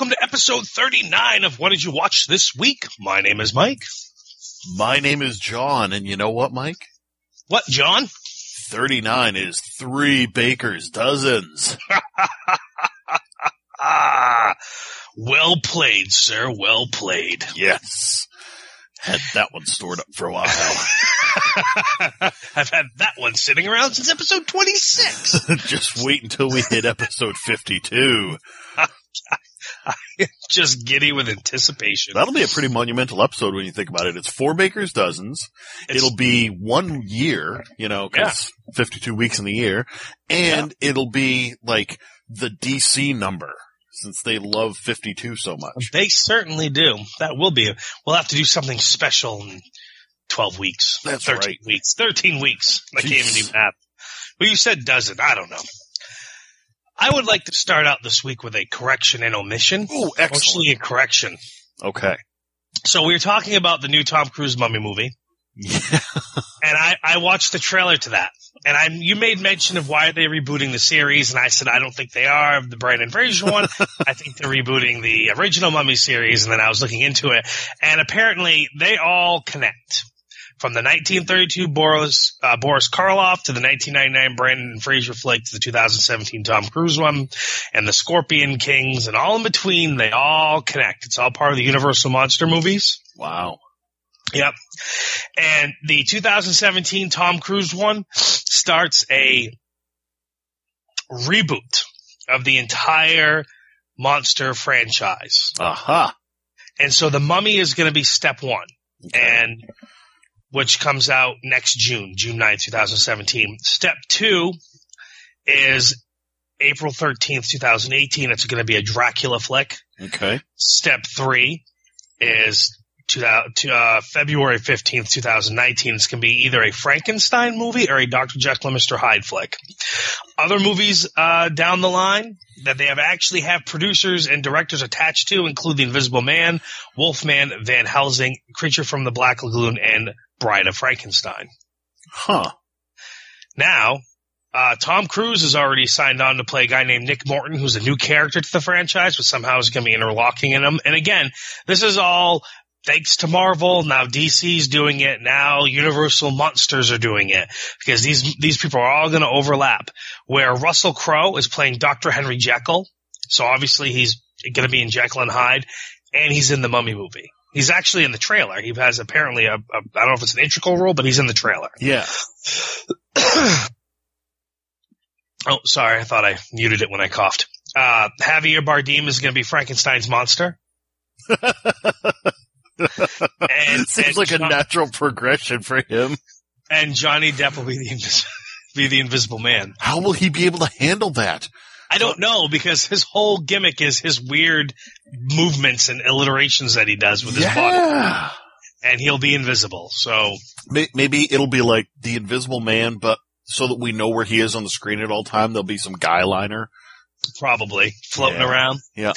Welcome to episode 39 of What Did You Watch This Week? My name is Mike. My name is John, and you know what, Mike? What, John? 39 is three baker's dozens. Well played, sir. Well played. Yes. Had that one stored up for a while. I've had that one sitting around since episode 26. Just wait until we hit episode 52. Just giddy with anticipation. That'll be a pretty monumental episode when you think about it. It's four baker's dozens. It's- it'll be one year, you know, cause 52 weeks in the year. And it'll be like the DC number since they love 52 so much. They certainly do. That will be. We'll have to do something special in 12 weeks. That's 13 right. weeks. 13 weeks. I can't even do math. Well, you said dozen. I don't know. I would like to start out this week with a correction and omission. Oh, excellent. Actually, a correction. Okay. So we were talking about the new Tom Cruise mummy movie, Yeah. and I, I watched the trailer to that. And I, you made mention of why are they're rebooting the series, and I said I don't think they are the Brendan Fraser one. I think they're rebooting the original Mummy series, and then I was looking into it, and apparently they all connect. From the 1932 Boris uh, Boris Karloff to the 1999 Brendan Fraser flick to the 2017 Tom Cruise one, and the Scorpion Kings, and all in between, they all connect. It's all part of the Universal Monster movies. Wow. Yep. And the 2017 Tom Cruise one starts a reboot of the entire monster franchise. Aha. And so the mummy is going to be step one Okay. and which comes out next June, June 9, 2017. Step two is April 13th, 2018. It's going to be a Dracula flick. Okay. Step three is to, uh, to uh, February 15th, 2019. It's going to be either a Frankenstein movie or a Dr. Jekyll and Mr. Hyde flick. Other movies uh, down the line that they have actually have producers and directors attached to include The Invisible Man, Wolfman, Van Helsing, Creature from the Black Lagoon, and Bride of Frankenstein. Huh. Now, uh, Tom Cruise is already signed on to play a guy named Nick Morton, who's a new character to the franchise, but somehow is going to be interlocking in them. And again, this is all thanks to Marvel. Now DC's doing it. Now Universal Monsters are doing it because these these people are all going to overlap. Where Russell Crowe is playing Dr. Henry Jekyll, so obviously he's going to be in Jekyll and Hyde, and he's in the Mummy movie. He's actually in the trailer. He has apparently a, a I don't know if it's an integral role, but he's in the trailer. Yeah. Oh, sorry. I thought I muted it when I coughed. Uh, Javier Bardem is going to be Frankenstein's monster. and, Seems and like a natural progression for him. and Johnny Depp will be the, invis- be the invisible man. How will he be able to handle that? I don't know because his whole gimmick is his weird movements and alliterations that he does with his body. And he'll be invisible. So Maybe it'll be like the Invisible Man, but so that we know where he is on the screen at all time, there'll be some guy liner. probably floating Yeah. around. Yeah.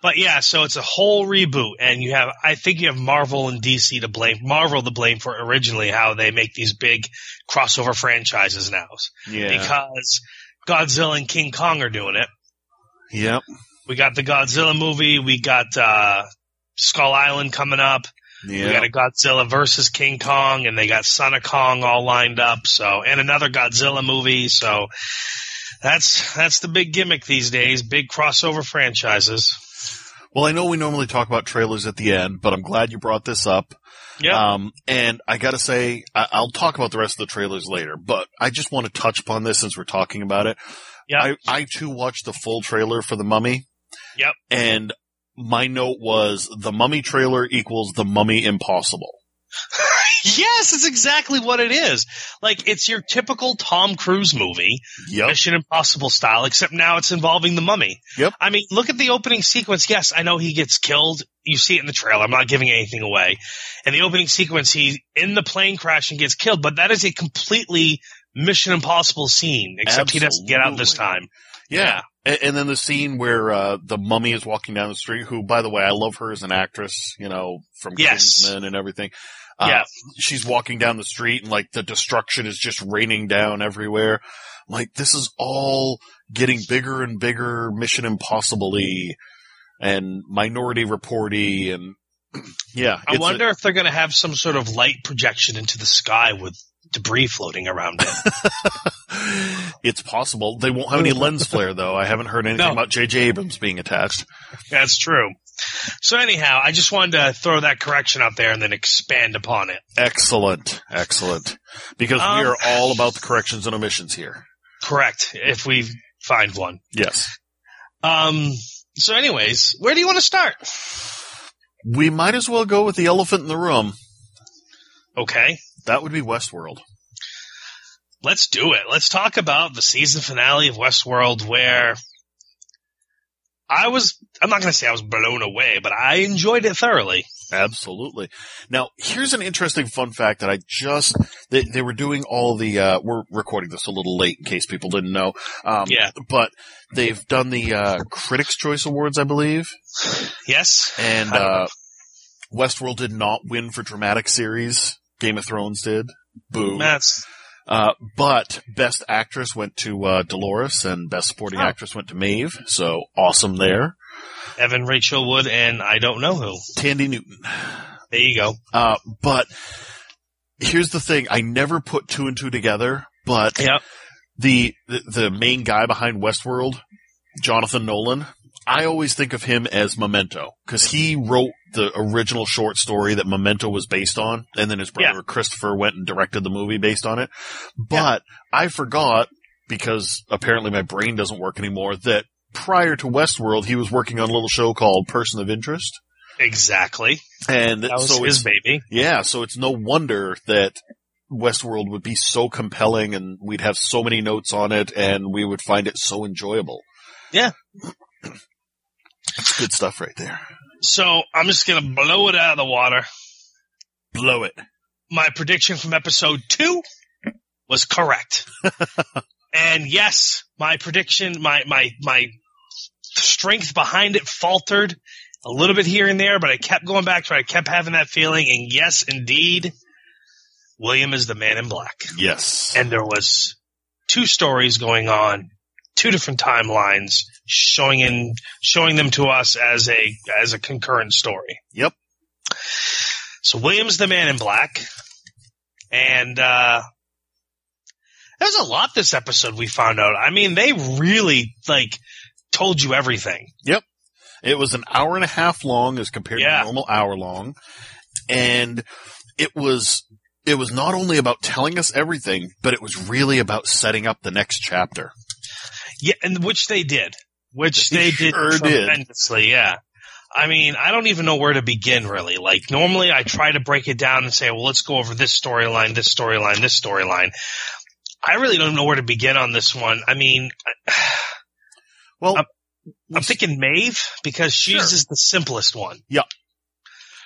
But yeah, so it's a whole reboot, and you have, I think you have Marvel and DC to blame, Marvel to blame for originally how they make these big crossover franchises now. Yeah. Because Godzilla and King Kong are doing it. Yep. We got the Godzilla movie, we got, uh, Skull Island coming up, we got a Godzilla versus King Kong, and they got Son of Kong all lined up, so, and another Godzilla movie, so that's, that's the big gimmick these days, big crossover franchises. Well, I know we normally talk about trailers at the end, but I'm glad you brought this up. Yeah. Um, and I gotta say, I- I'll talk about the rest of the trailers later, but I just want to touch upon this since we're talking about it. Yeah. I, I too watched the full trailer for the Mummy. Yep. And my note was the Mummy trailer equals the Mummy Impossible. yes, it's exactly what it is. Like it's your typical Tom Cruise movie, Yep. Mission Impossible style, except now it's involving the mummy. Yep. I mean, look at the opening sequence. Yes, I know he gets killed. You see it in the trailer. I'm not giving anything away. In the opening sequence, he in the plane crash and gets killed, but that is a completely Mission Impossible scene, except he doesn't get out this time. Yeah. And, and then the scene where uh, the mummy is walking down the street, who, by the way, I love her as an actress, you know, from Yes. Kingsman and everything. Uh, Yeah. She's walking down the street and like the destruction is just raining down everywhere. Like this is all getting bigger and bigger, Mission Impossible-y and Minority Report-y and yeah. I it's a- wonder if they're going to have some sort of light projection into the sky with debris floating around it. it's possible. They won't have any lens flare though. I haven't heard anything No. about J.J. Abrams being attached. That's true. So anyhow, I just wanted to throw that correction out there and then expand upon it. Excellent. Excellent. Because we Um, are all about the corrections and omissions here. Correct, if we find one. Yes. Um. So, anyways, where do you want to start? We might as well go with the elephant in the room. Okay, That would be Westworld. let's do it. Let's talk about the season finale of Westworld, where I was. I'm not going to say I was blown away, but I enjoyed it thoroughly. Absolutely. Now, here's an interesting fun fact that I just, they, they were doing all the, uh, we're recording this a little late in case people didn't know. Um, Yeah. but they've done the, uh, Critics' Choice Awards, I believe. Yes, And, uh, Westworld did not win for dramatic series. Game of Thrones did. Boo. that's Uh, but Best Actress went to uh, Dolores, and Best Supporting Oh. Actress went to Maeve. So awesome there. Evan Rachel Wood, and I don't know who. Thandie Newton. There you go. Uh, but here's the thing: I never put two and two together. But Yep. the, the the main guy behind Westworld, Jonathan Nolan, I always think of him as Memento because he wrote the original short story that Memento was based on, and then his brother Christopher went and directed the movie based on it. But I forgot because apparently my brain doesn't work anymore that prior to Westworld, he was working on a little show called Person of Interest. Exactly. And That was so his baby. yeah, so it's no wonder that Westworld would be so compelling and we'd have so many notes on it and we would find it so enjoyable. Yeah. It's good stuff right there. So I'm just gonna blow it out of the water. Blow it. my prediction from episode two was correct. and yes, my prediction, my, my, my strength behind it faltered a little bit here and there, but I kept going back to it. I kept having that feeling. And yes, indeed, William is the man in black. Yes. And there was two stories going on, two different timelines showing in, showing them to us as a, as a concurrent story. Yep. So William's the man in black. And uh there's a lot this episode we found out. I mean, they really like told you everything. Yep. It was an hour and a half long as compared Yeah. to a normal hour long. And it was, it was not only about telling us everything, but it was really about setting up the next chapter. Yeah, and which they did. Which They they did sure did. tremendously, yeah. I mean, I don't even know where to begin really. Like normally I try to break it down and say, well, let's go over this storyline, this storyline, this storyline. I really don't know where to begin on this one. I mean, Well, we I'm thinking Maeve because she's Sure. just the simplest one. Yeah.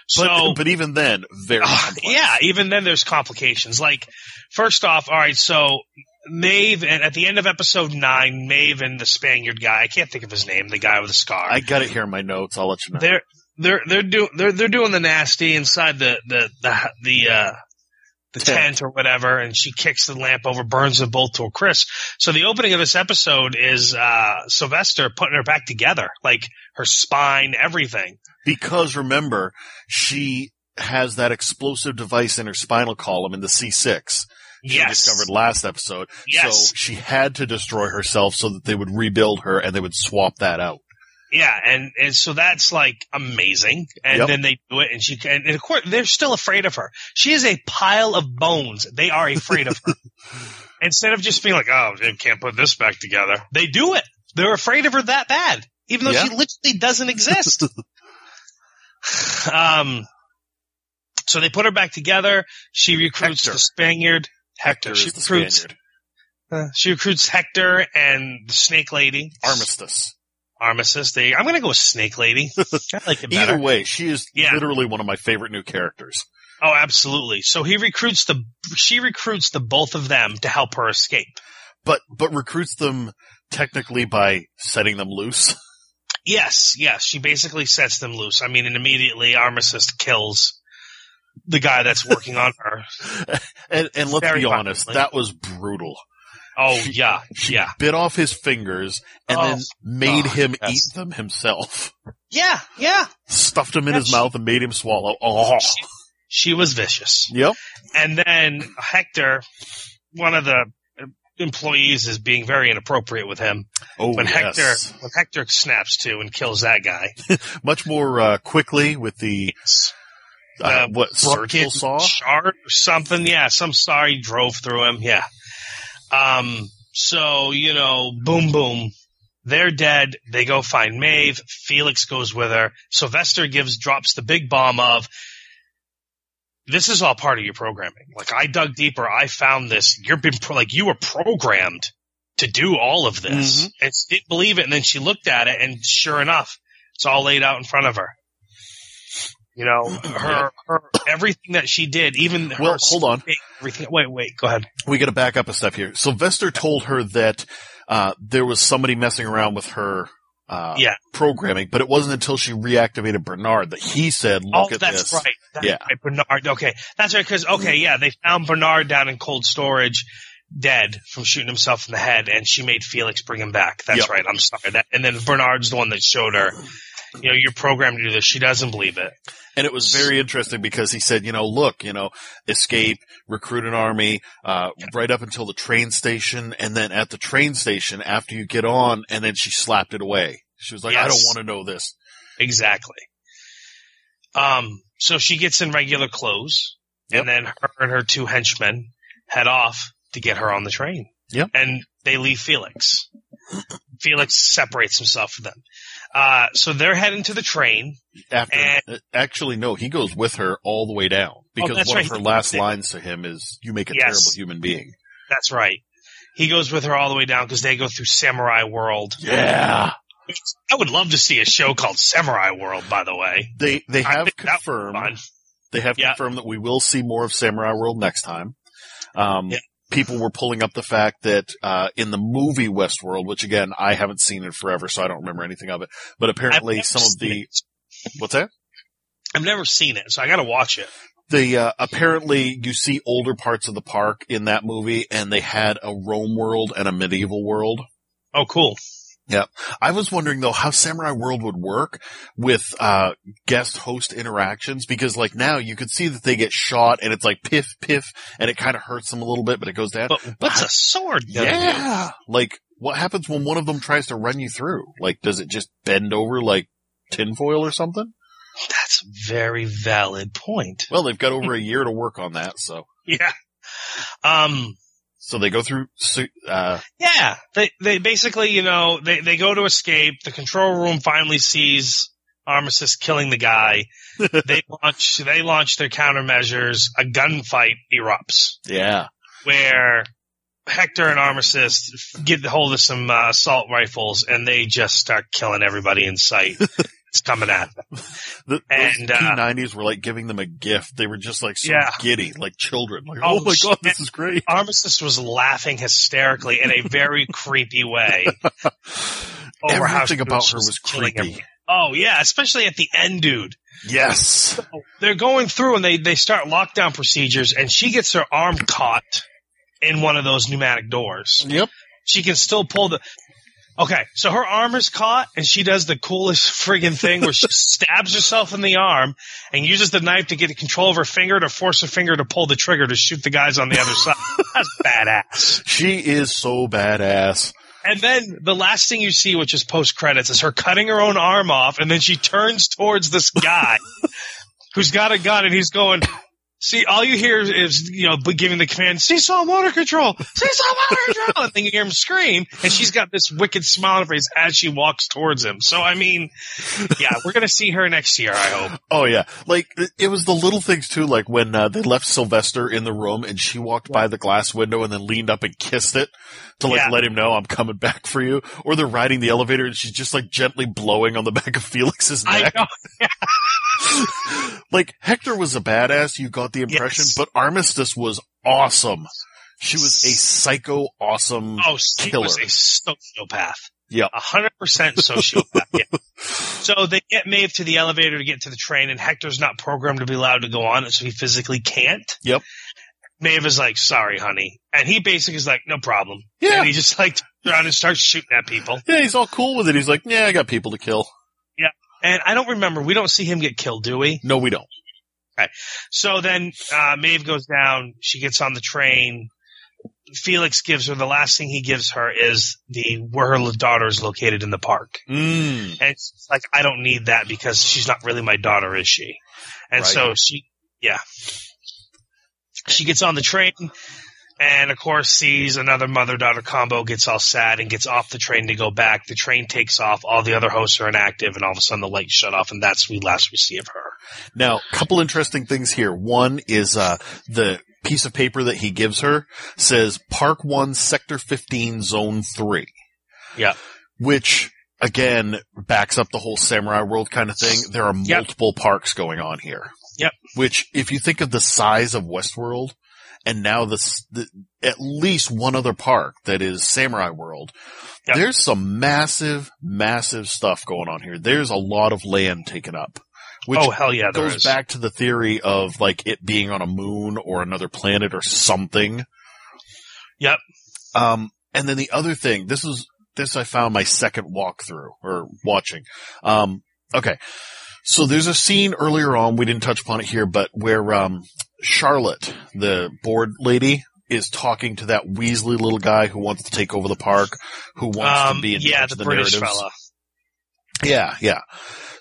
So, but, but even then, very complex. yeah, even then there's complications. Like, first off, all right, so Maeve, and at the end of episode nine, Maeve and the Spaniard guy, I can't think of his name, the guy with the scar. I got it here in my notes. I'll let you know. they're they're they're doing they're they're doing the nasty inside the the the the uh the Tent. tent. or whatever, and she kicks the lamp over, burns them both to a crisp. So the opening of this episode is uh Sylvester putting her back together, like her spine, everything. Because remember, she has that explosive device in her spinal column in the C6. She Yes, discovered last episode. Yes. So she had to destroy herself so that they would rebuild her and they would swap that out. Yeah, and, and so that's like amazing. And Yep. then they do it, and she and, and of course they're still afraid of her. She is a pile of bones. They are afraid of her. Instead of just being like, "Oh, they can't put this back together," they do it. They're afraid of her that bad, even though Yeah. she literally doesn't exist. um. So they put her back together. She recruits Hector. the Spaniard. Hector. Hector She is the recruits. Spaniard. uh, she recruits Hector and the Snake Lady. Armistice. Armistice. They, I'm gonna go with Snake Lady. I like it better. Either way, she is Yeah. literally one of my favorite new characters. Oh, absolutely. So he recruits the, she recruits the both of them to help her escape. But but recruits them technically by setting them loose. Yes, yes. She basically sets them loose. I mean, and immediately Armistice kills the guy that's working on her. And and let's Very be honest, violently. that was brutal. Oh, She- yeah, She yeah. bit off his fingers and Oh, then made God, him yes. eat them himself. Yeah, yeah. Stuffed him in Yeah, his she- mouth and made him swallow. Oh, She was vicious. yep. And then Hector, one of the employees is being very inappropriate with him. Oh, When yes. Hector, when Hector snaps to and kills that guy. much more uh, quickly with the uh, Uh, what surgical broken saw. or something. Yeah, some saw he drove through him. Yeah. Um. So you know, boom, boom. They're dead. They go find Maeve. Felix goes with her. Sylvester gives drops the big bomb of. This is all part of your programming. Like I dug deeper. I found this. You're been pro- like you were programmed to do all of this, Mhm. and didn't believe it. And then she looked at it, and sure enough, it's all laid out in front of her. You know, her, her everything that she did, even Well, hold on. everything. Wait, wait, go ahead. We got to back up a step here. Sylvester told her that uh, there was somebody messing around with her uh, Yeah. programming, but it wasn't until she reactivated Bernard that he said, "Look oh, at that's this." right. That's Yeah. right, Bernard. Okay, that's right. Because okay, yeah, they found Bernard down in cold storage, dead from shooting himself in the head, and she made Felix bring him back. That's Yep. right. I'm sorry. That, and then Bernard's the one that showed her. You know, you're programmed to do this. She doesn't believe it. And it was very interesting because he said, you know, look, you know, escape, recruit an army, uh, right up until the train station. And then at the train station, after you get on, and then she slapped it away. She was like, I don't want to know this. Exactly. Um, so she gets in regular clothes, Yep. and then her and her two henchmen head off to get her on the train. Yep. And they leave Felix. Felix separates himself from them. Uh, so they're heading to the train. After, And- uh, actually, no, he goes with her all the way down because Oh, one right. of her last lines to him is, you make a Yes. terrible human being. That's right. He goes with her all the way down because they go through Samurai World. Yeah. I would love to see a show called Samurai World, by the way. They, they have think that would be confirmed. They have Yeah. confirmed that we will see more of Samurai World next time. Um, Yeah. People were pulling up the fact that uh, in the movie Westworld, which again I haven't seen it forever, so I don't remember anything of it. But apparently, some of the it. what's that? I've never seen it, so I got to watch it. The uh, apparently you see older parts of the park in that movie, and they had a Rome world and a medieval world. Oh, cool. I was wondering though how Samurai World would work with uh guest host interactions because like now you could see that they get shot and it's like piff piff and it kind of hurts them a little bit but it goes down. But what's a sword yeah. Like what happens when one of them tries to run you through? Like does it just bend over like tinfoil or something? That's a very valid point. Well, they've got over a year to work on that, so Yeah. Um, so they go through uh yeah, they, they basically, you know, they, they go to escape. The control room finally sees Armistice killing the guy. they launch, they launch their countermeasures. A gunfight erupts yeah. where Hector and Armistice get hold of some uh, assault rifles and they just start killing everybody in sight. coming at them. The, And, uh, P90s were like giving them a gift. They were just like so Yeah. giddy, like children. Like, Oh, oh, my god, this is great. Armistice was laughing hysterically in a very creepy way. Everything about her was creepy. Oh yeah, especially at the end, dude. Yes. They're going through and they they start lockdown procedures, and she gets her arm caught in one of those pneumatic doors. Yep. She can still pull the. Okay, so her arm is caught, and she does the coolest friggin' thing where she stabs herself in the arm and uses the knife to get control of her finger to force her finger to pull the trigger to shoot the guys on the other side. That's badass. She is so badass. And then the last thing you see, which is post credits, is her cutting her own arm off, and then she turns towards this guy who's got a gun, and he's going, See, all you hear is, you know, giving the command, seesaw water control, seesaw water control, and then you hear him scream, and she's got this wicked smile on her face as she walks towards him. So, I mean, yeah, we're gonna see her next year, I hope. Oh yeah, like it- was the little things too, like when uh, they left Sylvester in the room and she walked by the glass window and then leaned up and kissed it to like Yeah. let him know I'm coming back for you. Or they're riding the elevator and she's just like gently blowing on the back of Felix's I neck. like Hector was a badass, you got the impression, Yes. but Armistice was awesome. She was a psycho awesome. Oh, she Killer. was a sociopath. Yep. A hundred percent sociopath. yeah. So they get Maeve to the elevator to get to the train, and Hector's not programmed to be allowed to go on it, so he physically can't. Yep. Maeve is like, sorry, honey. And he basically is like, no problem. Yeah. And he just like turns around and starts shooting at people. Yeah, he's all cool with it. He's like, yeah, I got people to kill. Yeah. And I don't remember, we don't see him get killed, do we? No, we don't. Okay. So then, uh, Maeve goes down, she gets on the train. Felix gives her, the last thing he gives her is the, where her daughter is located in the park. Mm. And it's like, I don't need that because she's not really my daughter, is she? And Right. so she, yeah. She gets on the train and of course sees another mother-daughter combo, gets all sad and gets off the train to go back. The train takes off, all the other hosts are inactive and all of a sudden the lights shut off and that's we last we see of her. Now, a couple interesting things here. One is uh, the piece of paper that he gives her says Park One, Sector Fifteen, Zone Three. Yeah. Which again backs up the whole Samurai World kind of thing. There are Yep. multiple parks going on here. Yep. Which, if you think of the size of Westworld, and now this, the, at least one other park that is Samurai World, Yep. there's some massive, massive stuff going on here. There's a lot of land taken up. Which oh hell yeah, goes back to the theory of like it being on a moon or another planet or something. Yep. Um, and then the other thing, this is, this I found my second walkthrough or watching. Um, okay. So there's a scene earlier on, we didn't touch upon it here, but where, um, Charlotte, the board lady, is talking to that Weasley little guy who wants to take over the park, who wants Um, to be in yeah, charge the the British narratives. fella. Yeah, yeah.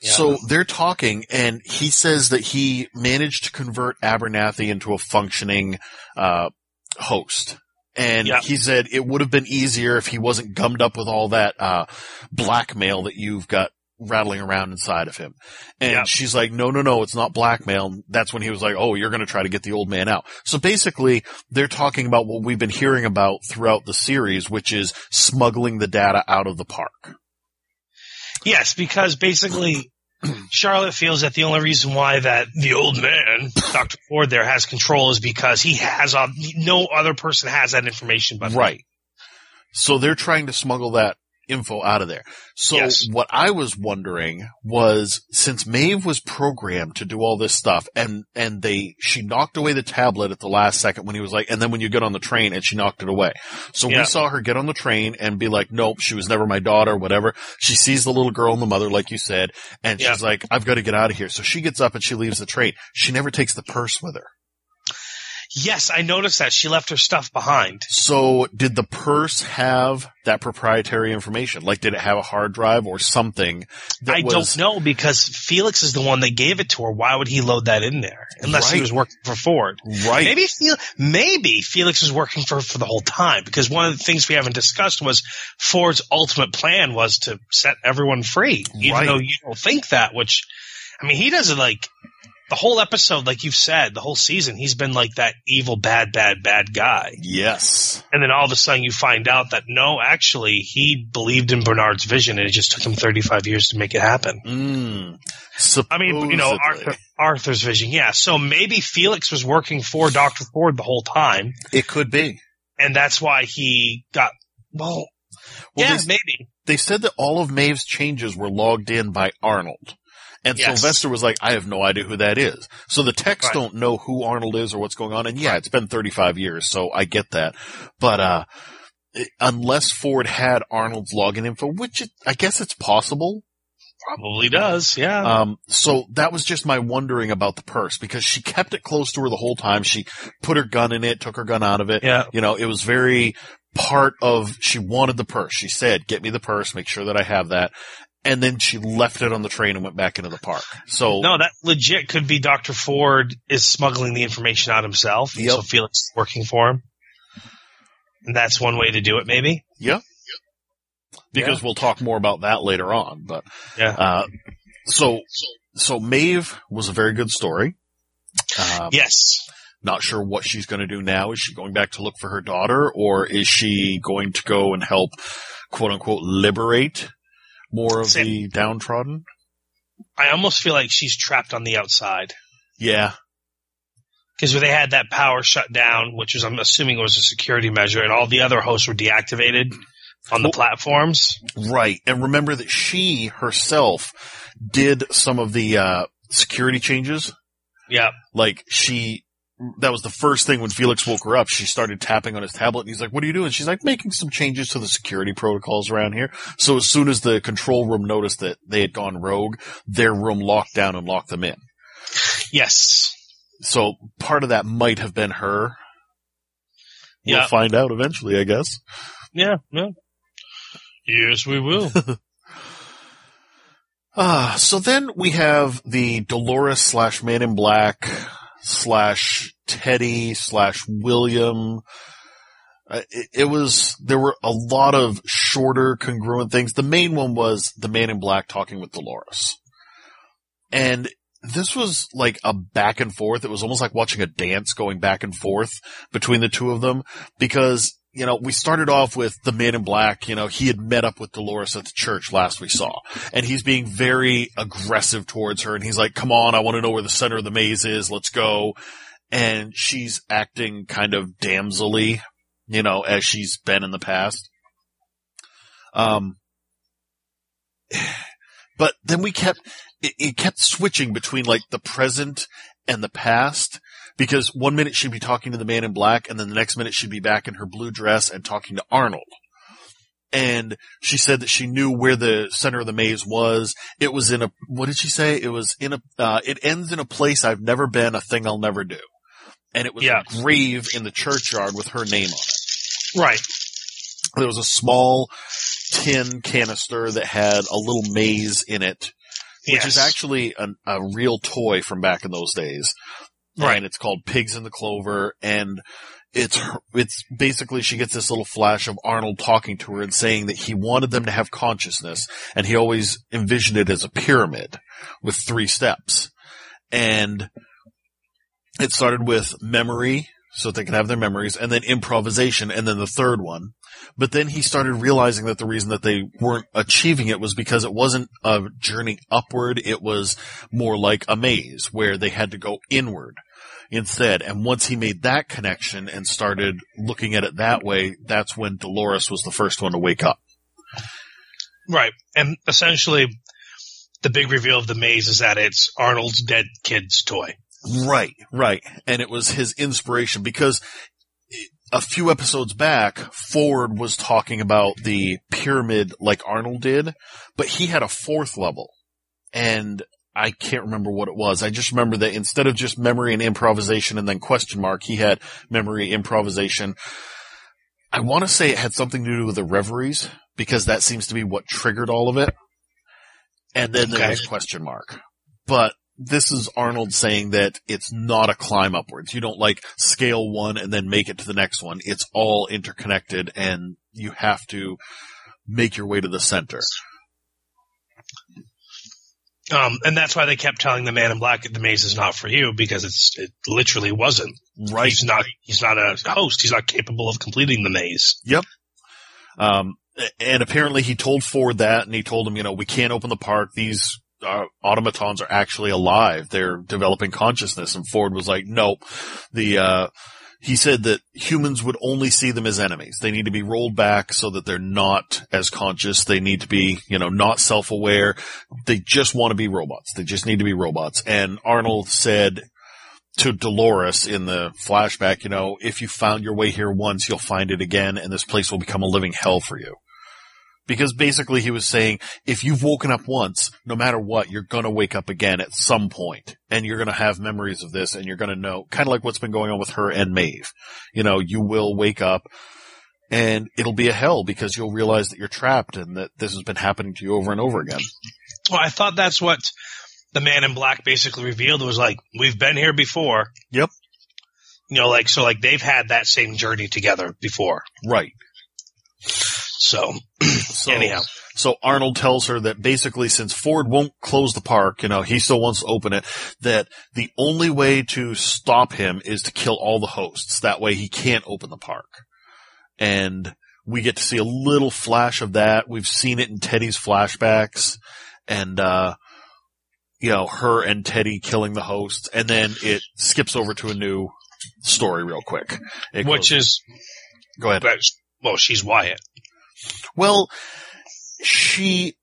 Yeah. So they're talking, and he says that he managed to convert Abernathy into a functioning uh, host. And Yeah. he said it would have been easier if he wasn't gummed up with all that uh, blackmail that you've got rattling around inside of him. And Yeah. she's like, no, no, no, it's not blackmail. That's when he was like, oh, you're going to try to get the old man out. So basically, they're talking about what we've been hearing about throughout the series, which is smuggling the data out of the park. Yes, because basically Charlotte feels that the only reason why that the old man, Dr. Ford there has control is because he has all, no other person has that information but him. Right. So they're trying to smuggle that info out of there. So Yes. what I was wondering was since Maeve was programmed to do all this stuff and, and they, she knocked away the tablet at the last second when he was like, and then when you get on the train and she knocked it away. So Yeah. we saw her get on the train and be like, nope, she was never my daughter, whatever. She sees the little girl and the mother, like you said, and Yeah. she's like, I've got to get out of here. So she gets up and she leaves the train. She never takes the purse with her. Yes, I noticed that she left her stuff behind. So did the purse have that proprietary information? Like did it have a hard drive or something that I was don't know because Felix is the one that gave it to her. Why would he load that in there? Unless he was working for Ford. right? Maybe maybe Felix was working for for the whole time because one of the things we haven't discussed was Ford's ultimate plan was to set everyone free, even Right. though you don't think that. Which, I mean, he doesn't like the whole episode, like you've said, the whole season. He's been like that evil, bad, bad, bad guy, Yes. and then all of a sudden you find out that no, actually, he believed in Bernard's vision, and it just took him thirty five years to make it happen. Mm. I mean, you know, Arthur, Arthur's vision, yeah. So maybe Felix was working for Doctor Ford the whole time. It could be. and that's why he got well. Well, yeah, they- maybe. They said that all of Maeve's changes were logged in by Arnold. And Yes. Sylvester was like, I have no idea who that is. So the techs Right. don't know who Arnold is or what's going on. And yeah, it's been 35 years, so I get that. But, uh, unless Ford had Arnold's login info, which it, I guess it's possible, Probably does. Yeah. Um, so that was just my wondering about the purse because she kept it close to her the whole time. She put her gun in it, took her gun out of it. yeah. You know, it was very part of, she wanted the purse. She said, get me the purse, make sure that I have that. And then she left it on the train and went back into the park. So No, that legit could be Dr. Ford is smuggling the information out himself. Yep. So Felix is working for him. And that's one way to do it, maybe. Yeah, because we'll talk more about that later on. But Yeah. uh, so so Maeve was a very good story. Um, Yes. Not sure what she's going to do now. Is she going back to look for her daughter, or is she going to go and help, quote unquote, liberate more of Same. the downtrodden? I almost feel like she's trapped on the outside. Yeah, Because they had that power shut down, which was, I'm assuming was a security measure, and all the other hosts were deactivated on the Well- platforms. right. And remember that she herself did some of the uh, security changes. Yeah. Like she, that was the first thing when Felix woke her up. She started tapping on his tablet and he's like, what are you doing? She's like, making some changes to the security protocols around here. So as soon as the control room noticed that they had gone rogue, their room locked down and locked them in. Yes. So part of that might have been her. We'll Yeah. find out eventually, I guess. Yeah. Yeah. Yes, we will. Ah, so then we have the Dolores slash Man in Black slash Teddy slash William. Uh, it, it was, there were a lot of shorter congruent things. The main one was the Man in Black talking with Dolores. And this was like a back and forth. It was almost like watching a dance going back and forth between the two of them because, you know, we started off with the man in black, you know, he had met up with Dolores at the church last we saw and he's being very aggressive towards her and he's like, come on, I want to know where the center of the maze is. Let's go. And she's acting kind of damselly, you know, as she's been in the past. Um, but then we kept, it, it kept switching between like the present and the past because one minute she'd be talking to the man in black and then the next minute she'd be back in her blue dress and talking to Arnold. And she said that she knew where the center of the maze was. It was in a, what did she say? It was in a, uh, it ends in a place I've never been, a thing I'll never do. And it was Yeah. a grave in the churchyard with her name on it. right. There was a small tin canister that had a little maze in it which yes. is actually an, a real toy from back in those days. Right. And it's called Pigs in the Clover and it's, it's basically she gets this little flash of Arnold talking to her and saying that he wanted them to have consciousness and he always envisioned it as a pyramid with three steps. And it started with memory so that they could have their memories and then improvisation and then the third one. But then he started realizing that the reason that they weren't achieving it was because it wasn't a journey upward. It was more like a maze where they had to go inward instead. And once he made that connection and started looking at it that way, that's when Dolores was the first one to wake up. Right. And essentially, the big reveal of the maze is that it's Arnold's dead kid's toy. Right, right. And it was his inspiration because a few episodes back, Ford was talking about the pyramid like Arnold did, but he had a fourth level. And I can't remember what it was. I just remember that instead of just memory and improvisation and then question mark, he had memory, improvisation. I want to say it had something to do with the reveries because that seems to be what triggered all of it. And then there was question mark. But this is Arnold saying that it's not a climb upwards. You don't like scale one and then make it to the next one. It's all interconnected and you have to make your way to the center. Um, and that's why they kept telling the man in black that the maze is not for you because it's, it literally wasn't. Right. He's not, he's not a host. He's not capable of completing the maze. Yep. Um, and apparently he told Ford that and he told him, you know, we can't open the park. These uh, automatons are actually alive. They're developing consciousness. And Ford was like, nope. The, uh, he said that humans would only see them as enemies. They need to be rolled back so that they're not as conscious. They need to be, you know, not self-aware. They just want to be robots. They just need to be robots. And Arnold said to Dolores in the flashback, you know, if you found your way here once, you'll find it again and this place will become a living hell for you. Because basically he was saying, if you've woken up once, no matter what, you're gonna wake up again at some point, and you're gonna have memories of this, and you're gonna know, kinda like what's been going on with her and Maeve. You know, you will wake up, and it'll be a hell because you'll realize that you're trapped and that this has been happening to you over and over again. Well, I thought that's what the man in black basically revealed. Was like, we've been here before. Yep. You know, like, so like they've had that same journey together before. Right. So, So, anyhow, so Arnold tells her that basically since Ford won't close the park, you know, he still wants to open it, that the only way to stop him is to kill all the hosts. That way he can't open the park. And we get to see a little flash of that. We've seen it in Teddy's flashbacks and, uh, you know, her and Teddy killing the hosts. And then it skips over to a new story real quick. It which goes- is, go ahead. well, she's Wyatt. Well, she,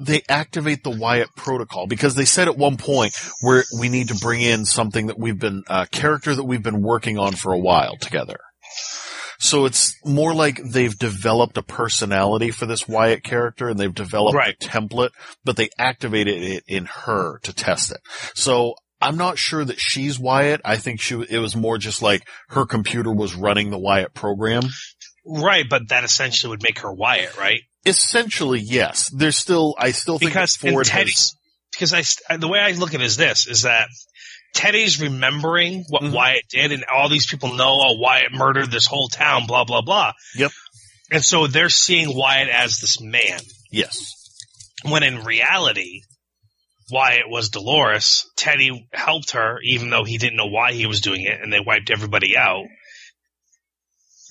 they activate the Wyatt protocol because they said at one point where we need to bring in something that we've been, a character that we've been working on for a while together. So it's more like they've developed a personality for this Wyatt character and they've developed Right. a template, but they activated it in her to test it. So I'm not sure that she's Wyatt. I think she, it was more just like her computer was running the Wyatt program. Right, but that essentially would make her Wyatt, right? Essentially, yes. There's still, I still think Because Ford Teddy, has, because I the way I look at it is this: is that Teddy's remembering what Mhm. Wyatt did, and all these people know, oh, Wyatt murdered this whole town, blah blah blah. Yep. And so they're seeing Wyatt as this man, yes, when in reality, Wyatt was Dolores. Teddy helped her, even though he didn't know why he was doing it, and they wiped everybody out.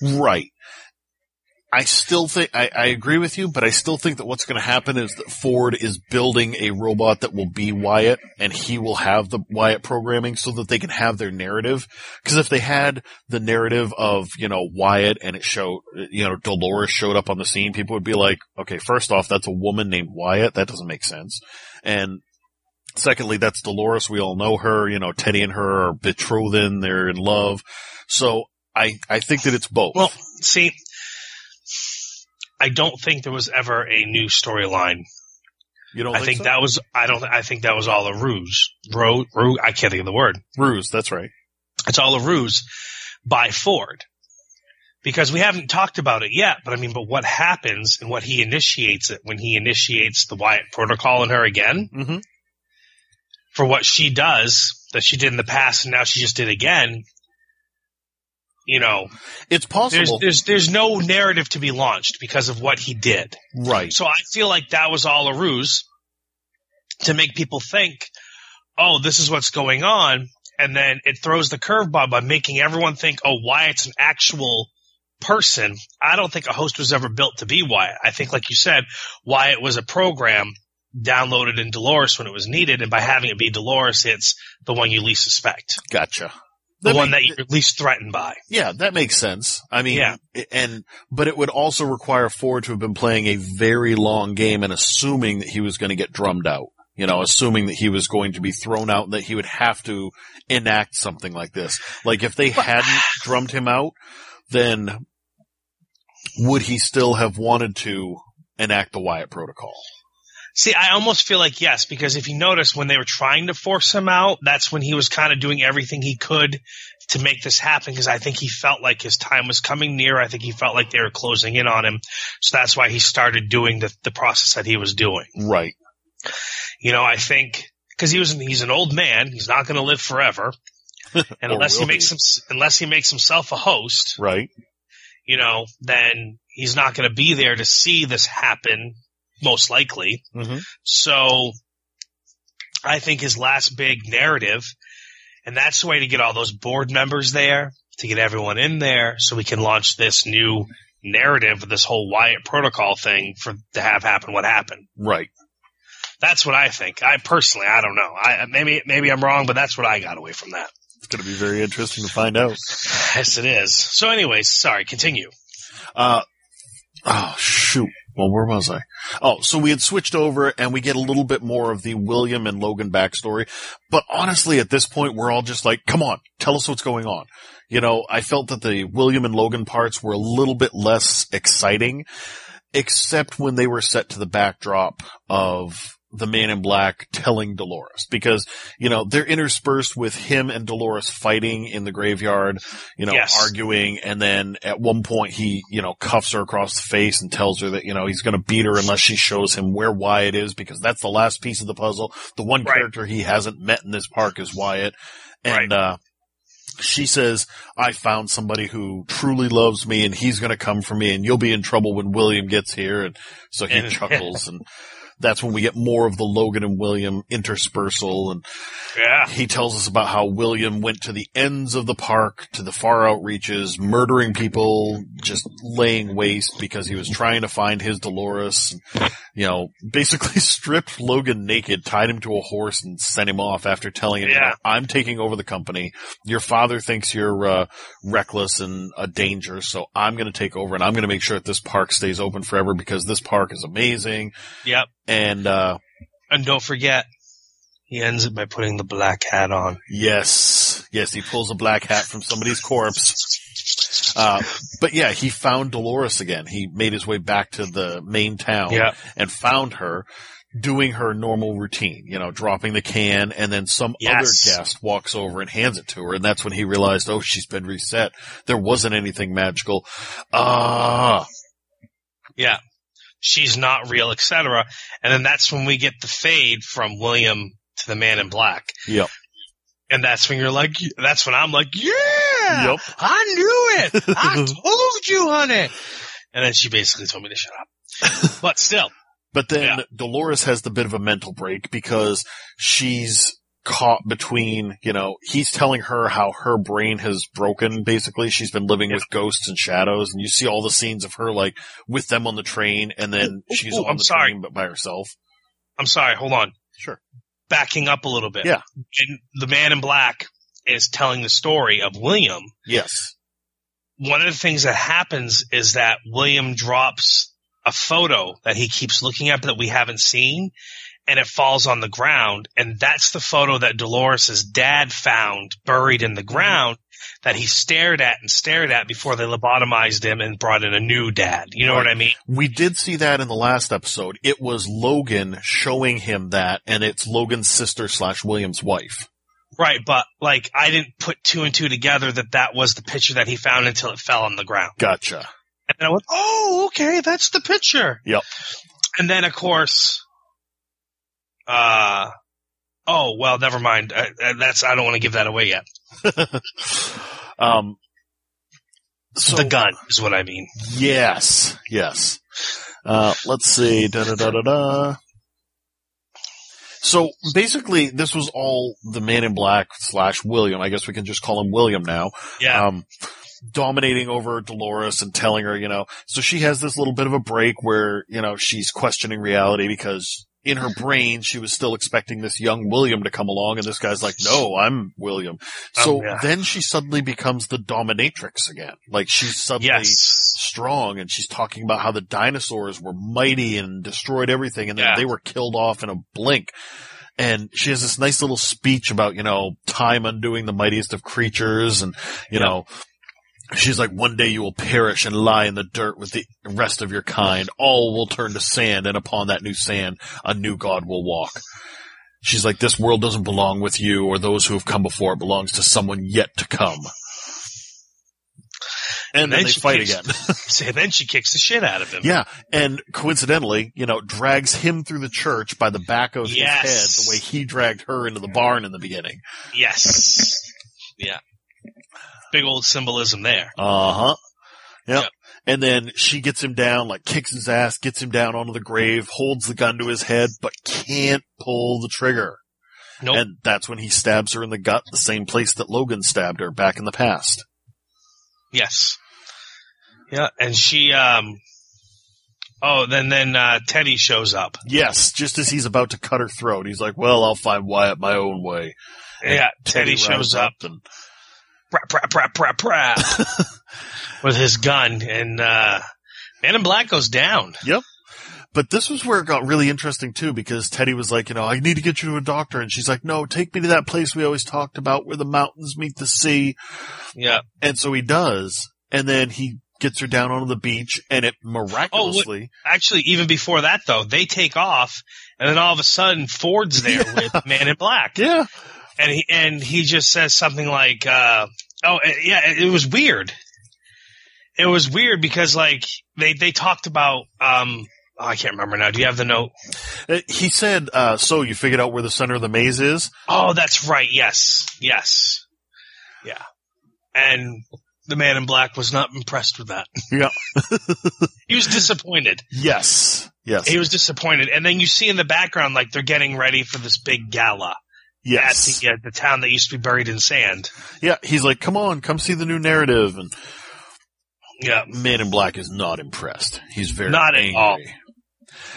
right. I still think, I, I agree with you, but I still think that what's going to happen is that Ford is building a robot that will be Wyatt and he will have the Wyatt programming so that they can have their narrative. Cause if they had the narrative of, you know, Wyatt and it showed, you know, Dolores showed up on the scene, people would be like, okay, first off, that's a woman named Wyatt. That doesn't make sense. And Secondly, that's Dolores. We all know her. You know, Teddy and her are betrothed. They're in love. So I, I think that it's both. Well, see, I don't think there was ever a new storyline you don't I think, think so? that was I don't I think that was all a ruse. Ro, I can't think of the word. ruse. That's right. It's all a ruse by Ford. Because we haven't talked about it yet, but I mean, but what happens and what he initiates it when he initiates the Wyatt protocol in her again Mm-hmm. for what she does that she did in the past and now she just did again. You know, It's there's, possible. there's, there's no narrative to be launched because of what he did. right. So I feel like that was all a ruse to make people think, oh, this is what's going on. And then it throws the curveball by making everyone think, oh, Wyatt's an actual person. I don't think a host was ever built to be Wyatt. I think, like you said, Wyatt was a program downloaded in Dolores when it was needed. And by having it be Dolores, it's the one you least suspect, Gotcha. The one make- that you're at least threatened by. Yeah, that makes sense. I mean, Yeah. and, but it would also require Ford to have been playing a very long game and assuming that he was going to get drummed out. You know, assuming that he was going to be thrown out and that he would have to enact something like this. Like if they hadn't drummed him out, then would he still have wanted to enact the Wyatt protocol? See, I almost feel like yes, because if you notice when they were trying to force him out, that's when he was kind of doing everything he could to make this happen because I think he felt like his time was coming near. I think he felt like they were closing in on him. So that's why he started doing the, the process that he was doing. Right. You know, I think because he was, he's an old man. He's not going to live forever. And unless he makes him, unless he makes himself a host, Right. you know, then he's not going to be there to see this happen, most likely. Mm-hmm. So I think his last big narrative, and that's the way to get all those board members there, to get everyone in there so we can launch this new narrative of this whole Wyatt protocol thing for to have happen what happened. Right. That's what I think. I personally, I don't know. I maybe maybe I'm wrong, but that's what I got away from that. It's going to be very interesting to find out. Yes, it is. So, anyways, sorry. Continue. Uh, oh shoot. Well, where was I? Oh, so we had switched over and we get a little bit more of the William and Logan backstory. But honestly, at this point, we're all just like, come on, tell us what's going on. You know, I felt that the William and Logan parts were a little bit less exciting, except when they were set to the backdrop of the man in black telling Dolores because, you know, they're interspersed with him and Dolores fighting in the graveyard, you know, Yes. arguing. And then at one point he, you know, cuffs her across the face and tells her that, you know, he's going to beat her unless she shows him where Wyatt is because that's the last piece of the puzzle. The one Right. character he hasn't met in this park is Wyatt. And, Right. uh, she says, I found somebody who truly loves me and he's going to come for me and you'll be in trouble when William gets here. And so he And- chuckles and that's when we get more of the Logan and William interspersal. And Yeah. he tells us about how William went to the ends of the park, to the far out reaches, murdering people, just laying waste because he was trying to find his Dolores. And, you know, basically stripped Logan naked, tied him to a horse and sent him off after telling him, you Yeah. know, I'm taking over the company. Your father thinks you're, uh, reckless and a danger. So I'm going to take over and I'm going to make sure that this park stays open forever because this park is amazing. Yep. And, uh, And don't forget, he ends it by putting the black hat on. Yes, yes, he pulls a black hat from somebody's corpse. Uh, but yeah, he found Dolores again. He made his way back to the main town Yeah. and found her doing her normal routine, you know, dropping the can and then some Yes. other guest walks over and hands it to her. And that's when he realized, oh, she's been reset. There wasn't anything magical. Ah, Yeah. She's not real, etc. And then that's when we get the fade from William to the man in black. Yep. And that's when you're like, that's when I'm like, yeah, Yep. I knew it. I told you, honey. And then she basically told me to shut up. But still, But then Yeah. Dolores has the bit of a mental break because she's caught between, you know, he's telling her how her brain has broken, basically. She's been living with ghosts and shadows, and you see all the scenes of her, like, with them on the train, and then Ooh, she's ooh, on I'm the sorry. train but by herself. I'm sorry, hold on. Sure. Backing up a little bit. Yeah. And the man in black is telling the story of William. Yes. One of the things that happens is that William drops a photo that he keeps looking at that we haven't seen and it falls on the ground. And that's the photo that Dolores' dad found buried in the mm-hmm. ground that he stared at and stared at before they lobotomized him and brought in a new dad. You know what I mean? We did see that in the last episode. It was Logan showing him that, and it's Logan's sister slash William's wife. Right. But like, I didn't put two and two together that that was the picture that he found until it fell on the ground. Gotcha. And then I went, oh, okay, that's the picture. Yep. And then, of course, uh, oh, well, never mind. Uh, that's, I don't want to give that away yet. um, so, the gun is what I mean. Yes, yes. Uh, let's see. Da da da da da. So basically, this was all the Man in Black slash William. I guess we can just call him William now. Yeah. Um, dominating over Dolores and telling her, you know, so she has this little bit of a break where, you know, she's questioning reality because in her brain, she was still expecting this young William to come along and this guy's like, no, I'm William. So Oh, yeah. then she suddenly becomes the dominatrix again. Like she's suddenly yes. strong and she's talking about how the dinosaurs were mighty and destroyed everything and then Yeah. they were killed off in a blink. And she has this nice little speech about, you know, time undoing the mightiest of creatures and, you Yeah. know, she's like, one day you will perish and lie in the dirt with the rest of your kind. All will turn to sand and upon that new sand, a new God will walk. She's like, this world doesn't belong with you or those who have come before. It belongs to someone yet to come. And, then, then they fight kicks- again. So then she kicks the shit out of him. Yeah, and coincidentally, you know, drags him through the church by the back of Yes. his head, the way he dragged her into the barn in the beginning. Yes. Yeah. Big old symbolism there. Uh huh. Yep. Yep. And then she gets him down, like kicks his ass, gets him down onto the grave, holds the gun to his head, but can't pull the trigger. Nope. And that's when he stabs her in the gut, the same place that Logan stabbed her back in the past. Yes. Yeah, and she um Oh, then then uh Teddy shows up. Yes, just as he's about to cut her throat, he's like, "Well, I'll find Wyatt my own way." And yeah, Teddy, rides shows up and prap, prap, prap, prap, prap, with his gun and uh Man in Black goes down. Yep. But this was where it got really interesting too, because Teddy was like, you know, I need to get you to a doctor. And she's like, no, take me to that place we always talked about where the mountains meet the sea. Yeah. And so he does. And then he gets her down onto the beach, and it miraculously. Actually, even before that though, they take off, and then all of a sudden Ford's there with Man in Black, yeah, and he and he just says something like, uh, "Oh, uh, yeah, it, it was weird." It was weird because like they they talked about um oh, I can't remember now. Do you have the note? Uh, he said, uh, "So you figured out where the center of the maze is?" Oh, that's right. Yes, yes, yeah. And the man in black was not impressed with that. Yeah. he was disappointed. Yes. Yes. He was disappointed. And then you see in the background, like they're getting ready for this big gala. Yes. At the, uh, the town that used to be buried in sand. Yeah. He's like, "Come on, come see the new narrative." And Yeah. Man in Black is not impressed. He's very Not at all.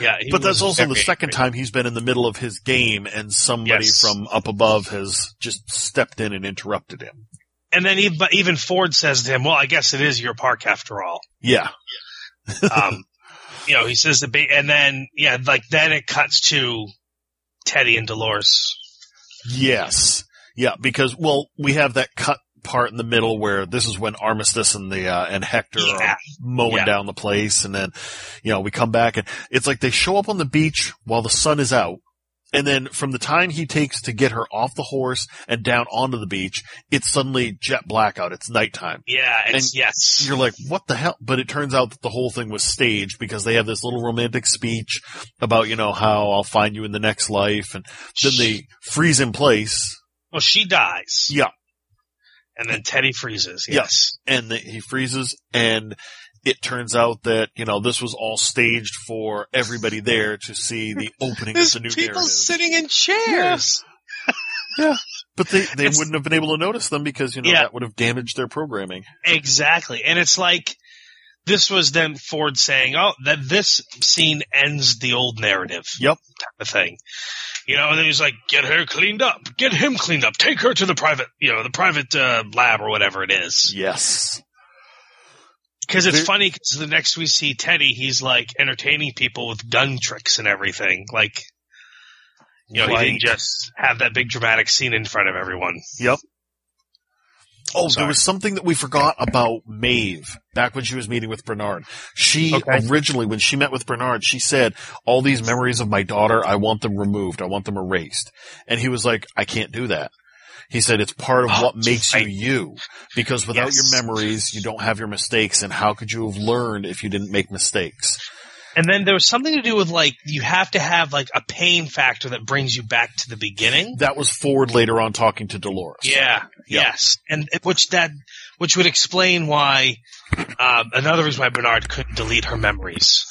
Yeah. But that's also the second angry. time he's been in the middle of his game, and somebody Yes. from up above has just stepped in and interrupted him. And then even, even Ford says to him, well, I guess it is your park after all. Yeah. Um, you know, he says the ba- and then, yeah, like then it cuts to Teddy and Dolores. Yes. Yeah, because well, we have that cut part in the middle where this is when Armistice and the uh, and Hector Yeah. are mowing Yeah. down the place, and then you know we come back and it's like they show up on the beach while the sun is out, and then from the time he takes to get her off the horse and down onto the beach, it's suddenly jet blackout. It's nighttime. Yeah, it's, And yes. You're like, what the hell? But it turns out that the whole thing was staged because they have this little romantic speech about, you know, how I'll find you in the next life. And then they freeze in place. Well, she dies. Yeah. And then Teddy freezes. Yeah. Yes. And the, he freezes and it turns out that, you know, this was all staged for everybody there to see the opening of the new people narrative. sitting in chairs. Yeah. But they, they It's- wouldn't have been able to notice them because, you know, Yeah. that would have damaged their programming. Exactly. And it's like this was then Ford saying, "Oh, that this scene ends the old narrative." Yep. Type of thing. You know, and then he's like, "Get her cleaned up. Get him cleaned up. Take her to the private, you know, the private uh, lab or whatever it is." Yes. Because it's funny because the next we see Teddy, he's like entertaining people with gun tricks and everything. Like, you know, he didn't just have that big dramatic scene in front of everyone. Yep. Oh, Sorry. there was something that we forgot about Maeve back when she was meeting with Bernard. She Okay. originally, when she met with Bernard, she said, all these memories of my daughter, I want them removed. I want them erased. And he was like, I can't do that. He said, it's part of Oh, what makes right. you you. Because without Yes. your memories, you don't have your mistakes. And how could you have learned if you didn't make mistakes? And then there was something to do with like you have to have like a pain factor that brings you back to the beginning. That was Ford later on talking to Dolores. Yeah. Yeah. Yes. And which that which would explain why uh, another reason why Bernard couldn't delete her memories.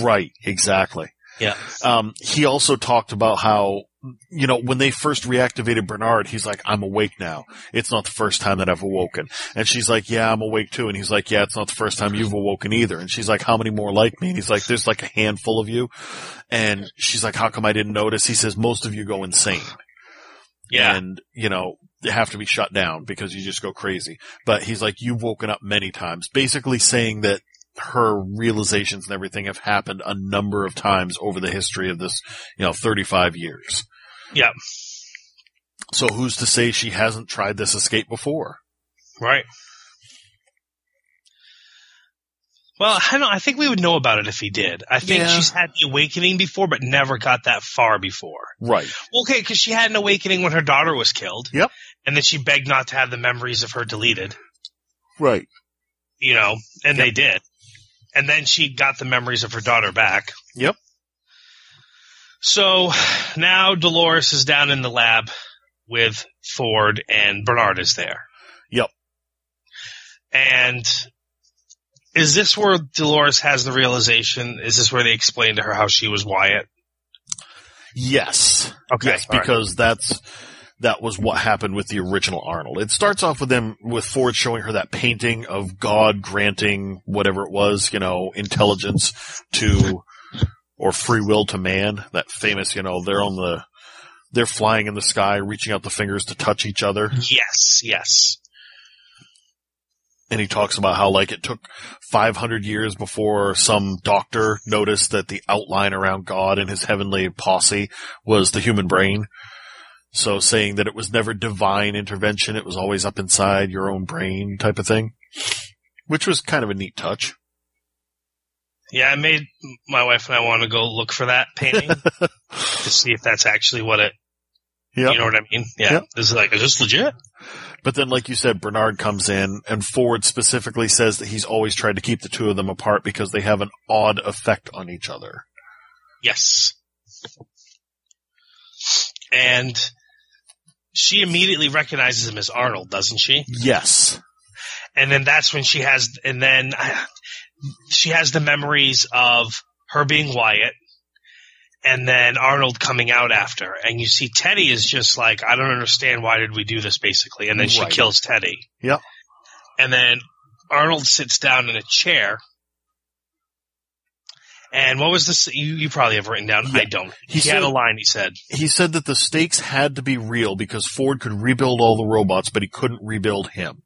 Right, exactly. Yeah. Um, he also talked about how, you know, when they first reactivated Bernard, he's like, I'm awake now. It's not the first time that I've awoken. And she's like, yeah, I'm awake too. And he's like, yeah, it's not the first time you've awoken either. And she's like, how many more like me? And he's like, there's like a handful of you. And she's like, how come I didn't notice? He says, most of you go insane. Yeah. And, you know, they have to be shut down because you just go crazy. But he's like, you've woken up many times, basically saying that her realizations and everything have happened a number of times over the history of this, you know, 35 years. Yeah. So who's to say she hasn't tried this escape before? Right. Well, I don't. I think we would know about it if he did. I think Yeah. she's had the awakening before, but never got that far before. Right. Well, okay, because she had an awakening when her daughter was killed. Yep. And then she begged not to have the memories of her deleted. Right. You know, and they did. And then she got the memories of her daughter back. Yep. So now Dolores is down in the lab with Ford and Bernard is there. Yep. And is this where Dolores has the realization? Is this where they explain to her how she was Wyatt? Yes. Okay. Yes, all right. because that's that was what happened with the original Arnold. It starts off with them with Ford showing her that painting of God granting whatever it was, you know, intelligence to or free will to man. That famous, you know, they're on the they're flying in the sky, reaching out the fingers to touch each other. Yes, yes. And he talks about how like it took 500 years before some doctor noticed that the outline around God and his heavenly posse was the human brain. So saying that it was never divine intervention, it was always up inside your own brain type of thing. which was kind of a neat touch. Yeah, I made my wife and I want to go look for that painting to see if that's actually what it. Yeah. You know what I mean? Yeah. Yep. This is like, is this legit? But then, like you said, Bernard comes in, and Ford specifically says that he's always tried to keep the two of them apart because they have an odd effect on each other. Yes. And she immediately recognizes him as Arnold, doesn't she? Yes. And then that's when she has, and then she has the memories of her being Wyatt and then Arnold coming out after. And you see Teddy is just like, I don't understand why did we do this basically. And then she Right. kills Teddy. Yep. And then Arnold sits down in a chair. And what was this? You, you probably have written down. Yeah. I don't. He He, had said- a line he said. He said that the stakes had to be real because Ford could rebuild all the robots, but he couldn't rebuild him.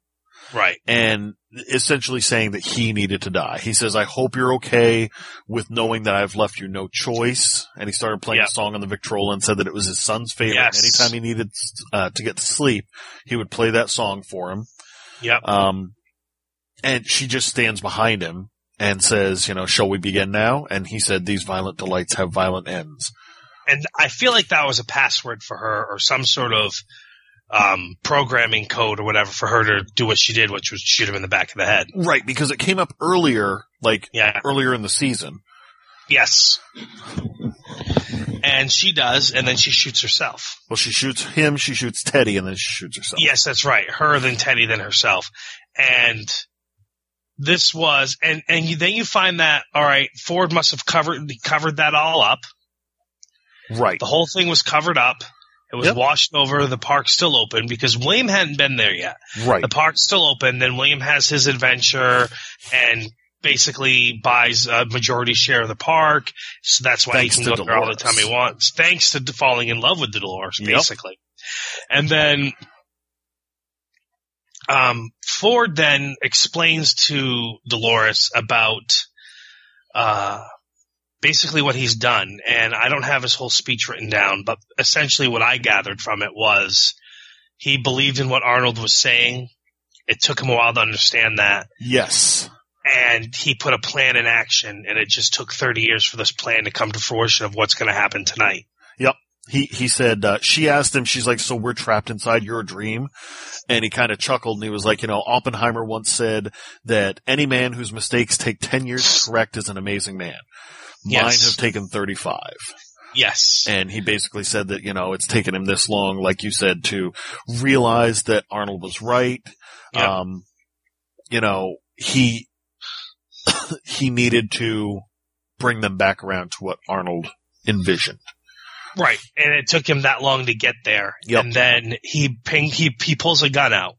Right. and essentially saying that he needed to die. He says, I hope you're okay with knowing that I've left you no choice. And he started playing Yeah. a song on the Victrola and said that it was his son's favorite. Yes. Anytime he needed uh, to get to sleep, he would play that song for him. Yep. Um, and she just stands behind him and says, you know, shall we begin now? And he said, these violent delights have violent ends. and I feel like that was a password for her or some sort of um, programming code or whatever for her to do what she did, which was shoot him in the back of the head. Right. Because it came up earlier, like Yeah. earlier in the season. Yes. And she does, and then she shoots herself. Well, she shoots him, she shoots Teddy, and then she shoots herself. Yes, that's right. Her, then Teddy, then herself. And this was, and, and you, then you find that, all right, Ford must have covered, covered that all up. Right. The whole thing was covered up. It was Yep. washed over. The park's still open because William hadn't been there yet. Right. the park's still open. Then William has his adventure and basically buys a majority share of the park. So that's why Thanks he can go there all the time he wants. Thanks to falling in love with Dolores, Yep. basically. And then, um, Ford then explains to Dolores about, uh, basically what he's done. And I don't have his whole speech written down, but essentially what I gathered from it was he believed in what Arnold was saying. It took him a while to understand that. Yes. And he put a plan in action, and it just took 30 years for this plan to come to fruition of what's going to happen tonight. Yep. He he said uh, she asked him. She's like, "So we're trapped inside your dream," and he kind of chuckled and he was like, "You know, Oppenheimer once said that any man whose mistakes take ten years to correct is an amazing man. Mine Yes. have taken thirty-five. Yes. And he basically said that you know it's taken him this long, like you said, to realize that Arnold was right. Yep. Um, you know, he he needed to bring them back around to what Arnold envisioned. Right. And it took him that long to get there. Yep. And then he ping, he, he pulls a gun out,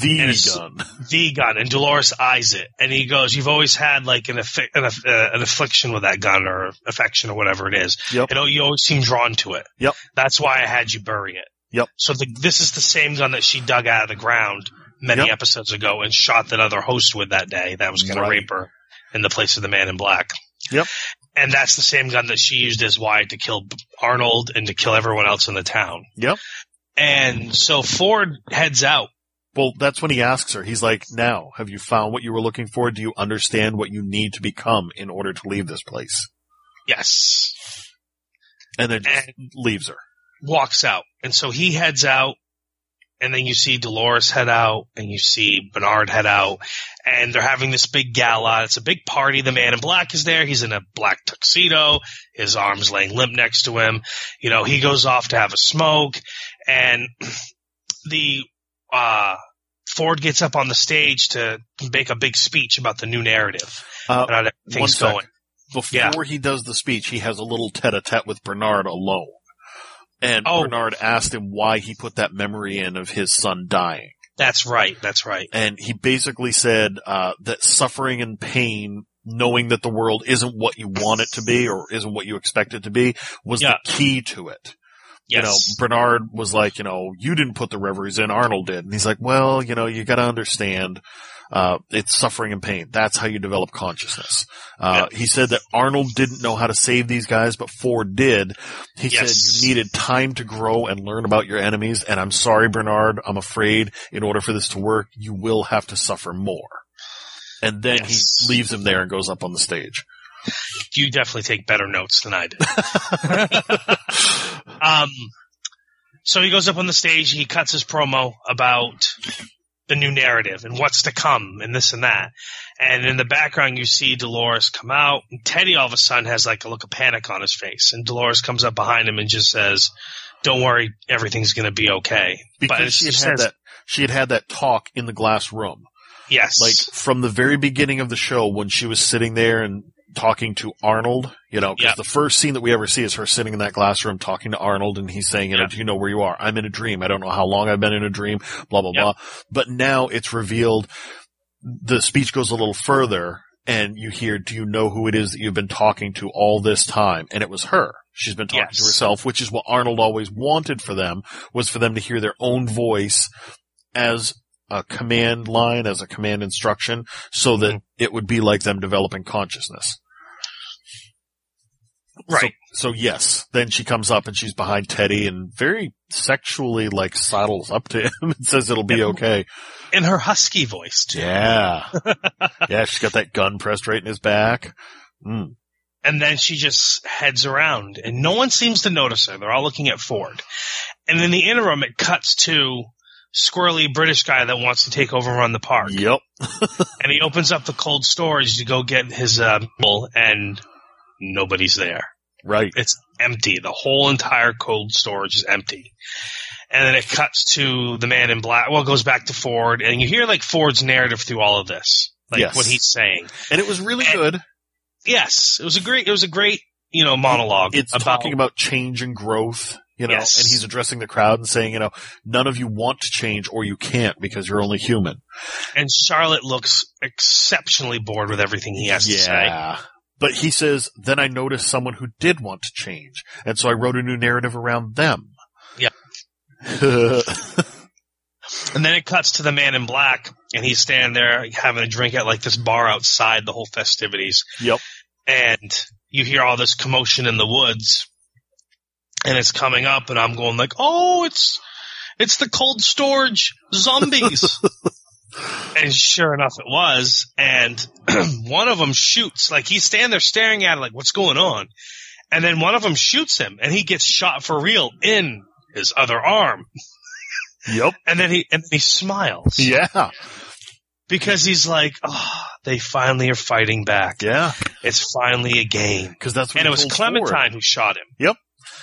The gun. the gun, and Dolores eyes it. And he goes, you've always had like an, affi- an, aff- uh, an affliction with that gun or affection or whatever it is. Yep. You know, you always seem drawn to it. Yep. That's why I had you bury it. Yep. So the, this is the same gun that she dug out of the ground many Yep. episodes ago and shot that other host with that day that was going Right. to rape her in the place of the man in black. Yep. And that's the same gun that she used as Wyatt to kill Arnold and to kill everyone else in the town. Yep. And so Ford heads out. Well, that's when he asks her. He's like, "Now, have you found what you were looking for? Do you understand what you need to become in order to leave this place?" Yes. And then And leaves her. walks out. And so he heads out. And then you see Dolores head out and you see Bernard head out and they're having this big gala. It's a big party. The man in black is there. He's in a black tuxedo. His arms laying limp next to him. You know, he goes off to have a smoke and the, uh, Ford gets up on the stage to make a big speech about the new narrative Uh, and how sec. going. Before he does the speech, he has a little tete-a-tete with Bernard alone. And Oh. Bernard asked him why he put that memory in of his son dying. That's right. That's right. And he basically said uh, that suffering and pain, knowing that the world isn't what you want it to be or isn't what you expect it to be, was Yeah. the key to it. Yes. You know, Bernard was like, you know, you didn't put the reveries in, Arnold did. And he's like, well, you know, you gotta understand, uh, it's suffering and pain. That's how you develop consciousness. Uh, he said that Arnold didn't know how to save these guys, but Ford did. He Yes. said you needed time to grow and learn about your enemies. And I'm sorry, Bernard, I'm afraid in order for this to work, you will have to suffer more. and then Yes. he leaves him there and goes up on the stage. You definitely take better notes than I did. um, so he goes up on the stage, he cuts his promo about the new narrative and what's to come and this and that. And in the background, you see Dolores come out. And Teddy all of a sudden has like a look of panic on his face. And Dolores comes up behind him and just says, don't worry, everything's going to be okay. because she had had that she had had that talk in the glass room. Yes. Like from the very beginning of the show when she was sitting there and talking to Arnold, you know, because Yeah. the first scene that we ever see is her sitting in that glass room talking to Arnold and he's saying, you know, Yeah. do you know where you are? I'm in a dream. I don't know how long I've been in a dream, blah, blah, Yeah. blah. But now it's revealed the speech goes a little further and you hear, do you know who it is that you've been talking to all this time? And it was her. She's been talking Yes. to herself, which is what Arnold always wanted for them, was for them to hear their own voice as a command line, as a command instruction, so that Mhm. It would be like them developing consciousness. Right. So, so yes, then she comes up and she's behind Teddy and very sexually like sidles up to him and says it'll be okay. in her husky voice too. Yeah. yeah, she's got that gun pressed right in his back. Mm. And then she just heads around and no one seems to notice her. They're all looking at Ford. And in the interim, it cuts to squirrely British guy that wants to take over and run the park. Yep. And he opens up the cold storage to go get his, uh, meal and nobody's there. Right. It's empty. The whole entire cold storage is empty. And then it cuts to the man in black. Well, it goes back to Ford and you hear like Ford's narrative through all of this. Like Yes. what he's saying. And it was really And- good. Yes, it was a great, it was a great, you know, monologue. It's talking about change and growth, you know, Yes. and he's addressing the crowd and saying, you know, none of you want to change or you can't because you're only human. and Charlotte looks exceptionally bored with everything he has to say. Yeah. But he says, then I noticed someone who did want to change. And so I wrote a new narrative around them. Yeah. And then it cuts to the man in black, and he's standing there having a drink at like this bar outside the whole festivities. Yep. And you hear all this commotion in the woods, and it's coming up, and I'm going like, "Oh, it's it's the cold storage zombies." and sure enough, it was. And one of them shoots, like he's standing there staring at it, like, "What's going on?" And then one of them shoots him, and he gets shot for real in his other arm. yep. And then he and he smiles Yeah. because he's like, "Oh, they finally are fighting back. Yeah. It's finally a game." Cause that's what And it was Clementine Ford. who shot him.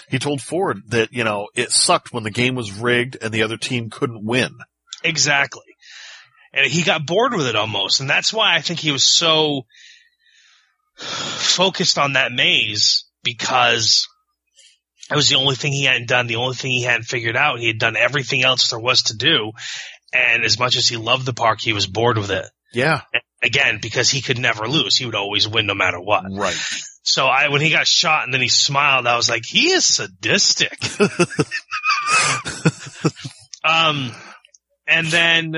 He told Ford that, you know, it sucked when the game was rigged and the other team couldn't win. Exactly. And he got bored with it almost, and that's why I think he was so focused on that maze because it was the only thing he hadn't done, the only thing he hadn't figured out. He had done everything else there was to do, and as much as he loved the park, he was bored with it. Yeah. Again, because he could never lose. He would always win no matter what. Right. So I, when he got shot and then he smiled, I was like, he is sadistic. um, and then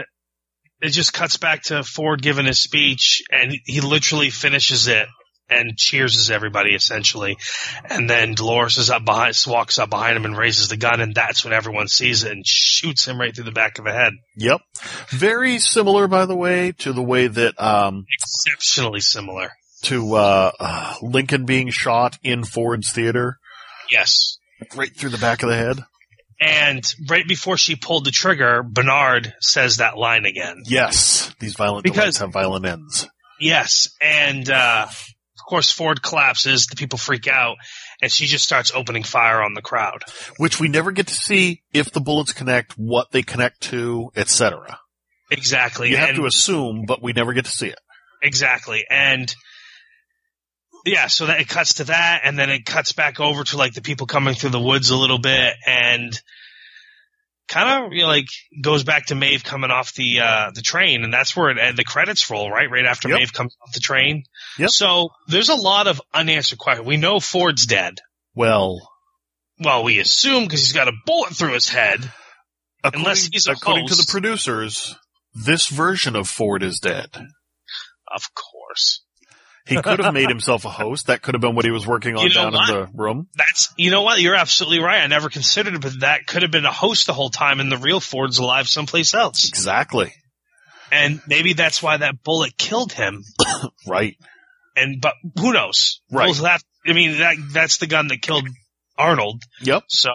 it just cuts back to Ford giving his speech and he literally finishes it and cheers everybody essentially. And then Dolores is up behind, walks up behind him and raises the gun and that's when everyone sees it and shoots him right through the back of the head. Yep. Very similar, by the way, to the way that, um, Exceptionally similar. To, uh, Lincoln being shot in Ford's theater Yes. right through the back of the head. And right before she pulled the trigger, Bernard says that line again. Yes. These violent Because- have violent ends. Yes, and uh, of course Ford collapses. The people freak out, and she just starts opening fire on the crowd. Which we never get to see if the bullets connect, what they connect to, etc. Exactly. You have and, to assume, but we never get to see it. exactly, and yeah, so that it cuts to that, and then it cuts back over to like the people coming through the woods a little bit, and kind of you know, like goes back to Maeve coming off the uh, the train, and that's where it, and the credits roll right right after Yep. Maeve comes off the train. Yep. So there's a lot of unanswered questions. We know Ford's dead. Well, Well, we assume because he's got a bullet through his head. according, Unless he's a according to the producers, this version of Ford is dead. Of course. He could have made himself a host. That could have been what he was working on You know down in the room. That's, you know what? You're absolutely right. I never considered it, but that could have been a host the whole time and the real Ford's alive someplace else. Exactly. and maybe that's why that bullet killed him. Right. And but who knows? Right. Well, that I mean that that's the gun that killed Arnold. Yep. So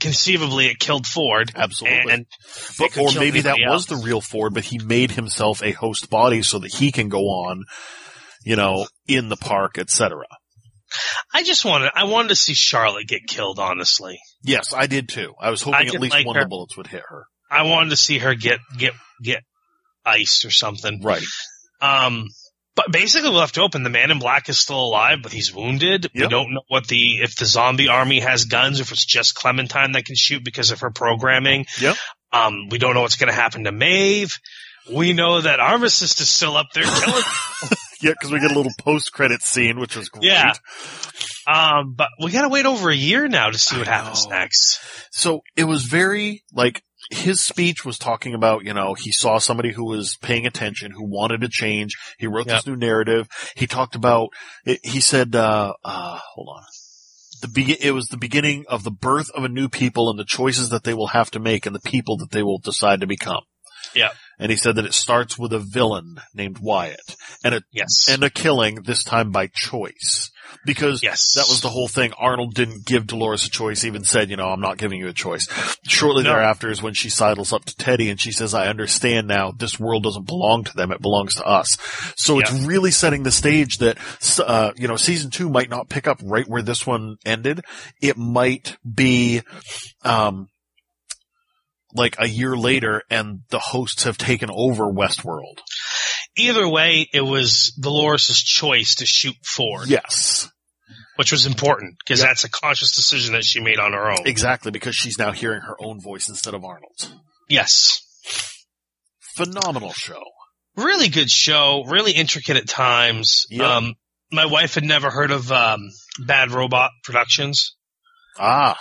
conceivably, it killed Ford. Absolutely. And but, or maybe that anybody was the real Ford, but he made himself a host body so that he can go on, you know, in the park, etc. I just wanted I wanted to see Charlotte get killed. Honestly, Yes, I did too. I was I hoping at least like one her. of the bullets would hit her. I wanted to see her get get get iced or something. Right. Um, but basically we left open. The man in black is still alive, but he's wounded. We don't know what the if the zombie army has guns, if it's just Clementine that can shoot because of her programming. Yep. Um, we don't know what's going to happen to Maeve. We know that Armistice is still up there killing. Yeah, because we get a little post-credit scene, which was great. Yeah. um, but we got to wait over a year now to see what happens next. So it was very like his speech was talking about, you know, he saw somebody who was paying attention, who wanted to change. He wrote Yep. this new narrative. He talked about, it, he said, uh, uh, hold on. The be- it was the beginning of the birth of a new people and the choices that they will have to make and the people that they will decide to become. Yep. And he said that it starts with a villain named Wyatt and a, Yes. and a killing this time by choice. Because yes. that was the whole thing. Arnold didn't give Dolores a choice, even said, you know, I'm not giving you a choice. Shortly No. thereafter is when she sidles up to Teddy and she says, I understand now this world doesn't belong to them. It belongs to us. So it's really setting the stage that, uh, you know, season two might not pick up right where this one ended. It might be, um, like a year later and the hosts have taken over Westworld. Either way, it was Dolores' choice to shoot Ford. Yes. which was important because Yep. that's a conscious decision that she made on her own. Exactly, because she's now hearing her own voice instead of Arnold's. Yes. Phenomenal show. Really good show, really intricate at times. Yep. Um, my wife had never heard of um, Bad Robot Productions. Ah,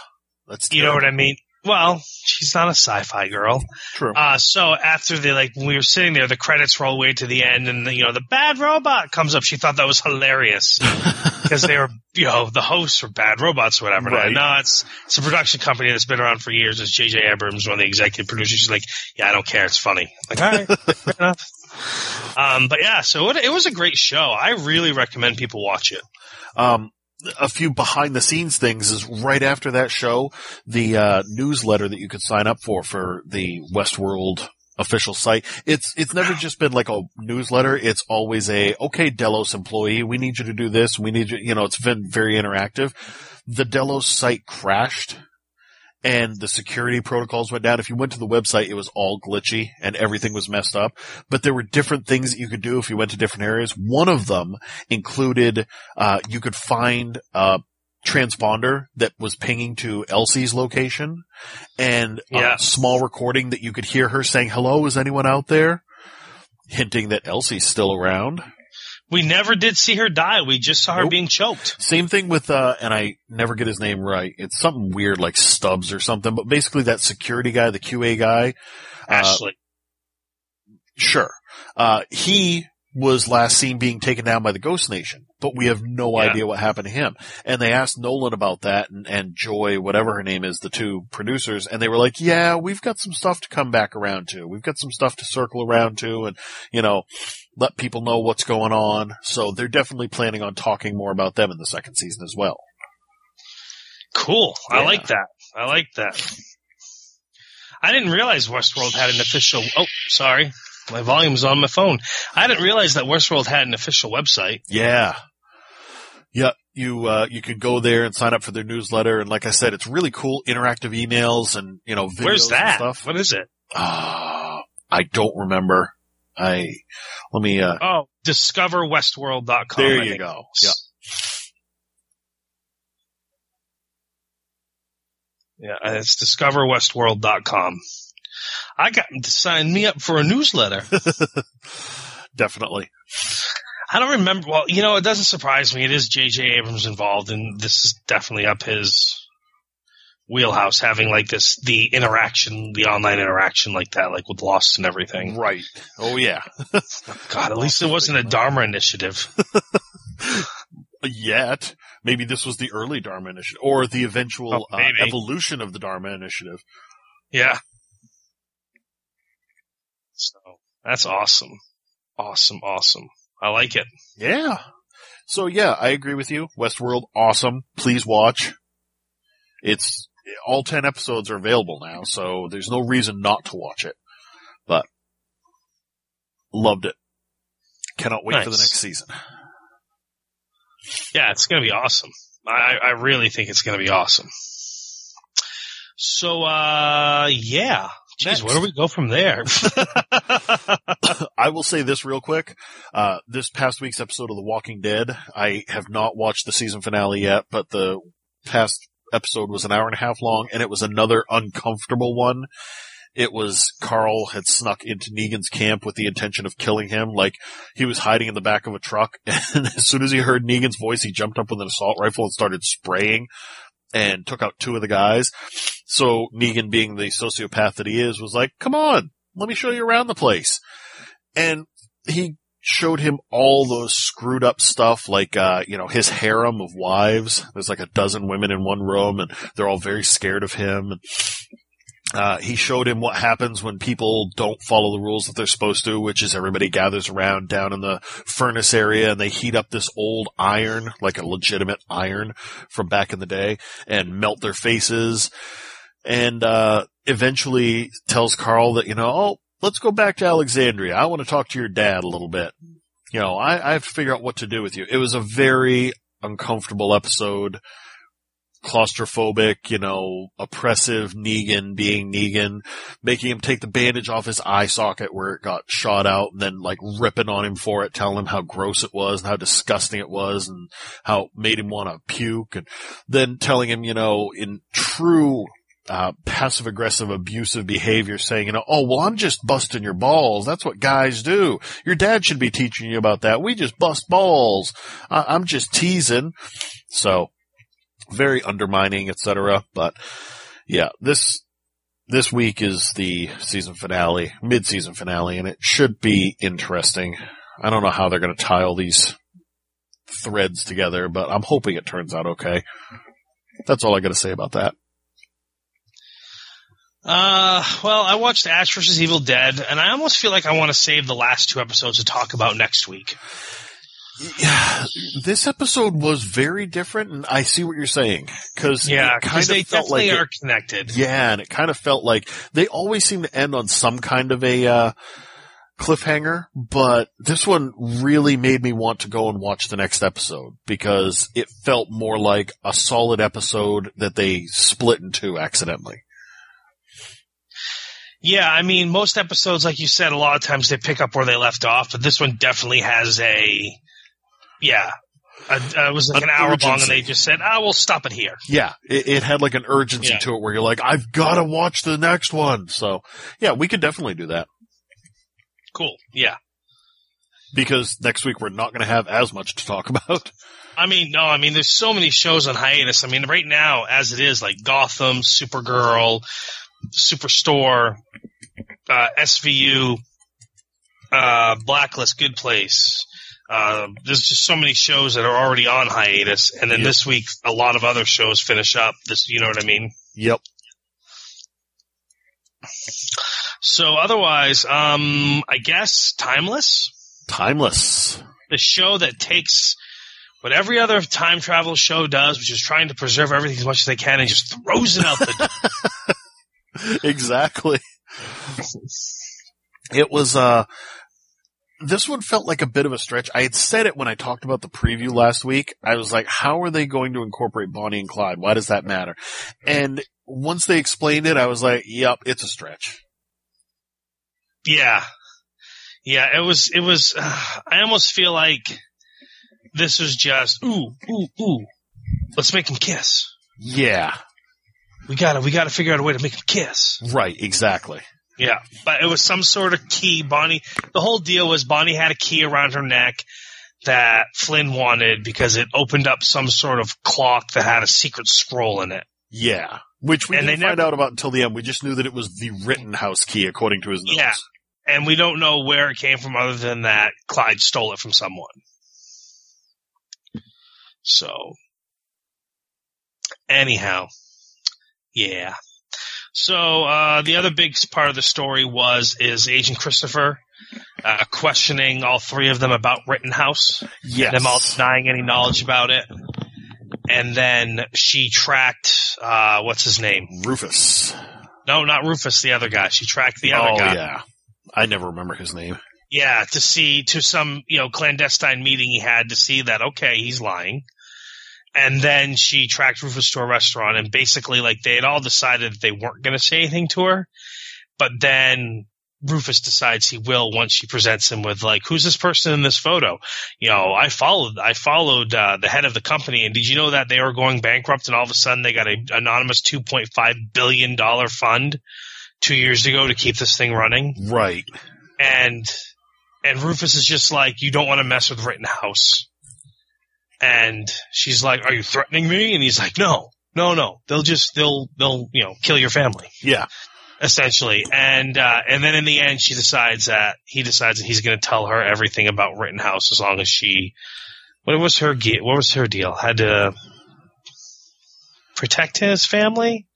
that's You know what I mean? Well, she's not a sci-fi girl. True. Uh, so after the like, when we were sitting there, the credits roll way to the end, and the, you know the Bad Robot comes up. She thought that was hilarious because they were, you know, the hosts were Bad Robots or whatever. Right. No, it's it's a production company that's been around for years. It's J.J. Abrams, one of the executive producers. She's like, yeah, I don't care. It's funny. Like, all right, fair enough. Um, but yeah, so it, it was a great show. I really recommend people watch it. Um, a few behind the scenes things is right after that show, the uh, newsletter that you could sign up for for the Westworld official site. It's it's never just been like a newsletter. It's always a okay, Delos employee, we need you to do this. We need you. You know, it's been very interactive. The Delos site crashed. And the security protocols went down. If you went to the website, it was all glitchy and everything was messed up. But there were different things that you could do if you went to different areas. One of them included uh, you could find a transponder that was pinging to Elsie's location and Yeah. a small recording that you could hear her saying, hello, is anyone out there? Hinting that Elsie's still around. We never did see her die. We just saw her Nope. being choked. Same thing with, uh, and I never get his name right. It's something weird like Stubbs or something, but basically that security guy, the QA guy, uh, Ashley. Sure. Uh, he was last seen being taken down by the Ghost Nation, but we have no Yeah. idea what happened to him. And they asked Nolan about that and, and Joy, whatever her name is, the two producers, and they were like, yeah, we've got some stuff to come back around to. We've got some stuff to circle around to and, you know, let people know what's going on. So they're definitely planning on talking more about them in the second season as well. Cool. I like that. I like that. I didn't realize Westworld had an official. Oh, sorry. My volume's on my phone. I didn't realize that Westworld had an official website. Yeah. Yeah, you uh, you could go there and sign up for their newsletter, and like I said, it's really cool, interactive emails and you know videos Where's and that? stuff. What is it? Uh, I don't remember. I let me. Uh, Oh, discoverwestworld.com. there you go. Yeah. Yeah, uh, it's discoverwestworld.com. I got him to sign me up for a newsletter. Definitely. I don't remember. Well, you know, it doesn't surprise me. It is J.J. Abrams involved, and this is definitely up his wheelhouse, having like this, the interaction, the online interaction like that, like with Lost and everything. Right. Oh yeah. God, at least it wasn't a Dharma initiative. Yet, maybe this was the early Dharma initiative, or the eventual Oh, uh, evolution of the Dharma initiative. Yeah. So That's awesome. Awesome, awesome. I like it. Yeah. So yeah, I agree with you. Westworld, awesome. Please watch. It's all 10 episodes are available now, so there's no reason not to watch it. But loved it. Cannot wait for the next season. Yeah, it's going to be awesome. I, I really think it's going to be awesome. So, uh, yeah. Jeez, where do we go from there? I will say this real quick. Uh, this past week's episode of The Walking Dead, I have not watched the season finale yet, but the past episode was an hour and a half long and it was another uncomfortable one. It was Carl had snuck into Negan's camp with the intention of killing him. Like he was hiding in the back of a truck and as soon as he heard Negan's voice, he jumped up with an assault rifle and started spraying and took out two of the guys. So Negan being the sociopath that he is was like, come on, let me show you around the place. And he showed him all those screwed up stuff, like, uh, you know, his harem of wives. There's like a dozen women in one room and they're all very scared of him. And, uh, he showed him what happens when people don't follow the rules that they're supposed to, which is everybody gathers around down in the furnace area and they heat up this old iron, like a legitimate iron from back in the day and melt their faces. And, uh, eventually tells Carl that, you know, oh, let's go back to Alexandria. I want to talk to your dad a little bit. You know, I, I have to figure out what to do with you. It was a very uncomfortable episode. Claustrophobic, you know, oppressive Negan being Negan, making him take the bandage off his eye socket where it got shot out and then like ripping on him for it, telling him how gross it was and how disgusting it was and how it made him want to puke and then telling him, you know, in true uh, passive aggressive abusive behavior saying, you know, oh, well, I'm just busting your balls. That's what guys do. Your dad should be teaching you about that. We just bust balls. I'm just teasing. So very undermining, etc. But yeah, this, this week is the season finale, mid-season finale, and it should be interesting. I don't know how they're going to tie all these threads together, but I'm hoping it turns out okay. That's all I got to say about that. Uh, well, I watched Ash vs. Evil Dead, and I almost feel like I want to save the last two episodes to talk about next week. Yeah, this episode was very different, and I see what you're saying because Yeah, because they felt like definitely it- are connected. yeah, and it kind of felt like they always seem to end on some kind of a uh, cliffhanger, but this one really made me want to go and watch the next episode because it felt more like a solid episode that they split in two accidentally. Yeah, I mean, most episodes, like you said, a lot of times they pick up where they left off, but this one definitely has a, yeah, a, uh, it was like An an, hour long, and they just said, "Ah, we'll stop it here." Yeah, it, it had like an urgency Yeah. to it where you're like, I've got to watch the next one. So yeah, we could definitely do that. Cool. Yeah. because next week we're not going to have as much to talk about. I mean, no, I mean, there's so many shows on hiatus. I mean, right now, as it is, like Gotham, Supergirl, Superstore, uh, SVU, uh, Blacklist, Good Place. Uh, there's just so many shows that are already on hiatus, and then Yep. this week a lot of other shows finish up. This, you know what I mean? Yep. So otherwise, um, I guess Timeless, Timeless. the show that takes what every other time travel show does, which is trying to preserve everything as much as they can and just throws it out the exactly. It was, uh, this one felt like a bit of a stretch. I had said it when I talked about the preview last week. I was like, how are they going to incorporate Bonnie and Clyde? Why does that matter? And once they explained it, I was like, yep, it's a stretch. Yeah. Yeah, it was, it was, uh, I almost feel like this was just, ooh, ooh, ooh, let's make them kiss. Yeah. We gotta, we gotta figure out a way to make them kiss. Right, exactly. Yeah. But it was some sort of key. Bonnie, the whole deal was Bonnie had a key around her neck that Flynn wanted because it opened up some sort of clock that had a secret scroll in it. Yeah. Which we And didn't they find never- out about until the end. We just knew that it was the Rittenhouse key according to his notes. Yeah. And we don't know where it came from other than that Clyde stole it from someone. So, anyhow, yeah. So, uh, the other big part of the story was, is Agent Christopher uh, questioning all three of them about Rittenhouse. Yes. Them all denying any knowledge about it. And then she tracked, uh, what's his name? Rufus. No, not Rufus, the other guy. She tracked the other oh, guy. yeah. I never remember his name. Yeah, to see to some you know clandestine meeting he had to see that okay he's lying, and then she tracked Rufus to a restaurant and basically like they had all decided that they weren't going to say anything to her, but then Rufus decides he will once she presents him with like who's this person in this photo, you know I followed I followed uh, the head of the company and did you know that they were going bankrupt and all of a sudden they got a anonymous two point five billion dollar fund two years ago to keep this thing running Right. and and Rufus is just like, you don't want to mess with Rittenhouse. And she's like, are you threatening me? And he's like, no, no, no. They'll just they'll they'll you know kill your family Yeah. essentially. And uh, and then in the end, she decides that he decides that he's going to tell her everything about Rittenhouse as long as she. What was her What was her deal? Had to protect his family.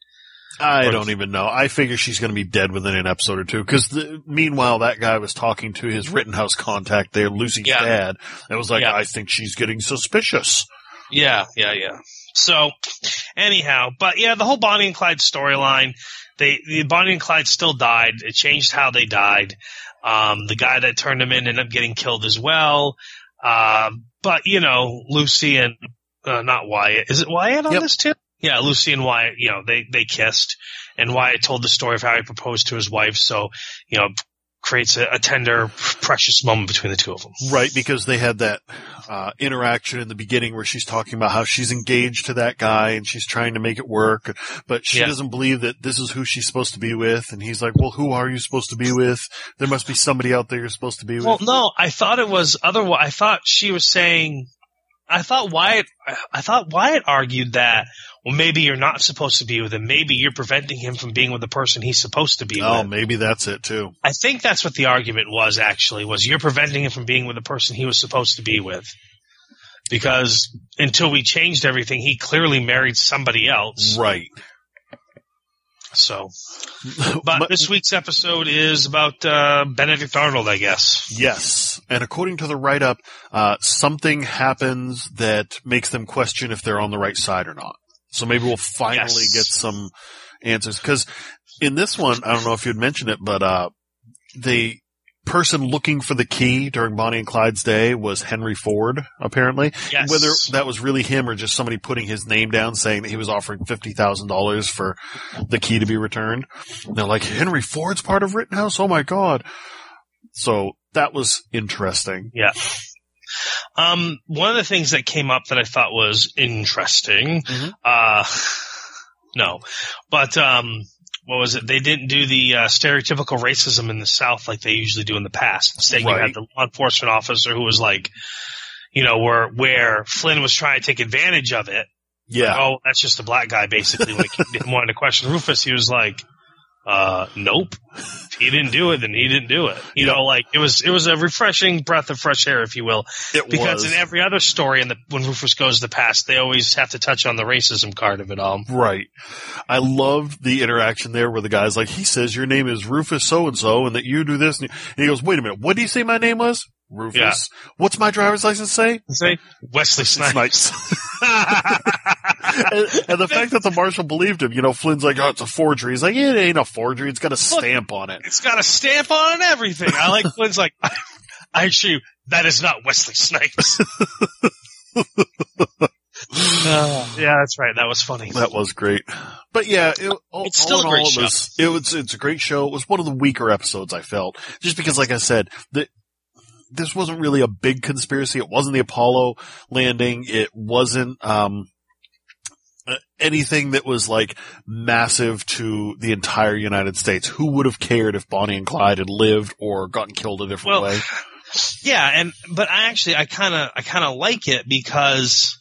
I don't even know. I figure she's going to be dead within an episode or two. Because meanwhile, that guy was talking to his Rittenhouse contact there, Lucy's Yeah. dad. It was like, Yeah. I think she's getting suspicious. Yeah, yeah, yeah. So, anyhow, but yeah, the whole Bonnie and Clyde storyline, they, the Bonnie and Clyde still died. It changed how they died. Um, the guy that turned them in ended up getting killed as well. Uh, but you know, Lucy and, uh, not Wyatt. Is it Wyatt on Yep. this too? Yeah, Lucy and Wyatt, you know, they, they kissed and Wyatt told the story of how he proposed to his wife. So, you know, creates a, a tender, precious moment between the two of them. Right, because they had that uh, interaction in the beginning where she's talking about how she's engaged to that guy and she's trying to make it work, but she Yeah. doesn't believe that this is who she's supposed to be with. And he's like, well, who are you supposed to be with? There must be somebody out there you're supposed to be with. Well, no, I thought it was otherwise. I thought she was saying. I thought Wyatt. I thought Wyatt argued that. Well, maybe you're not supposed to be with him. Maybe you're preventing him from being with the person he's supposed to be oh, with. maybe that's it too. I think that's what the argument was. Actually, was you're preventing him from being with the person he was supposed to be with. Because until we changed everything, he clearly married somebody else. Right. So, but this week's episode is about uh, Benedict Arnold, I guess. Yes. And according to the write up, uh, something happens that makes them question if they're on the right side or not. So maybe we'll finally Yes. get some answers. Cause in this one, I don't know if you'd mentioned it, but, uh, the person looking for the key during Bonnie and Clyde's day was Henry Ford, apparently. Yes. Whether that was really him or just somebody putting his name down saying that he was offering $50,000 for the key to be returned. And they're like, Henry Ford's part of Rittenhouse? Oh my God. So that was interesting. Yeah. Um, one of the things that came up that I thought was interesting, Mhm. uh, no, but, um, what was it? They didn't do the uh, stereotypical racism in the South like they usually do in the past. Instead, you had the law enforcement officer who was like, you know, where where Flynn was trying to take advantage of it. Yeah. Oh, that's just a black guy, basically. When he didn't want to question Rufus, he was like, uh, nope. If he didn't do it, then he didn't do it. You Yeah. know, like it was, it was a refreshing breath of fresh air, if you will. It Because was. in every other story, in the when Rufus goes to the past, they always have to touch on the racism card of it all. Right. I loved the interaction there where the guy's like, he says your name is Rufus so and so and that you do this. And he goes, wait a minute. What did he say my name was? Rufus. Yeah. What's my driver's license say? Say Wesley Snipes. And, and the fact that the marshal believed him, you know, Flynn's like, oh, it's a forgery. He's like, it ain't a forgery. It's got a stamp on it. it's got a stamp on and everything. I like Flynn's like, I, I assure you, that is not Wesley Snipes. Uh, yeah, that's right. That was funny. That was great. But yeah, it, all, It's still all a great all, show. It was, it was, it's a great show. It was one of the weaker episodes I felt. Just because, like I said, the, this wasn't really a big conspiracy. It wasn't the Apollo landing. It wasn't, um, uh, anything that was like massive to the entire United States. Who would have cared if Bonnie and Clyde had lived or gotten killed a different Well, way? Yeah, and but I actually I kind of I kind of like it because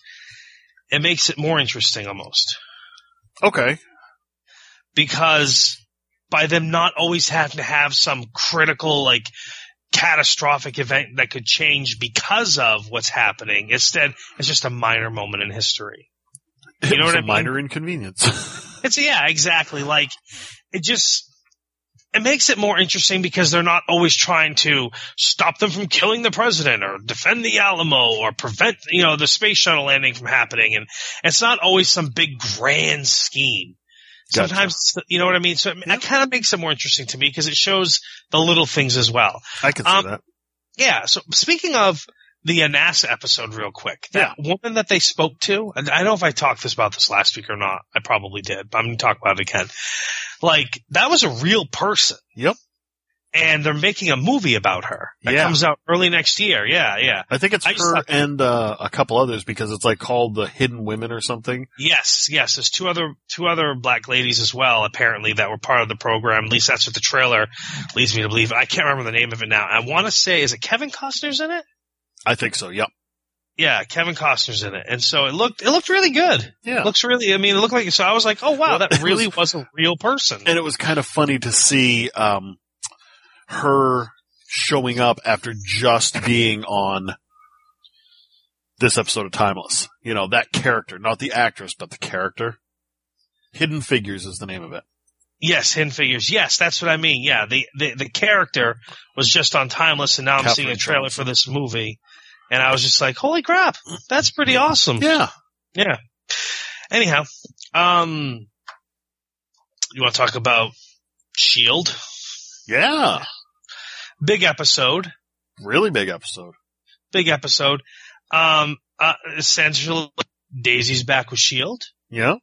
it makes it more interesting almost. Okay. Because by them not always having to have some critical like catastrophic event that could change because of what's happening, instead it's just a minor moment in history. It know what a I mean? minor inconvenience. It's yeah, exactly. Like it just it makes it more interesting because they're not always trying to stop them from killing the president or defend the Alamo or prevent, you know, the space shuttle landing from happening. And it's not always some big grand scheme. Gotcha. Sometimes, you know what I mean? So it, it kind of makes it more interesting to me because it shows the little things as well. I can see Um, that. Yeah. So speaking of the uh, NASA episode real quick, that woman that they spoke to, and I don't know if I talked this about this last week or not. I probably did, but I'm going to talk about it again. Like that was a real person. Yep. And they're making a movie about her that Yeah. comes out early next year. Yeah. Yeah. I think it's I her and uh, a couple others because it's like called the Hidden Women or something. Yes. Yes. There's two other, two other black ladies as well, apparently that were part of the program. At least that's what the trailer leads me to believe. I can't remember the name of it now. I want to say, is it Kevin Costner's in it? I think so. Yep. Yeah, Kevin Costner's in it, and so it looked it looked really good. Yeah. It looks really. I mean, it looked like so. I was like, oh wow, that really was, a real person. and it was kind of funny to see um, her showing up after just being on this episode of Timeless. You know, that character, not the actress, but the character. Hidden Figures is the name of it. yes, Hidden Figures. Yes, that's what I mean. Yeah, the the, the character was just on Timeless, and now I'm Katherine seeing a trailer Johnson. for this movie, and I was just like, holy crap, that's pretty awesome. Yeah. Yeah. Anyhow, um, you want to talk about Shield? Yeah. Big episode. Really big episode. Big episode. Um, uh, essentially, Daisy's back with Shield. Yeah.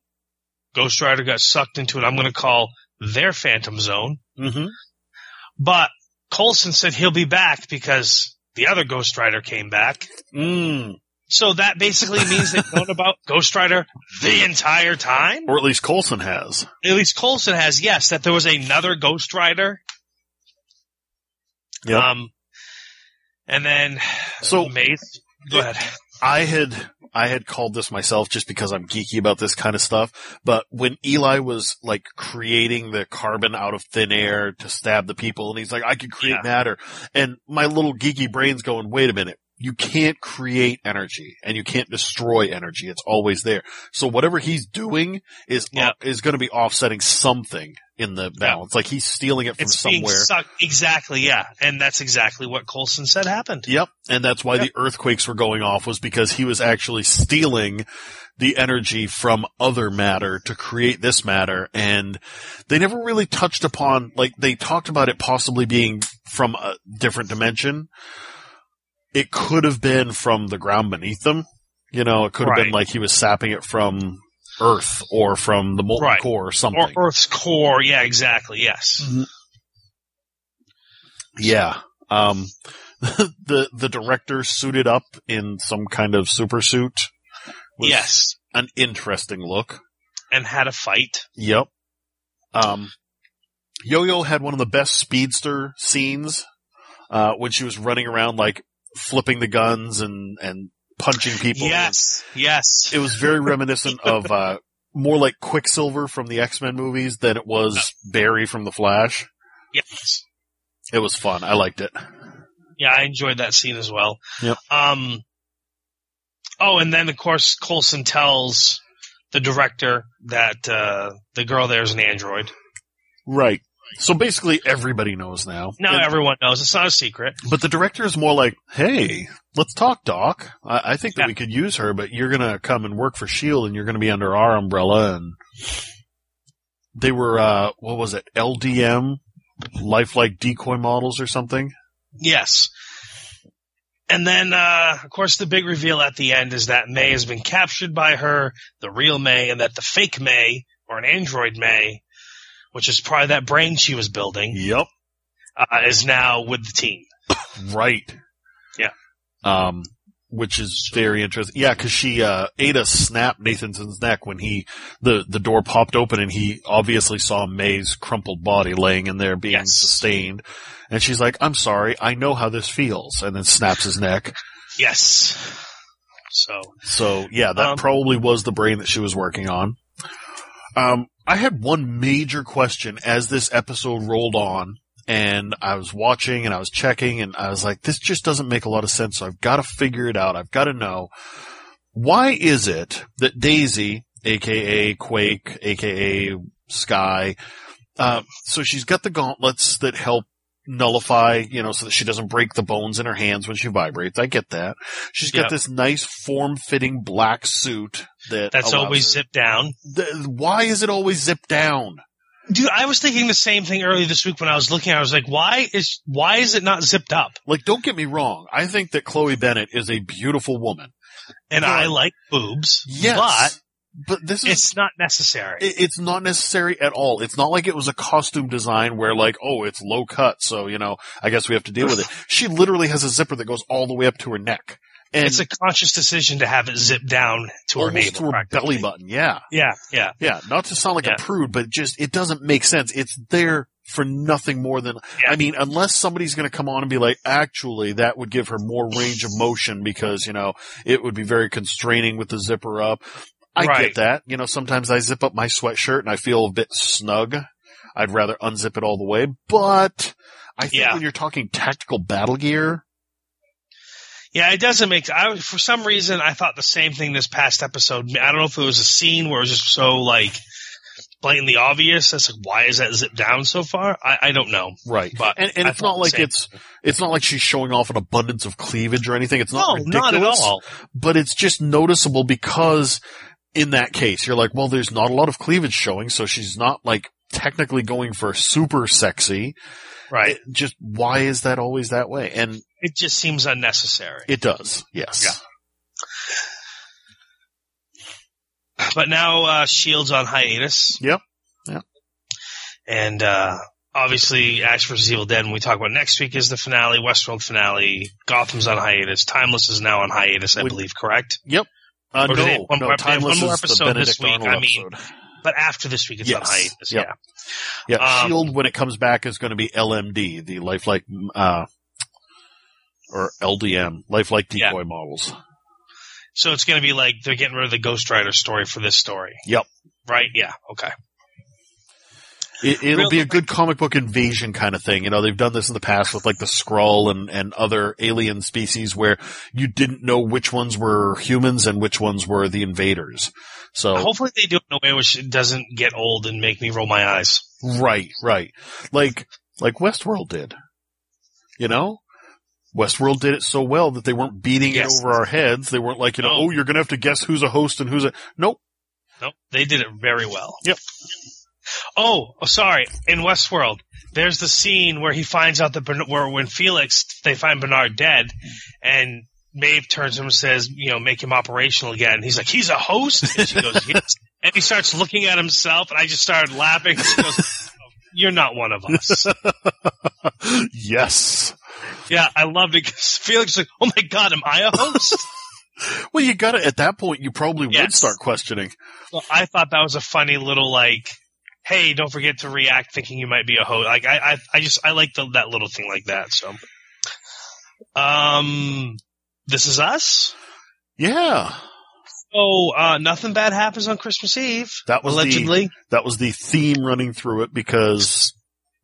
Ghost Rider got sucked into what I'm going to call their Phantom Zone. Mm-hmm. But Coulson said he'll be back because the other Ghost Rider came back. Mm. So that basically means they've known about Ghost Rider the entire time. Or at least Coulson has. At least Coulson has, yes, that there was another Ghost Rider. Yeah. Um, and then So- Mace, go ahead. I had I had called this myself just because I'm geeky about this kind of stuff. But when Eli was like creating the carbon out of thin air to stab the people, and he's like, "I could create Yeah. matter," and my little geeky brain's going, "Wait a minute." You can't create energy and you can't destroy energy. It's always there. So whatever he's doing is uh, Yeah. is going to be offsetting something in the balance. Like he's stealing it from It's somewhere. Exactly, yeah. And that's exactly what Coulson said happened. Yep. And that's why the earthquakes were going off was because he was actually stealing the energy from other matter to create this matter. And they never really touched upon, like, they talked about it possibly being from a different dimension. It could have been from the ground beneath them. You know, it could have been like he was sapping it from Earth or from the molten Right. core or Or something. Earth's core, yeah, exactly, yes. Yeah. Um, the, the director suited up in some kind of super suit. was Yes. An interesting look. And had a fight. Yep. Um, Yo-Yo had one of the best speedster scenes, uh, when she was running around like flipping the guns and, and punching people. Yes, yes. It was very reminiscent of, uh, more like Quicksilver from the X-Men movies than it was Barry from The Flash. yes. It was fun. I liked it. Yeah, I enjoyed that scene as well. Yep. Um, oh, and then of course Coulson tells the director that uh, the girl there is an android. Right. So basically everybody knows now. Now And- everyone knows it's not a secret. But the director is more like, "Hey, let's talk, Doc. I, I think that Yeah. we could use her, but you're gonna come and work for Shield, and you're gonna be under our umbrella." And they were, uh, what was it, LDM, lifelike decoy models or something? Yes. And then, uh, of course, the big reveal at the end is that May has been captured by her, the real May, and that the fake May, or an android May, which is probably that brain she was building, Yep. uh, is now with the team. Right. Yeah. Um, which is very interesting. Yeah, because she uh, Ada snapped Nathanson's neck when he the the door popped open and he obviously saw May's crumpled body laying in there being Yes. sustained, and she's like, "I'm sorry, I know how this feels," and then snaps his neck. Yes. So, So yeah, that Um, probably was the brain that she was working on. Um, I had one major question as this episode rolled on, and I was watching and I was checking, and I was like, "This just doesn't make a lot of sense." So I've got to figure it out. I've got to know why is it that Daisy, aka Quake, aka Skye, Uh, so she's got the gauntlets that help nullify, you know, so that she doesn't break the bones in her hands when she vibrates. I get that. She's got Yep. this nice form-fitting black suit that That's always zipped down. The- why is it always zipped down? Dude, I was thinking the same thing earlier this week when I was looking. I was like, why is why is it not zipped up? Like, don't get me wrong. I think that Chloe Bennet is a beautiful woman. And Yeah. I like boobs, Yes. but But this is it's not necessary. it- it's not necessary at all. It's not like it was a costume design where like, oh, it's low cut, so you know, I guess we have to deal with it. She literally has a zipper that goes all the way up to her neck, and it's a conscious decision to have it zipped down to her navel. to her belly button. Yeah, Yeah, yeah. yeah. Not to sound like Yeah. a prude, but just it doesn't make sense. It's there for nothing more than. Yeah. I mean, unless somebody's going to come on and be like, actually, that would give her more range of motion because you know it would be very constraining with the zipper up. I Right. get that. You know, sometimes I zip up my sweatshirt and I feel a bit snug. I'd rather unzip it all the way, but I think Yeah. when you're talking tactical battle gear, Yeah, it doesn't make. I for some reason I thought the same thing this past episode. I don't know if it was a scene where it was just so like blatantly obvious. It's like, why is that zipped down so far? I, I don't know. right? But and, and it's not like it's it's not like she's showing off an abundance of cleavage or anything. It's not No, ridiculous, not at all. but it's just noticeable because in that case, you're like, well, there's not a lot of cleavage showing, so she's not like technically going for super sexy. Right. It just why is that always that way? And It just seems unnecessary. it does, yes. Yeah. But now uh, Shield's on hiatus. Yep. Yep. And uh, obviously, Ash vs. Evil Dead, when we talk about next week, is the finale, Westworld finale. Gotham's on hiatus. Timeless is now on hiatus, I We- belief, correct? Yep. Uh, Or do they have no, one no, more- Timeless one more episode this week, Arnold I mean, episode. But after this week, it's on hiatus. Yep. Yeah. Yeah, um, Shield when it comes back is going to be LMD, the lifelike, uh, or LDM, lifelike Yeah. decoy models. So it's going to be like they're getting rid of the Ghost Rider story for this story. Yep. Right? Yeah. Okay. It, it'll Real be a good comic book invasion kind of thing. You know, they've done this in the past with like the Skrull and, and other alien species where you didn't know which ones were humans and which ones were the invaders. So, Hopefully they do it in a way which doesn't get old and make me roll my eyes. right, right. Like, like Westworld did. You know? Westworld did it so well that they weren't beating Yes. it over our heads. They weren't like, you know, No. oh, you're going to have to guess who's a host and who's a, nope. Nope, they did it very well. Yep. Oh, oh, sorry. In Westworld, there's the scene where he finds out that where when Felix they find Bernard dead, and Maeve turns to him and says, "You know, make him operational again." He's like, "He's a host," and she goes, "Yes." And he starts looking at himself, and I just started laughing. She goes, "You're not one of us." yes. yeah, I loved it because Felix is like, "Oh my god, am I a host?" Well, you got to, at that point, you probably would start questioning. So I thought that was a funny little like, hey, don't forget to react thinking you might be a host. Like I, I, I just I like the, that little thing like that. So, um, this is us. Yeah. Oh, uh, nothing bad happens on Christmas Eve. That was the, that was the theme running through it because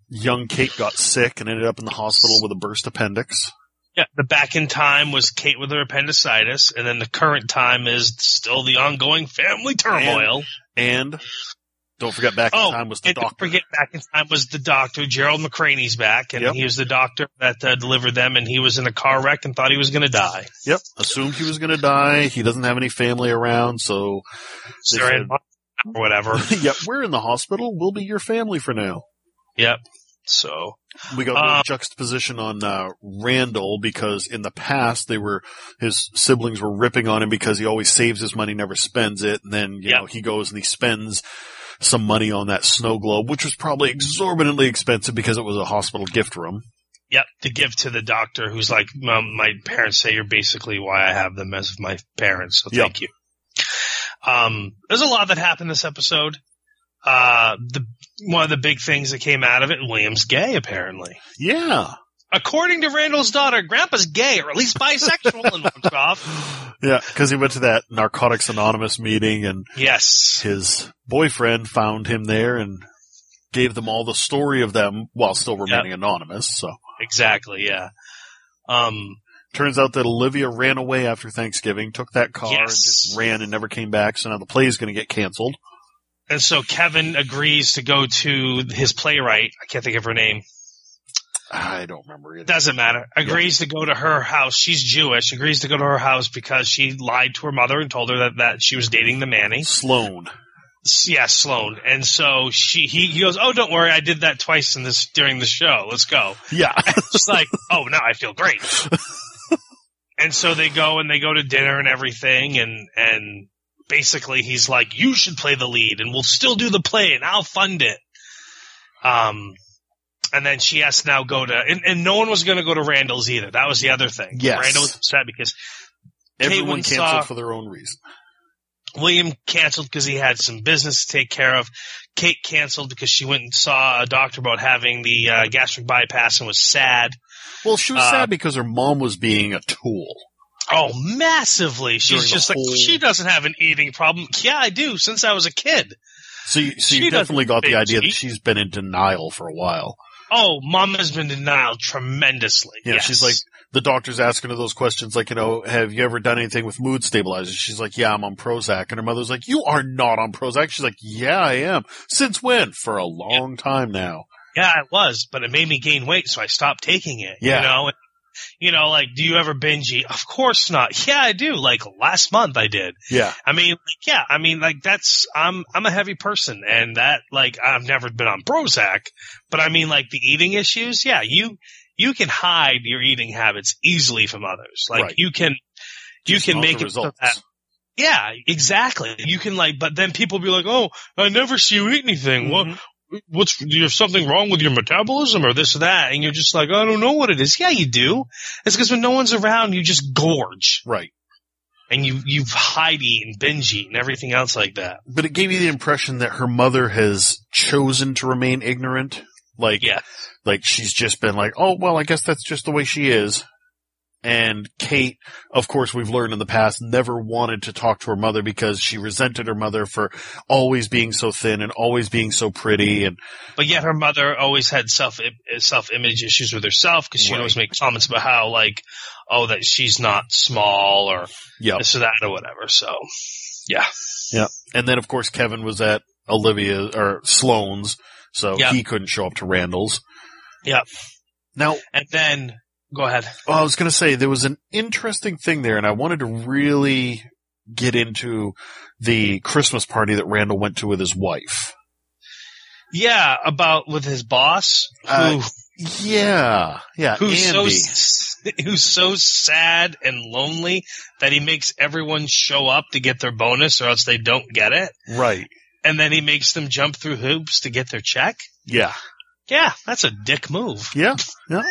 young Kate got sick and ended up in the hospital with a burst appendix. yeah. The back in time was Kate with her appendicitis, and then the current time is still the ongoing family turmoil. And don't forget back in Oh, time was the doctor. forget, back in time was the doctor. Gerald McRaney's back, and Yep. he was the doctor that uh, delivered them, and he was in a car wreck and thought he was going to die. Yep. Assumed he was going to die. He doesn't have any family around, so said- or whatever. yep, we're in the hospital. We'll be your family for now. yep. So We got Um, juxtaposition on uh, Randall because in the past they were his siblings were ripping on him because he always saves his money, never spends it, and then you Yep. know he goes and he spends some money on that snow globe, which was probably exorbitantly expensive because it was a hospital gift room. yep, to give to the doctor who's like, Mom, my parents say you're basically why I have them as my parents. So Yep. thank you. Um, there's a lot that happened this episode. Uh, the one of the big things that came out of it, William's gay apparently. Yeah, According to Randall's daughter, Grandpa's gay or at least bisexual and walks off. yeah, because he went to that Narcotics Anonymous meeting and Yes. his boyfriend found him there and gave them all the story of them while still remaining anonymous. So Exactly. Yeah. Um, Turns out that Olivia ran away after Thanksgiving, took that car and just ran and never came back. So now the play is going to get canceled. and so Kevin agrees to go to his playwright. I can't think of her name. I don't remember either. Doesn't matter. Agrees to go to her house. She's Jewish. Agrees to go to her house because she lied to her mother and told her that, that she was dating the Manny. Sloane. Yeah, Sloane. And so she he, he goes, Oh, don't worry, I did that twice in this during the show. Let's go. Yeah. It's like, oh, now I feel great. and so they go and they go to dinner and everything, and and basically he's like, you should play the lead, and we'll still do the play, and I'll fund it. Um, and then she has to now go to, and, and no one was going to go to Randall's either. That was the other thing. Yes. Randall was upset because Everyone went and canceled saw- for their own reason. William canceled because he had some business to take care of. Kate canceled because she went and saw a doctor about having the uh, gastric bypass and was sad. Well, she was Uh, sad because her mom was being a tool. Oh, massively. She's During the just like, whole- she doesn't have an eating problem. Yeah, I do, since I was a kid. So you, so She you definitely got the doesn't idea that she's been in denial for a while. Oh, mom has been denied tremendously. Yeah, yes. she's like, the doctor's asking her those questions like, you know, have you ever done anything with mood stabilizers? She's like, yeah, I'm on Prozac. And her mother's like, you are not on Prozac. She's like, yeah, I am. Since when? For a long time now. yeah, it was, but it made me gain weight, so I stopped taking it. Yeah. You know, you know, like, do you ever binge eat? Of course not. Yeah, I do. Like last month I did. Yeah. I mean, like, yeah, I mean, like that's I'm I'm a heavy person, and that like I've never been on Prozac, but I mean, like the eating issues, yeah, you you can hide your eating habits easily from others. Like Right. you can you Just can make it so results. that yeah, exactly. You can like, but then people be like, oh, I never see you eat anything. What Mhm. What's have something wrong with your metabolism or this or that? And you're just like, I don't know what it is. Yeah, you do. It's because when no one's around, you just gorge Right. and you you hide eat and binge eat and everything else like that. But it gave you the impression that her mother has chosen to remain ignorant. Like, Yeah. like she's just been like, oh, well, I guess that's just the way she is. And Kate, of course, we've learned in the past, never wanted to talk to her mother because she resented her mother for always being so thin and always being so pretty. And But yet her mother always had self self image issues with herself because she'd Right. always make comments about how like, oh, that she's not small or yeah. this or that or whatever. So yeah, yeah. And then, of course, Kevin was at Olivia or Sloane's, so Yeah. he couldn't show up to Randall's. Yeah. Now, and then go ahead. Well, I was going to say there was an interesting thing there, and I wanted to really get into the Christmas party that Randall went to with his wife. Yeah, about with his boss who Uh, Yeah, yeah, who's so Andy. s- who's so sad and lonely that he makes everyone show up to get their bonus or else they don't get it, right? and then he makes them jump through hoops to get their check. Yeah, Yeah, that's a dick move. yeah, yeah.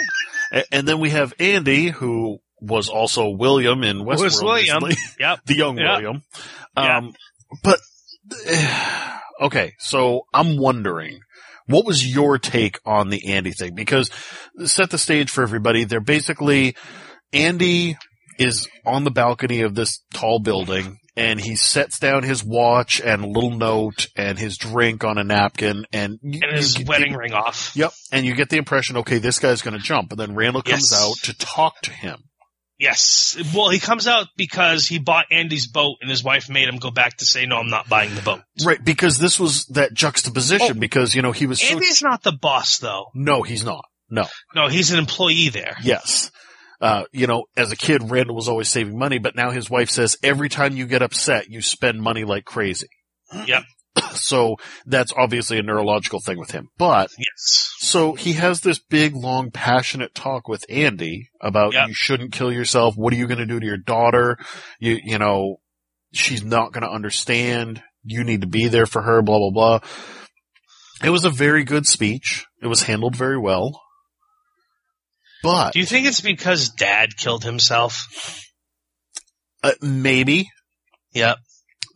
And then we have Andy, who was also William in Westworld. Was William. recently. Yep. the young Yeah. William. Yeah. Um, but okay, so I'm wondering, what was your take on the Andy thing? Because set the stage for everybody. They're basically Andy is on the balcony of this tall building. And he sets down his watch and a little note and his drink on a napkin and, you- And his wedding ring off. Yep. And you get the impression, okay, this guy's going to jump. And then Randall comes Yes. out to talk to him. Yes. Well, he comes out because he bought Andy's boat and his wife made him go back to say, no, I'm not buying the boat. Right. Because this was that juxtaposition Oh. because, you know, he was so Andy's not the boss though. No, he's not. No. No, he's an employee there. Yes. Uh, you know, as a kid, Randall was always saving money, but now his wife says every time you get upset, you spend money like crazy. Yep. So that's obviously a neurological thing with him. But Yes. so he has this big, long, passionate talk with Andy about Yep. you shouldn't kill yourself. What are you going to do to your daughter? You, you know, she's not going to understand. You need to be there for her, blah, blah, blah. It was a very good speech. It was handled very well. But Do you think it's because dad killed himself? uh, maybe, Yep.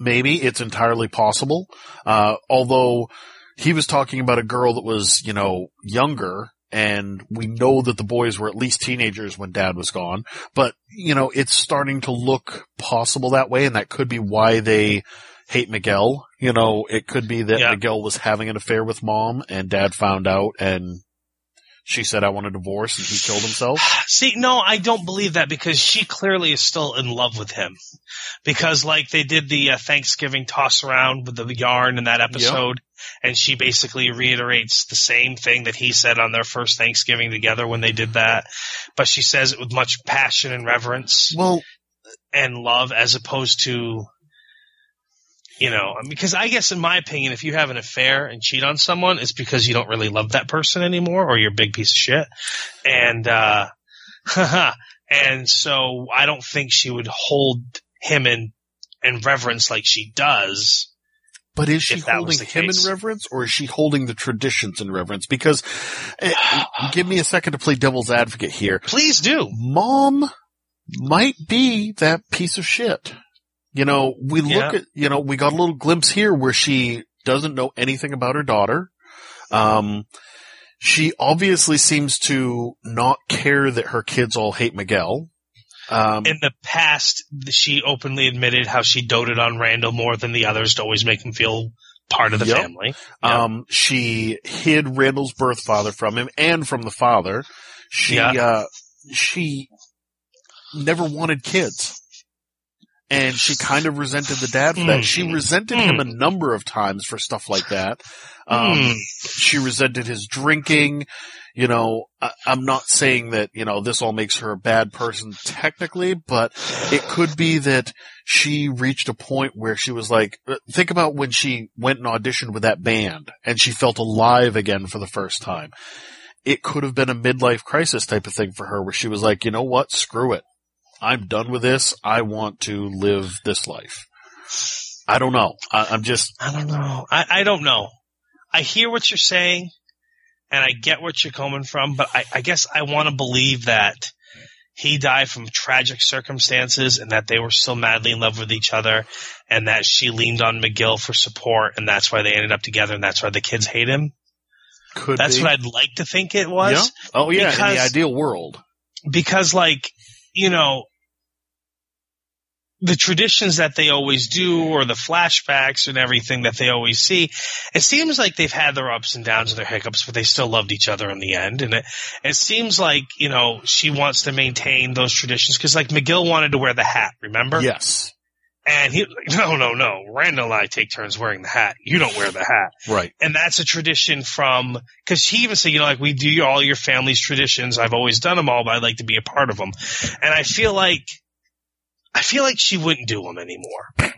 maybe it's entirely possible. Uh, although he was talking about a girl that was, you know, younger and we know that the boys were at least teenagers when dad was gone, but you know, it's starting to look possible that way and that could be why they hate Miguel. You know, it could be that Yeah. Miguel was having an affair with mom and dad found out and she said, I want a divorce and he killed himself? See, no, I don't believe that because she clearly is still in love with him. Because like they did the uh, Thanksgiving toss around with the yarn in that episode and she basically reiterates the same thing that he said on their first Thanksgiving together when they did that. But she says it with much passion and reverence Well, and love as opposed to you know, because I guess in my opinion, if you have an affair and cheat on someone, it's because you don't really love that person anymore or you're a big piece of shit. And, uh, and so I don't think she would hold him in, in reverence like she does. but is she If that was holding him case. in reverence or is she holding the traditions in reverence? Because, eh, give me a second to play devil's advocate here. Please do. Mom might be that piece of shit. You know, we look Yeah. at, you know, we got a little glimpse here where she doesn't know anything about her daughter. Um, she obviously seems to not care that her kids all hate Miguel. Um, In the past, she openly admitted how she doted on Randall more than the others to always make him feel part of the Yep. family. Yeah. Um, she hid Randall's birth father from him and from the father. She, Yeah. uh, she never wanted kids. And she kind of resented the dad for that. Hmm. She resented him a number of times for stuff like that. Um, Hmm. she resented his drinking. You know, I, I'm not saying that, you know, this all makes her a bad person technically, but it could be that she reached a point where she was like, uh, think about when she went and auditioned with that band and she felt alive again for the first time. It could have been a midlife crisis type of thing for her where she was like, you know what? Screw it. I'm done with this. I want to live this life. I don't know. I, I'm just, I don't know. I, I don't know. I hear what you're saying and I get what you're coming from, but I, I guess I want to believe that he died from tragic circumstances and that they were still madly in love with each other and that she leaned on McGill for support and that's why they ended up together and that's why the kids hate him. could That's be. what I'd like to think it was. Yeah. Oh yeah, in the ideal world. because like you know the traditions that they always do or the flashbacks and everything that they always see it seems like they've had their ups and downs and their hiccups but they still loved each other in the end and it, it seems like you know she wants to maintain those traditions because like mcgill wanted to wear the hat remember Yes. And he like no no no randall and i take turns wearing the hat you don't wear the hat Right. and that's a tradition from because he even said, you know, like we do all your family's traditions. I've always done them all, but I'd like to be a part of them. And I feel like I feel like she wouldn't do them anymore.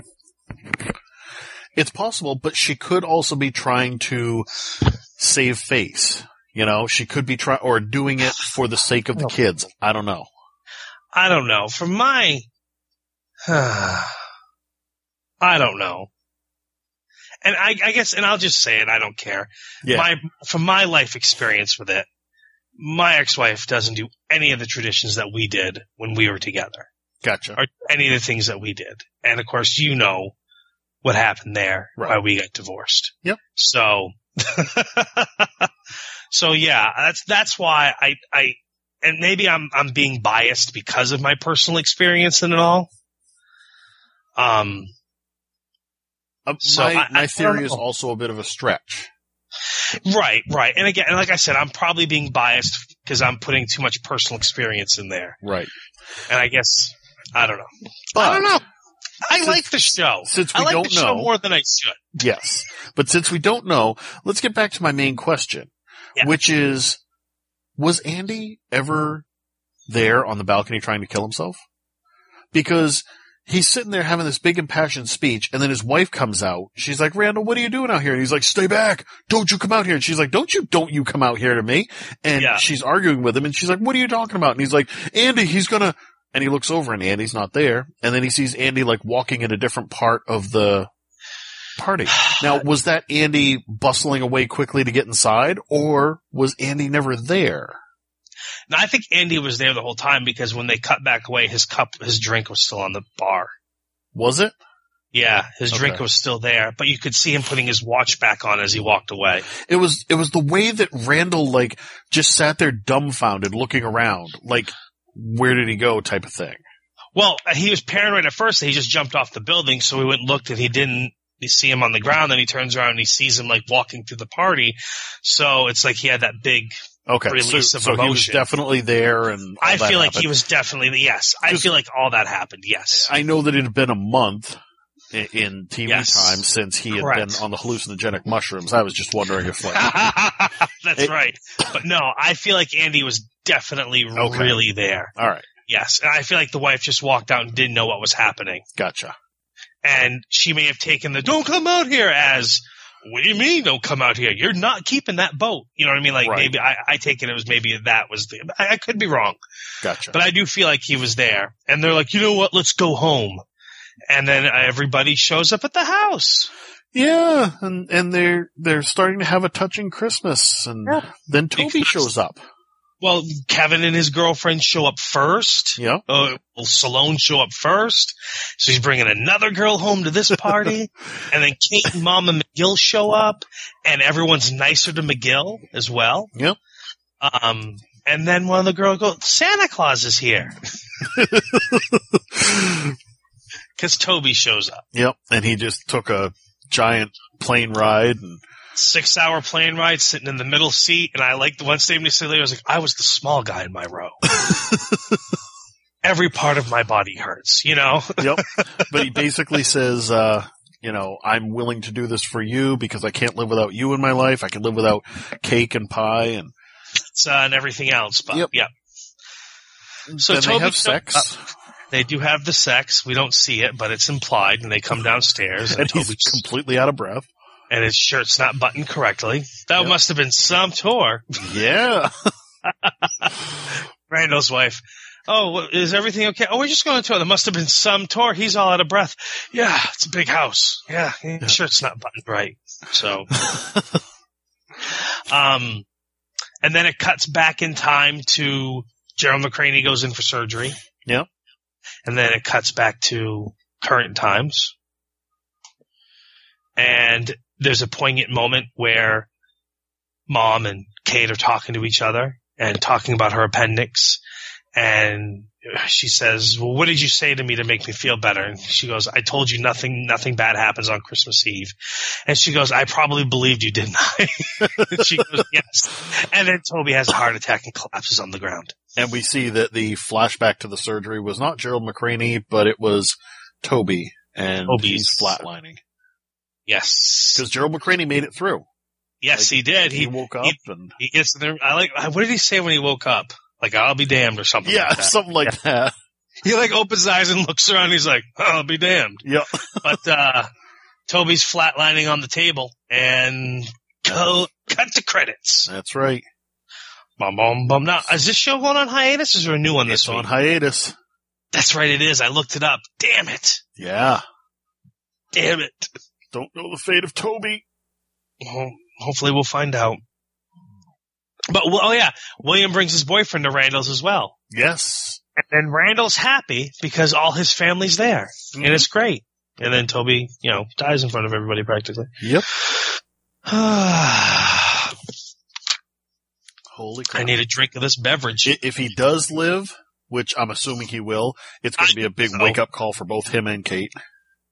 It's possible, but she could also be trying to save face. You know, she could be trying or doing it for the sake of the kids. I don't know. I don't know. From my, I don't know. And I, I guess, and I'll just say it. I don't care. Yeah. My from my life experience with it, my ex-wife doesn't do any of the traditions that we did when we were together. gotcha. or any of the things that we did. And of course, you know what happened there, Right. why we got divorced. Yep. So, so yeah, that's, that's why I, I, and maybe I'm, I'm being biased because of my personal experience in it all. Um, Uh, So my I- I my theory is also a bit of a stretch. right, right. And again, and like I said, I'm probably being biased because I'm putting too much personal experience in there. Right. And I guess, I don't know. But I don't know. I Since- like the show. since I we like don't the show know- more than I should. Yes. But since we don't know, let's get back to my main question, Yeah. which is, was Andy ever there on the balcony trying to kill himself? Because he's sitting there having this big impassioned speech and then his wife comes out. She's like, Randall, what are you doing out here? And he's like, stay back. Don't you come out here. And she's like, don't you, don't you come out here to me. And Yeah. she's arguing with him and she's like, what are you talking about? And he's like, Andy, he's gonna, and he looks over and Andy's not there. And then he sees Andy like walking in a different part of the party. Now, was that Andy bustling away quickly to get inside or was Andy never there? Now, I think Andy was there the whole time because when they cut back away, his cup, his drink was still on the bar. Was it? Yeah, his drink was still there, but you could see him putting his watch back on as he walked away. It was, it was the way that Randall like just sat there dumbfounded looking around, like, where did he go type of thing. Well, he was paranoid at first. He just jumped off the building, so he went and looked and he didn't see him on the ground. Then he turns around and he sees him like walking through the party. So it's like he had that big Okay, release so, of so he was definitely there, and I feel like he was definitely yes. I Just- feel like all that happened. Yes. I know that it had been a month in TV Yes. time since he had Correct. been on the hallucinogenic mushrooms. I was just wondering if, like, That's It- right. But no, I feel like Andy was definitely Okay. really there. all right, Yes. And I feel like the wife just walked out and didn't know what was happening. gotcha. And she may have taken the don't come out here as what do you mean don't come out here? You're not keeping that boat. You know what I mean? Like Right. maybe I, I take it it was maybe that was the I, I could be wrong. Gotcha. But I do feel like he was there. And they're like, you know what, let's go home. And then everybody shows up at the house. yeah, and and they're they're starting to have a touching Christmas, and Yeah. then Toby Because- shows up. Well, Kevin and his girlfriend show up first. Yeah, uh, well, Sloane show up first. So he's bringing another girl home to this party. and then Kate and Mama McGill show up and everyone's nicer to McGill as well. Yep. Um, and then one of the girls goes, Santa Claus is here. Cause Toby shows up. yep, and he just took a giant plane ride, and Six hour plane ride sitting in the middle seat. And I like the one statement he said later, I was like, I was the small guy in my row. Every part of my body hurts, you know? yep. But he basically says, uh, you know, I'm willing to do this for you because I can't live without you in my life. I can live without cake and pie, and uh, and everything else. But Yep. yeah, So then Toby they have sex, they do have the sex. We don't see it, but it's implied. And they come downstairs, and, and Toby's completely out of breath. And his shirt's not buttoned correctly. That Yep. must have been some tour. Yeah. Randall's wife. Oh, is everything okay? Oh, we're just going to tour. There must have been some tour. He's all out of breath. Yeah, it's a big house. Yeah, his shirt's not buttoned right. So, um, and then it cuts back in time to Gerald McRaney goes in for surgery. Yep. And then it cuts back to current times. And there's a poignant moment where mom and Kate are talking to each other and talking about her appendix. And she says, well, what did you say to me to make me feel better? And she goes, I told you nothing, nothing bad happens on Christmas Eve. And she goes, I probably believed you, didn't I? and she goes, yes. And then Toby has a heart attack and collapses on the ground. and we see that the flashback to the surgery was not Gerald McRaney, but it was Toby, and Toby's- he's flatlining Yes. because Gerald McRaney made it through. Yes, like, he did. He, He, woke up he- and he gets there. I like, what did he say when he woke up? Like, I'll be damned or something yeah, like that. something like that. He like opens his eyes and looks around. He's like, I'll be damned. Yeah, but uh Toby's flatlining on the table and go cut the credits. that's right. Bum bum bum. Now is this show going on hiatus? Or is there a new one this It's on hiatus. That's right, it is. I looked it up. Damn it! Yeah, Damn it! Don't know the fate of Toby. Well, hopefully we'll find out. But oh yeah, William brings his boyfriend to Randall's as well, Yes, and then Randall's happy because all his family's there, and it's mm-hmm. great. And then Toby, you know, dies in front of everybody practically. Yep. Holy crap! I need a drink of this beverage. If he does live, which I'm assuming he will, it's going to be a big so. wake up call for both him and Kate.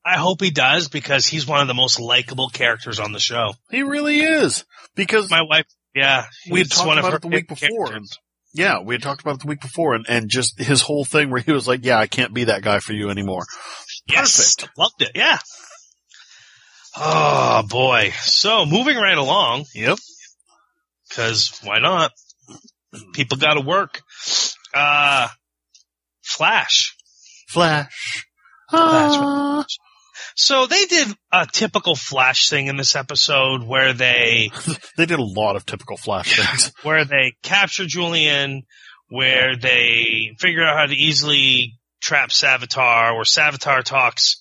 I hope he does because he's one of the most likable characters on the show. He really is because My wife, yeah, We had talked about it the week before. characters. Yeah, we had talked about it the week before, and, and just his whole thing where he was like, "Yeah, I can't be that guy for you anymore." Yes, Perfect. loved it. Yeah. Oh boy. So moving right along, Yep. because why not? People got to work. Uh, Flash. Flash. Flash. So they did a typical Flash thing in this episode where they They did a lot of typical Flash things. where they capture Julian, where they figure out how to easily trap Savitar, where Savitar talks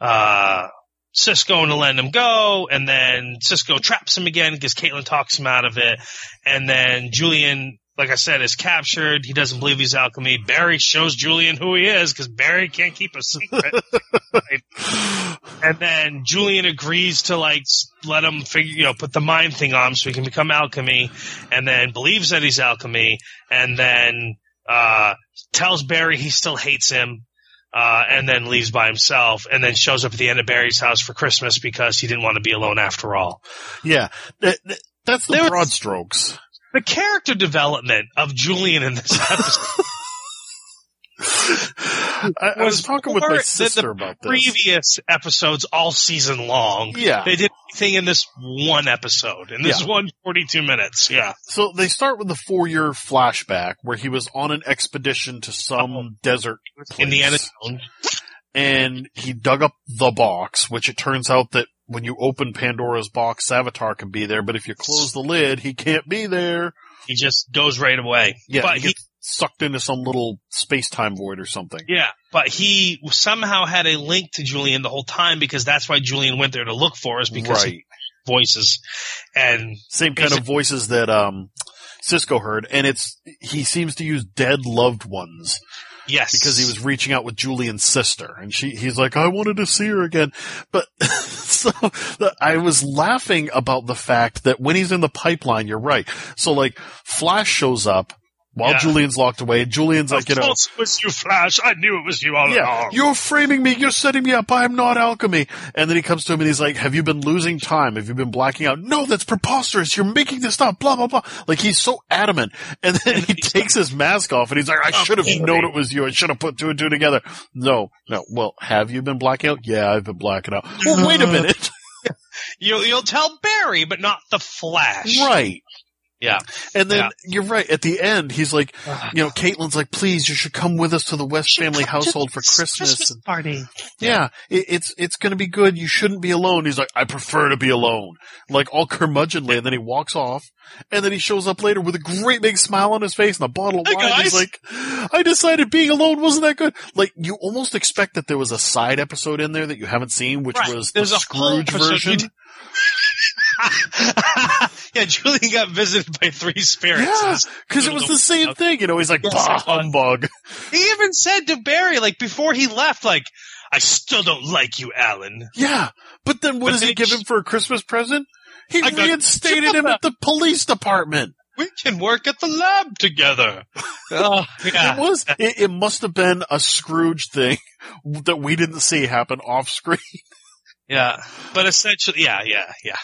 uh, Cisco into letting him go, and then Cisco traps him again because Caitlin talks him out of it, and then Julian. Like I said, is captured. He doesn't believe he's alchemy. Barry shows Julian who he is because Barry can't keep a secret. And then Julian agrees to like let him figure, you know, put the mind thing on him so he can become alchemy, and then believes that he's alchemy, and then uh, tells Barry he still hates him, uh, and then leaves by himself, and then shows up at the end of Barry's house for Christmas because he didn't want to be alone after all. yeah, that, that- that's the There was- broad strokes. The character development of Julian in this episode I, I was talking with my sister about this. previous episodes all season long. Yeah. They did everything in this one episode, in this Yeah. one 42 minutes. Yeah. So they start with the four year flashback where he was on an expedition to some Oh. desert place. Indiana Jones. and he dug up the box, which it turns out that when you open Pandora's box, Savitar can be there, but if you close the lid, he can't be there. He just goes right away. Yeah, But he he, gets sucked into some little space-time void or something. yeah, but he somehow had a link to Julian the whole time because that's why Julian went there to look for us because right. he voices and Same kind of voices that, um, Cisco heard, and it's, he seems to use dead loved ones yes, because he was reaching out with Julian's sister, and she he's like, I wanted to see her again. But so I was laughing about the fact that when he's in the pipeline, you're right. So like Flash shows up while Yeah. Julian's locked away. Julian's like, you of know. it was you, Flash. I knew it was you all Yeah, along. you're framing me. You're setting me up. I'm not alchemy. And then he comes to him and he's like, have you been losing time? Have you been blacking out? No, that's preposterous. You're making this up. Blah, blah, blah. Like he's so adamant. And then he takes his mask off and he's like, I should have known it was you. I should have put two and two together. No, no. Well, have you been blacking out? Yeah, I've been blacking out. Well, wait a minute. You, you'll tell Barry, but not the Flash. right. Yeah. And then Yeah. you're right. At the end, he's like, you know, Caitlin's like, please, you should come with us to the West family household for Christmas. And- party. Yeah, it, it's it's going to be good. You shouldn't be alone. He's like, I prefer to be alone, like all curmudgeonly, and then he walks off, and then he shows up later with a great big smile on his face and a bottle of Hey, wine. He's like, I decided being alone wasn't that good. Like you almost expect that there was a side episode in there that you haven't seen, which Right. was There's the a Scrooge version. yeah, Julian got visited by three spirits. Yeah, because it was the same thing. You know, he's like, bah, humbug. He even said to Barry, like before he left, like, "I still don't like you, Allen." Yeah, but then what But does he give him for a Christmas present? He I reinstated him at the police department. We can work at the lab together. oh, yeah. It was. It, it must have been a Scrooge thing that we didn't see happen off screen. Yeah, but essentially, yeah, yeah, yeah.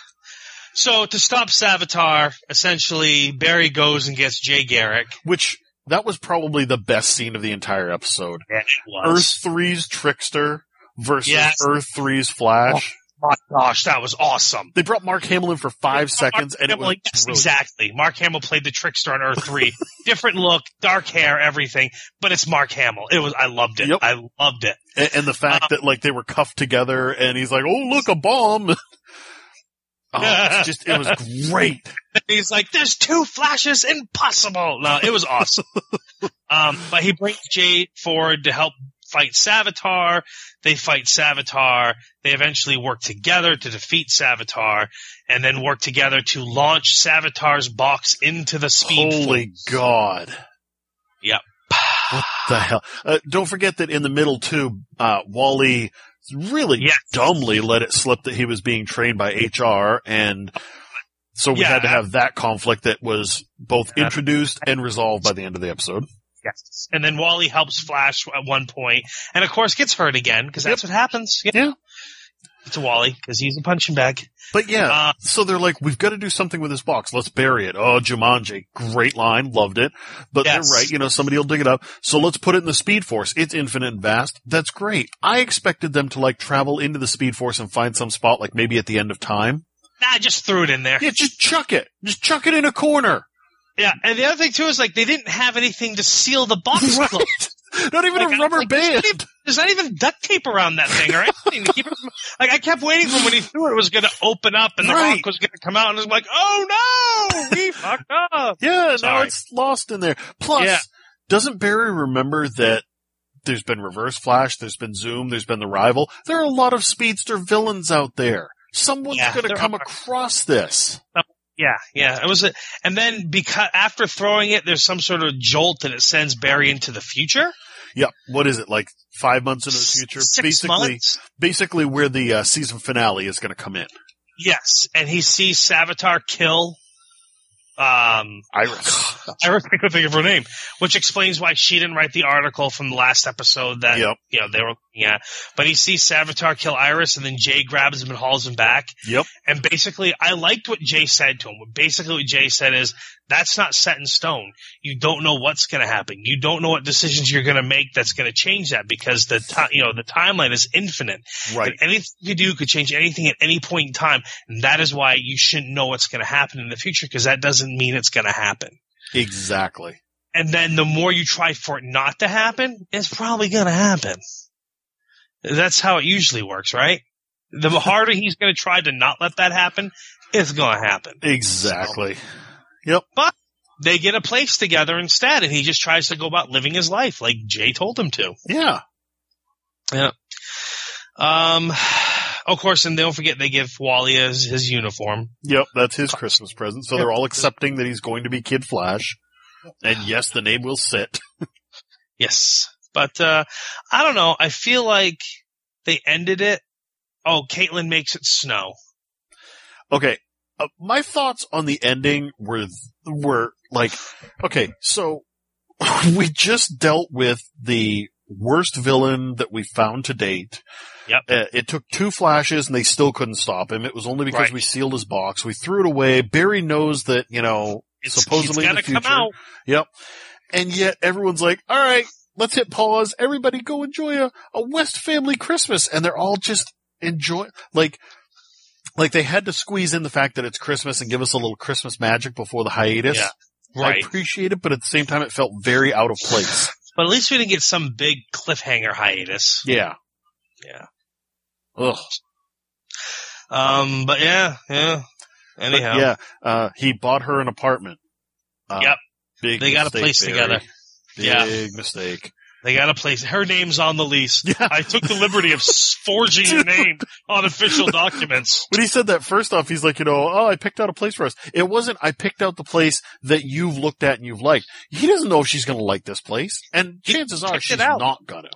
So to stop Savitar, essentially Barry goes and gets Jay Garrick. Which that was probably the best scene of the entire episode. And it Earth 3's Trickster versus Yes. Earth 3's Flash. Oh my gosh, that was awesome. They brought Mark Hamill in for five seconds, and it was yes, exactly. Mark Hamill played the trickster on Earth Three. Different look, dark hair, everything, but it's Mark Hamill. It was. I loved it. Yep. I loved it. And, and the fact um, that like they were cuffed together, and he's like, "Oh, look, a bomb." Oh, it's just it was great. He's like, "There's two flashes, impossible." No, it was awesome. um, but he brings Jay forward to help fight Savitar. They fight Savitar. They eventually work together to defeat Savitar, and then work together to launch Savitar's box into the speed. Holy God! Yep. What the hell? Uh, don't forget that in the middle too, uh, Wally really Yes. dumbly let it slip that he was being trained by HR, and so we Yeah. had to have that conflict that was both introduced and resolved by the end of the episode. Yes. And then Wally helps Flash at one point, and of course gets hurt again because that's what happens. Yeah. To Wally because he's a punching bag. But yeah, Uh, so they're like, we've got to do something with this box. Let's bury it. Oh, Jumanji. Great line. Loved it. But Yes. they're right. You know, somebody will dig it up. So let's put it in the Speed Force. It's infinite and vast. That's great. I expected them to like travel into the Speed Force and find some spot, like maybe at the end of time. Nah, I just threw it in there. Yeah, just chuck it. Just chuck it in a corner. Yeah, and the other thing too is like they didn't have anything to seal the box Right. closed. Not even Like, a rubber like, there's band. even- There's not even duct tape around that thing or anything to keep it from. Like I kept waiting for when he threw it, it was going to open up and the Right. rock was going to come out, and I was like, "Oh no, we fucked up." Yeah, now it's lost in there. Plus, Yeah. doesn't Barry remember that there's been Reverse Flash, there's been Zoom, there's been the Rival. There are a lot of speedster villains out there. Someone's Yeah, going to come are. across this. Yeah, yeah. It was, a, and then because after throwing it, there's some sort of jolt and it sends Barry into the future. Yep. What is it? Like five months into the future? Six basically, months. basically where the uh, season finale is going to come in. Yes, and he sees Savitar kill um, Iris. I couldn't think of her name, which explains why she didn't write the article from the last episode that Yep. you know they were looking at. But he sees Savitar kill Iris, and then Jay grabs him and hauls him back. Yep. And basically, I liked what Jay said to him. Basically, what Jay said is, "That's not set in stone. You don't know what's going to happen. You don't know what decisions you're going to make that's going to change that because the time, you know, the timeline is infinite. Right. And anything you do could change anything at any point in time. And that is why you shouldn't know what's going to happen in the future because that doesn't mean it's going to happen. Exactly. And then the more you try for it not to happen, it's probably going to happen. That's how it usually works, right? The harder he's going to try to not let that happen, it's going to happen. Exactly. But they get a place together instead, and he just tries to go about living his life like Jay told him to. Yeah. Yeah. Um, of course, and don't forget they give Wally his, his uniform. Yep. That's his Christmas present. So they're all accepting that he's going to be Kid Flash. And yes, the name will sit. Yes. But, uh, I don't know. I feel like they ended it. Oh, Caitlin makes it snow. Okay. Uh, my thoughts on the ending were, were like, okay, so we just dealt with the worst villain that we found to date. Yep. Uh, it took two flashes and they still couldn't stop him. It was only because Right. we sealed his box. We threw it away. Barry knows that, you know, It's, supposedly in the future. out. Yep. And yet everyone's like, all right, let's hit pause. Everybody go enjoy a, a West family Christmas. And they're all just enjoy, like, like they had to squeeze in the fact that it's Christmas and give us a little Christmas magic before the hiatus. Yeah. Right. I appreciate it, but at the same time it felt very out of place. But at least we didn't get some big cliffhanger hiatus. Yeah. Yeah. Ugh. Um, but yeah, yeah. But Anyhow. yeah. Uh, he bought her an apartment. Uh, Yep. Big They got a place Barry. together. Big Yeah. mistake. They got a place. Her name's on the lease. Yeah. I took the liberty of forging your name on official documents. When he said that, first off, he's like, you know, oh, I picked out a place for us. It wasn't, I picked out the place that you've looked at and you've liked. He doesn't know if she's going to like this place. And He chances are she's not going to.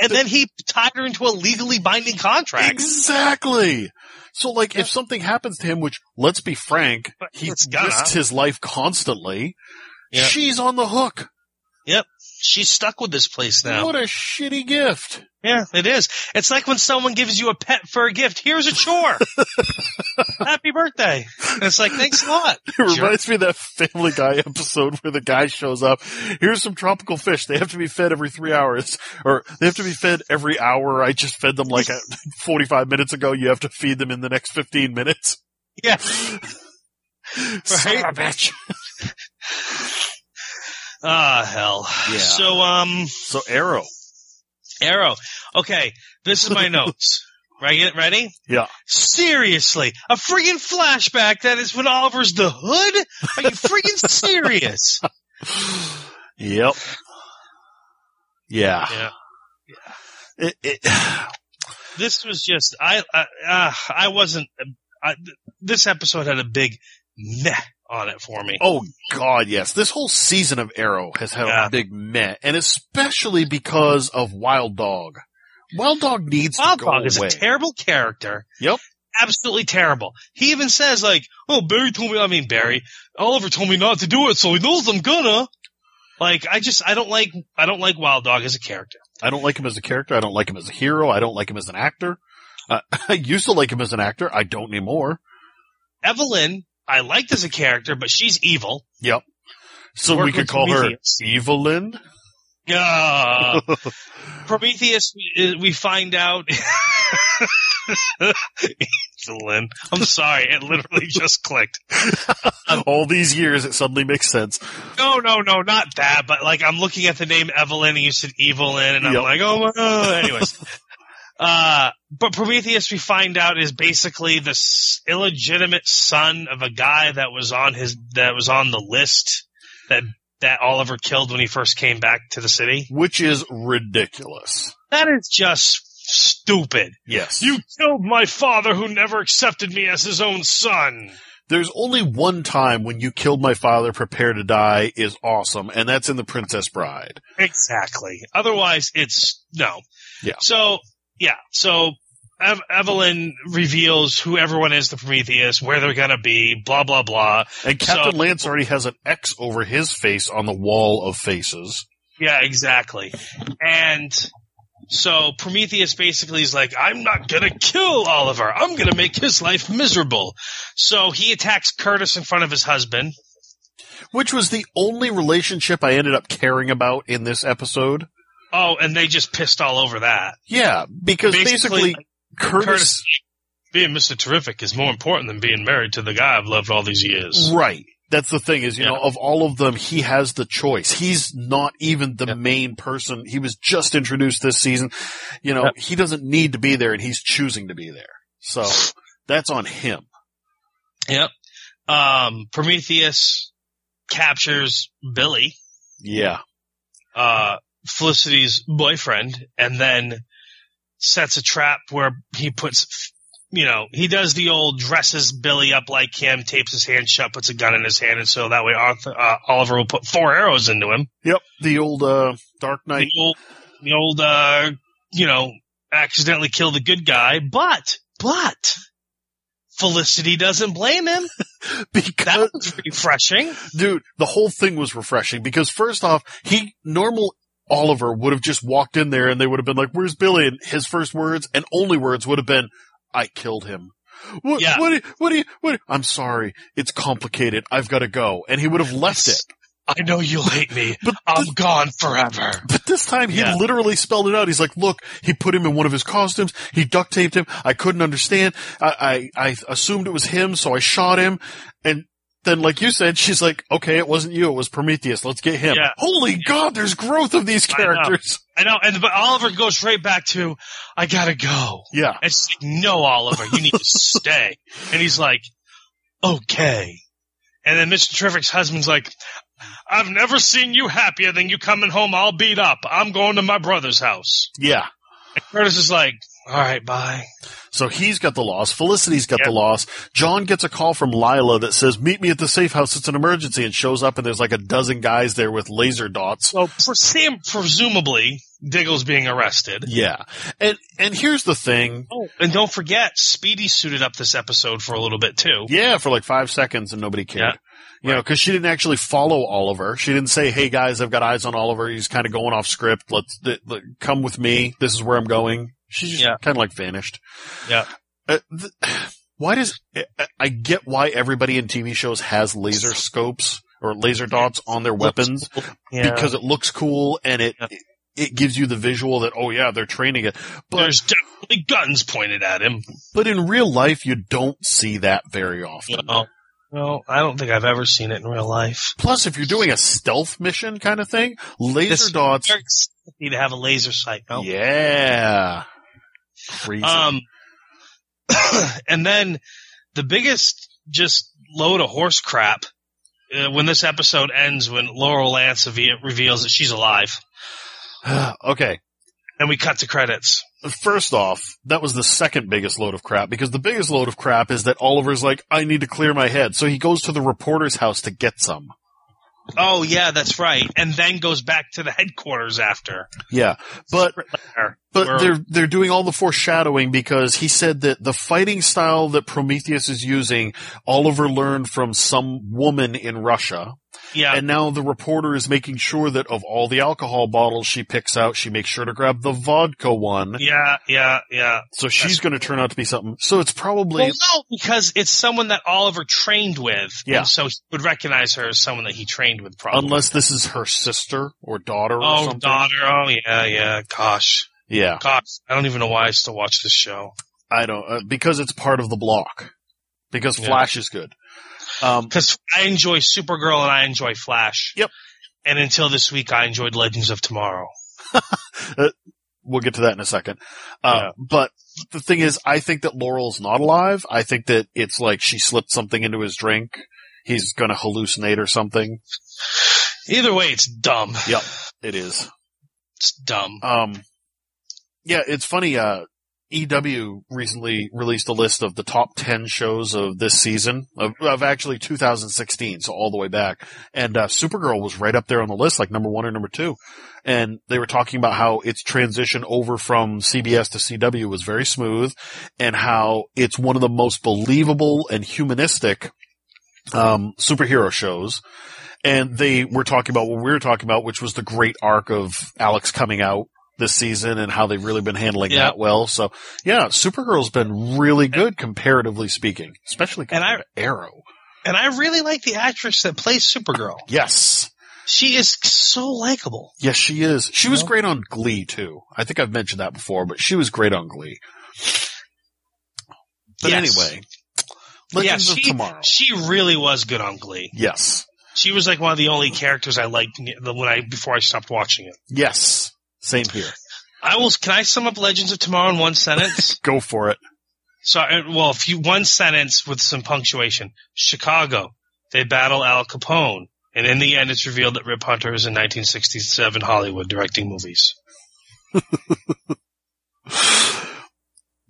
And then he tied her into a legally binding contract. Exactly. So like, if something happens to him, which let's be frank, he risks his life constantly. Yeah. She's on the hook. She's stuck with this place now. What a shitty gift. Yeah, it is. It's like when someone gives you a pet for a gift. Here's a chore. Happy birthday. And it's like, thanks a lot. It reminds me of that Family Guy episode where the guy shows up. Here's some tropical fish. They have to be fed every three hours, or they have to be fed every hour. I just fed them like 45 minutes ago. You have to feed them in the next 15 minutes. Yeah. Son of a bitch. Ah, hell. Yeah. So, um, So Arrow. Arrow. Okay, this is my notes. Right, ready? Yeah. Seriously, a friggin' flashback that is when Oliver's the hood? Are you friggin' serious? Yep. Yeah. Yeah. It, it, This was just, I, I, uh, I wasn't, I, this episode had a big meh on it for me. oh God, yes. This whole season of Arrow has had Yeah. a big meh, and especially because of Wild Dog. Wild Dog needs Wild to go Dog is away. a terrible character. Yep. Absolutely terrible. He even says like, oh, Barry told me, I mean, Barry, Oliver told me not to do it, so he knows I'm gonna. Like, I just, I don't like, I don't like Wild Dog as a character. I don't like him as a character. I don't like him as a hero. I don't like him as an actor. Uh, I used to like him as an actor. I don't anymore. Evelyn, I liked as a character, but she's evil. Yep. So Work we could call Prometheus. her Evelyn. Ah. Prometheus, we find out. Evelyn. I'm sorry, it literally just clicked. All these years, it suddenly makes sense. No, no, no, not that. But like, I'm looking at the name Evelyn, and you said Evelyn, and I'm Yep. like, oh my god. Anyways, uh, but Prometheus, we find out, is basically the illegitimate son of a guy that was on his that was on the list that that Oliver killed when he first came back to the city. Which is ridiculous. That is just stupid. Yes. You killed my father, who never accepted me as his own son. There's only one time when you killed my father, prepare to die is awesome, and that's in The Princess Bride. Exactly. Otherwise, it's no. Yeah. So yeah. So Ev- Evelyn reveals who everyone is to Prometheus, where they're gonna be, blah blah blah. And Captain So- Lance already has an X over his face on the wall of faces. Yeah, exactly. And so Prometheus basically is like, I'm not gonna kill Oliver. I'm gonna make his life miserable. So he attacks Curtis in front of his husband. Which was the only relationship I ended up caring about in this episode. Oh, and they just pissed all over that. Yeah, because basically, Basically, Curtis, Curtis being Mr. Terrific is more important than being married to the guy I've loved all these years. right. That's the thing is, you Yeah. know, of all of them, he has the choice. He's not even the Yeah. main person. He was just introduced this season. You know, he doesn't need to be there and he's choosing to be there. So that's on him. Yep. Um, Prometheus captures Billy, Yeah. uh, Felicity's boyfriend, and then sets a trap where he puts, you know, he does the old dresses Billy up like him, tapes his hand shut, puts a gun in his hand, and so that way Arthur, uh, Oliver will put four arrows into him. Yep. The old, uh, Dark Knight. The old, the old, uh, you know, accidentally kill the good guy, but, but, Felicity doesn't blame him. Because, That was refreshing. dude, the whole thing was refreshing because first off, he, normal Oliver would have just walked in there and they would have been like, where's Billy? And his first words and only words would have been, I killed him. What, Yeah. what, do you- what do you, what, I'm sorry. It's complicated. I've got to go. And he would have left it. I know you'll hate me. But, I'm gone forever. but this time he Yeah. literally spelled it out. He's like, look, he put him in one of his costumes. He duct taped him. I couldn't understand. I, I, I assumed it was him. So I shot him. And then, like you said, she's like, okay, it wasn't you. It was Prometheus. Let's get him. Yeah. Holy God, there's growth of these I know. characters. I know, and but Oliver goes right back to, I gotta go. Yeah. And she's like, no, Oliver, you need to stay. And he's like, okay. And then Mr. Terrific's husband's like, I've never seen you happier than you coming home all beat up. I'm going to my brother's house. Yeah. And Curtis is like, all right, bye. So he's got the loss. Felicity's got Yep. the loss. John gets a call from Lyla that says, meet me at the safe house. It's an emergency and shows up and there's like a dozen guys there with laser dots. So presum- presumably, Diggle's being arrested. Yeah. And, and here's the thing. Oh, and don't forget, Speedy suited up this episode for a little bit too. Yeah, for like five seconds and nobody cared. Yeah. You know, cause she didn't actually follow Oliver. She didn't say, Hey guys, I've got eyes on Oliver. He's kind of going off script. Let's, th- th- come with me. This is where I'm going. She just Yeah. kind of like vanished. Yeah. Uh, th- why does, I- I get why everybody in TV shows has laser scopes or laser dots on their weapons Yeah. because it looks cool and it, Yeah. it gives you the visual that, oh yeah, they're training it. But, There's definitely guns pointed at him. but in real life, you don't see that very often. No, no, I don't think I've ever seen it in real life. Plus, if you're doing a stealth mission kind of thing, laser This- dots. Very exciting to have a laser sight. No? Yeah. Crazy. Um, and then the biggest just load of horse crap uh, when this episode ends, when Laurel Lance reveals that she's alive, okay. and we cut to credits. First off, that was the second biggest load of crap because the biggest load of crap is that Oliver's like, I need to clear my head. So he goes to the reporter's house to get some. Oh yeah, that's right. And then goes back to the headquarters after. Yeah. But But where- they're they're doing all the foreshadowing because he said that the fighting style that Prometheus is using, Oliver learned from some woman in Russia, yeah, and now the reporter is making sure that of all the alcohol bottles she picks out, she makes sure to grab the vodka one. yeah, yeah, yeah. So she's going to turn out to be something. So it's probably Well, no, because it's someone that Oliver trained with. Yeah. And so he would recognize her as someone that he trained with, probably. unless this is her sister or daughter or oh, something. daughter. Oh, yeah, yeah. Gosh. Yeah, Gosh. I don't even know why I still watch this show. I don't uh, because it's part of the block. Because Yeah. Flash is good. Um, Because I enjoy Supergirl and I enjoy Flash. Yep. And until this week, I enjoyed Legends of Tomorrow. we'll get to that in a second. Uh, but the thing is, I think that Laurel's not alive. I think that it's like she slipped something into his drink. He's gonna hallucinate or something. Either way, it's dumb. Yep, it is. It's dumb. Um, yeah, it's funny, uh, EW recently released a list of the top 10 shows of this season of, of actually 2016, so all the way back. And, uh, Supergirl was right up there on the list, like number one or number two. And they were talking about how its transition over from CBS to CW was very smooth and how it's one of the most believable and humanistic, um, superhero shows. And they were talking about what we were talking about, which was the great arc of Alex coming out this season and how they've really been handling Yeah. that well. So yeah, Supergirl's been really good comparatively speaking, especially And I- compared to Arrow. And I really like the actress that plays Supergirl. Yes. She is so likable. Yes, she is. She was know? great on Glee too. I think I've mentioned that before, but she was great on Glee. But Yes. anyway, Legends yeah, of Tomorrow. She really was good on Glee. yes. She was like one of the only characters I liked when I before I stopped watching it. Yes. Same here. I will. Can I sum up Legends of Tomorrow in one sentence? Go for it. so, uh, well, if you one sentence with some punctuation. Chicago. They battle Al Capone, and in the end, it's revealed that Rip Hunter is in 1967 Hollywood directing movies.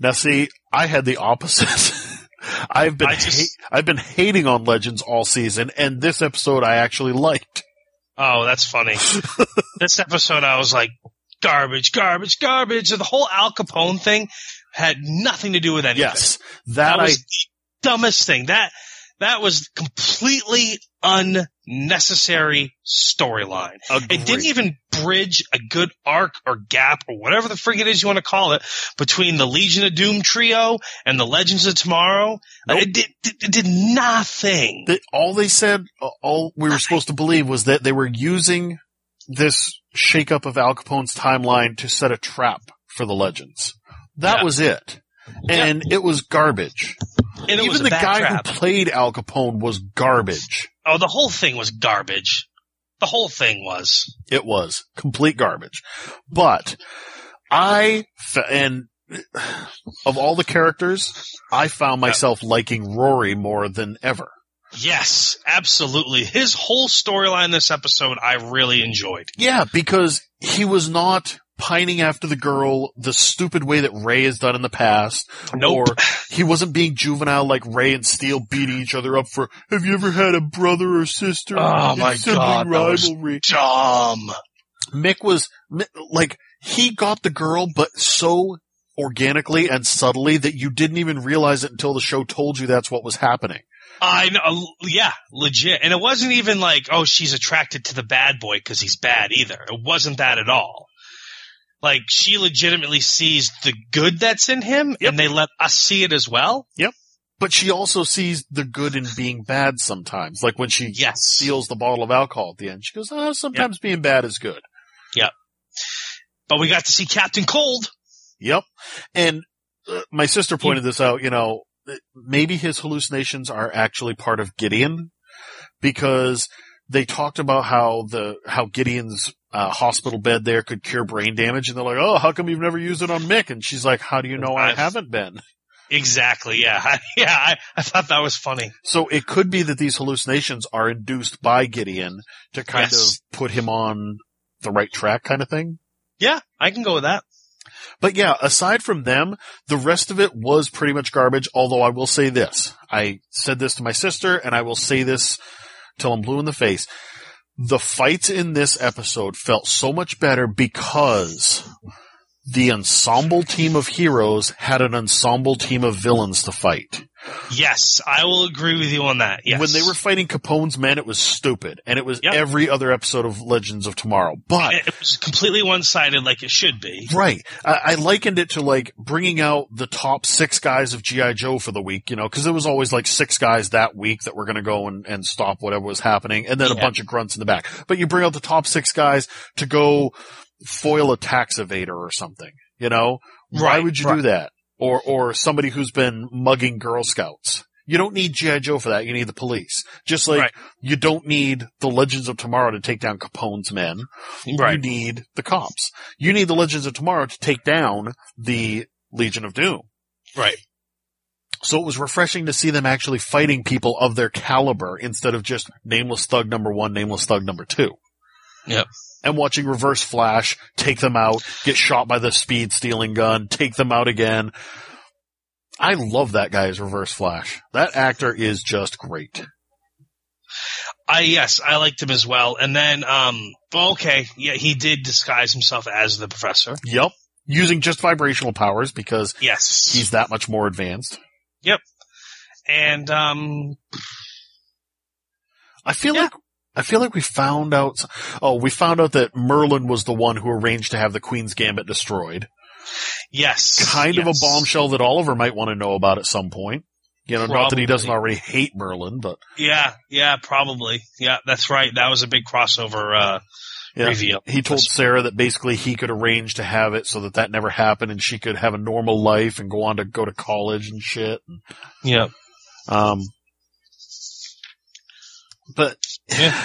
Now see, I had the opposite. I've been just- ha- I've been hating on Legends all season, and this episode I actually liked. Oh, that's funny. this episode, I was like, garbage, garbage, garbage. And the whole Al Capone thing had nothing to do with anything. Yes, that, That I was the dumbest thing. That that was completely unnecessary storyline. It didn't even bridge a good arc or gap or whatever the frig it is you want to call it between the Legion of Doom trio and the Legends of Tomorrow. Nope. It, did, it, it did nothing. All they said, all we were supposed to believe was that they were using this shakeup of Al Capone's timeline to set a trap for the Legends. That Yeah. was it. And it was garbage. And Even the guy trap. who played Al Capone was garbage. Oh, the whole thing was garbage. The whole thing was. It was complete garbage. But I, and of all the characters, I found myself liking Rory more than ever. Yes, absolutely. His whole storyline this episode I really enjoyed. Yeah, because he was not pining after the girl the stupid way that Ray has done in the past. Nope. Or he wasn't being juvenile like Ray and Steel beating each other up for, have you ever had a brother or sister? Oh my God, rivalry. Dumb. Mick was, like, he got the girl, but so organically and subtly that you didn't even realize it until the show told you that's what was happening. I know, yeah, legit. And it wasn't even like, oh, she's attracted to the bad boy because he's bad either. It wasn't that at all. Like, she legitimately sees the good that's in him Yep. and they let us see it as well. Yep. But she also sees the good in being bad sometimes. Like when she Yes. steals the bottle of alcohol at the end. She goes, oh, sometimes being bad is good. Yep. But we got to see Captain Cold. Yep. And uh, my sister pointed this out, you know, maybe his hallucinations are actually part of Gideon because they talked about how the, how Gideon's uh, hospital bed there could cure brain damage. And they're like, oh, how come you've never used it on Mick? And she's like, how do you know I haven't been? Exactly, yeah. yeah, I, I thought that was funny. So it could be that these hallucinations are induced by Gideon to kind Yes. of put him on the right track kind of thing. Yeah, I can go with that. But yeah, aside from them, the rest of it was pretty much garbage, although I will say this. I said this to my sister and I will say this till I'm blue in the face. The fights in this episode felt so much better because the ensemble team of heroes had an ensemble team of villains to fight. Yes, I will agree with you on that. Yes. When they were fighting Capone's men, it was stupid, and it was Yep. every other episode of Legends of Tomorrow. But It was completely one-sided like it should be. right, I, I likened it to like bringing out the top six guys of GI Joe for the week, you know, because it was always like six guys that week that were going to go and, and stop whatever was happening, and then a bunch of grunts in the back. But you bring out the top six guys to go foil a tax evader or something, you know? Why Right, would you right. do that? Or or somebody who's been mugging Girl Scouts. You don't need GI Joe for that. You need the police. Just like Right. you don't need the Legends of Tomorrow to take down Capone's men. You need the cops. You need the Legends of Tomorrow to take down the Legion of Doom. Right. So it was refreshing to see them actually fighting people of their caliber instead of just nameless thug number one, nameless thug number two. Yep. And watching Reverse Flash take them out, get shot by the speed stealing gun, take them out again. I love that guy as Reverse Flash. That actor is just great. I yes, I liked him as well. And then, um, okay, yeah, he did disguise himself as the professor. Yep. Using just vibrational powers because Yes, he's that much more advanced. Yep. And um, I feel Yeah. like I feel like we found out. Oh, we found out that Merlyn was the one who arranged to have the Queen's Gambit destroyed. yes, Kind of a bombshell that Oliver might want to know about at some point. You know, not that he doesn't already hate Merlyn, but Yeah, yeah, probably. Yeah, that's right. That was a big crossover uh, yeah. reveal. He told Sara that basically he could arrange to have it so that that never happened and she could have a normal life and go on to go to college and shit. Yeah, Um, but Yeah.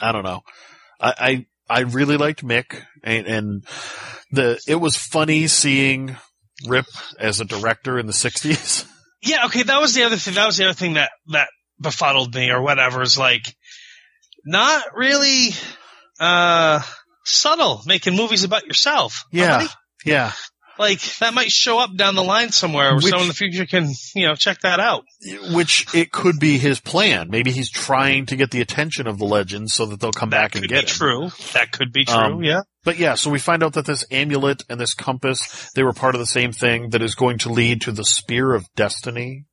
I don't know. I, I, I really liked Mick and, and the, it was funny seeing Rip as a director in the sixties. yeah. Okay, that was the other thing. That was the other thing that that befuddled me or whatever. Is like not really uh subtle making movies about yourself. Yeah. Yeah. Like that might show up down the line somewhere, where Which- someone in the future can you know check that out. Which it could be his plan. Maybe he's trying to get the attention of the legends so that they'll come That back and get be him. true. That could be true. Um, yeah. But yeah, so we find out that this amulet and this compass, they were part of the same thing that is going to lead to the Spear of Destiny.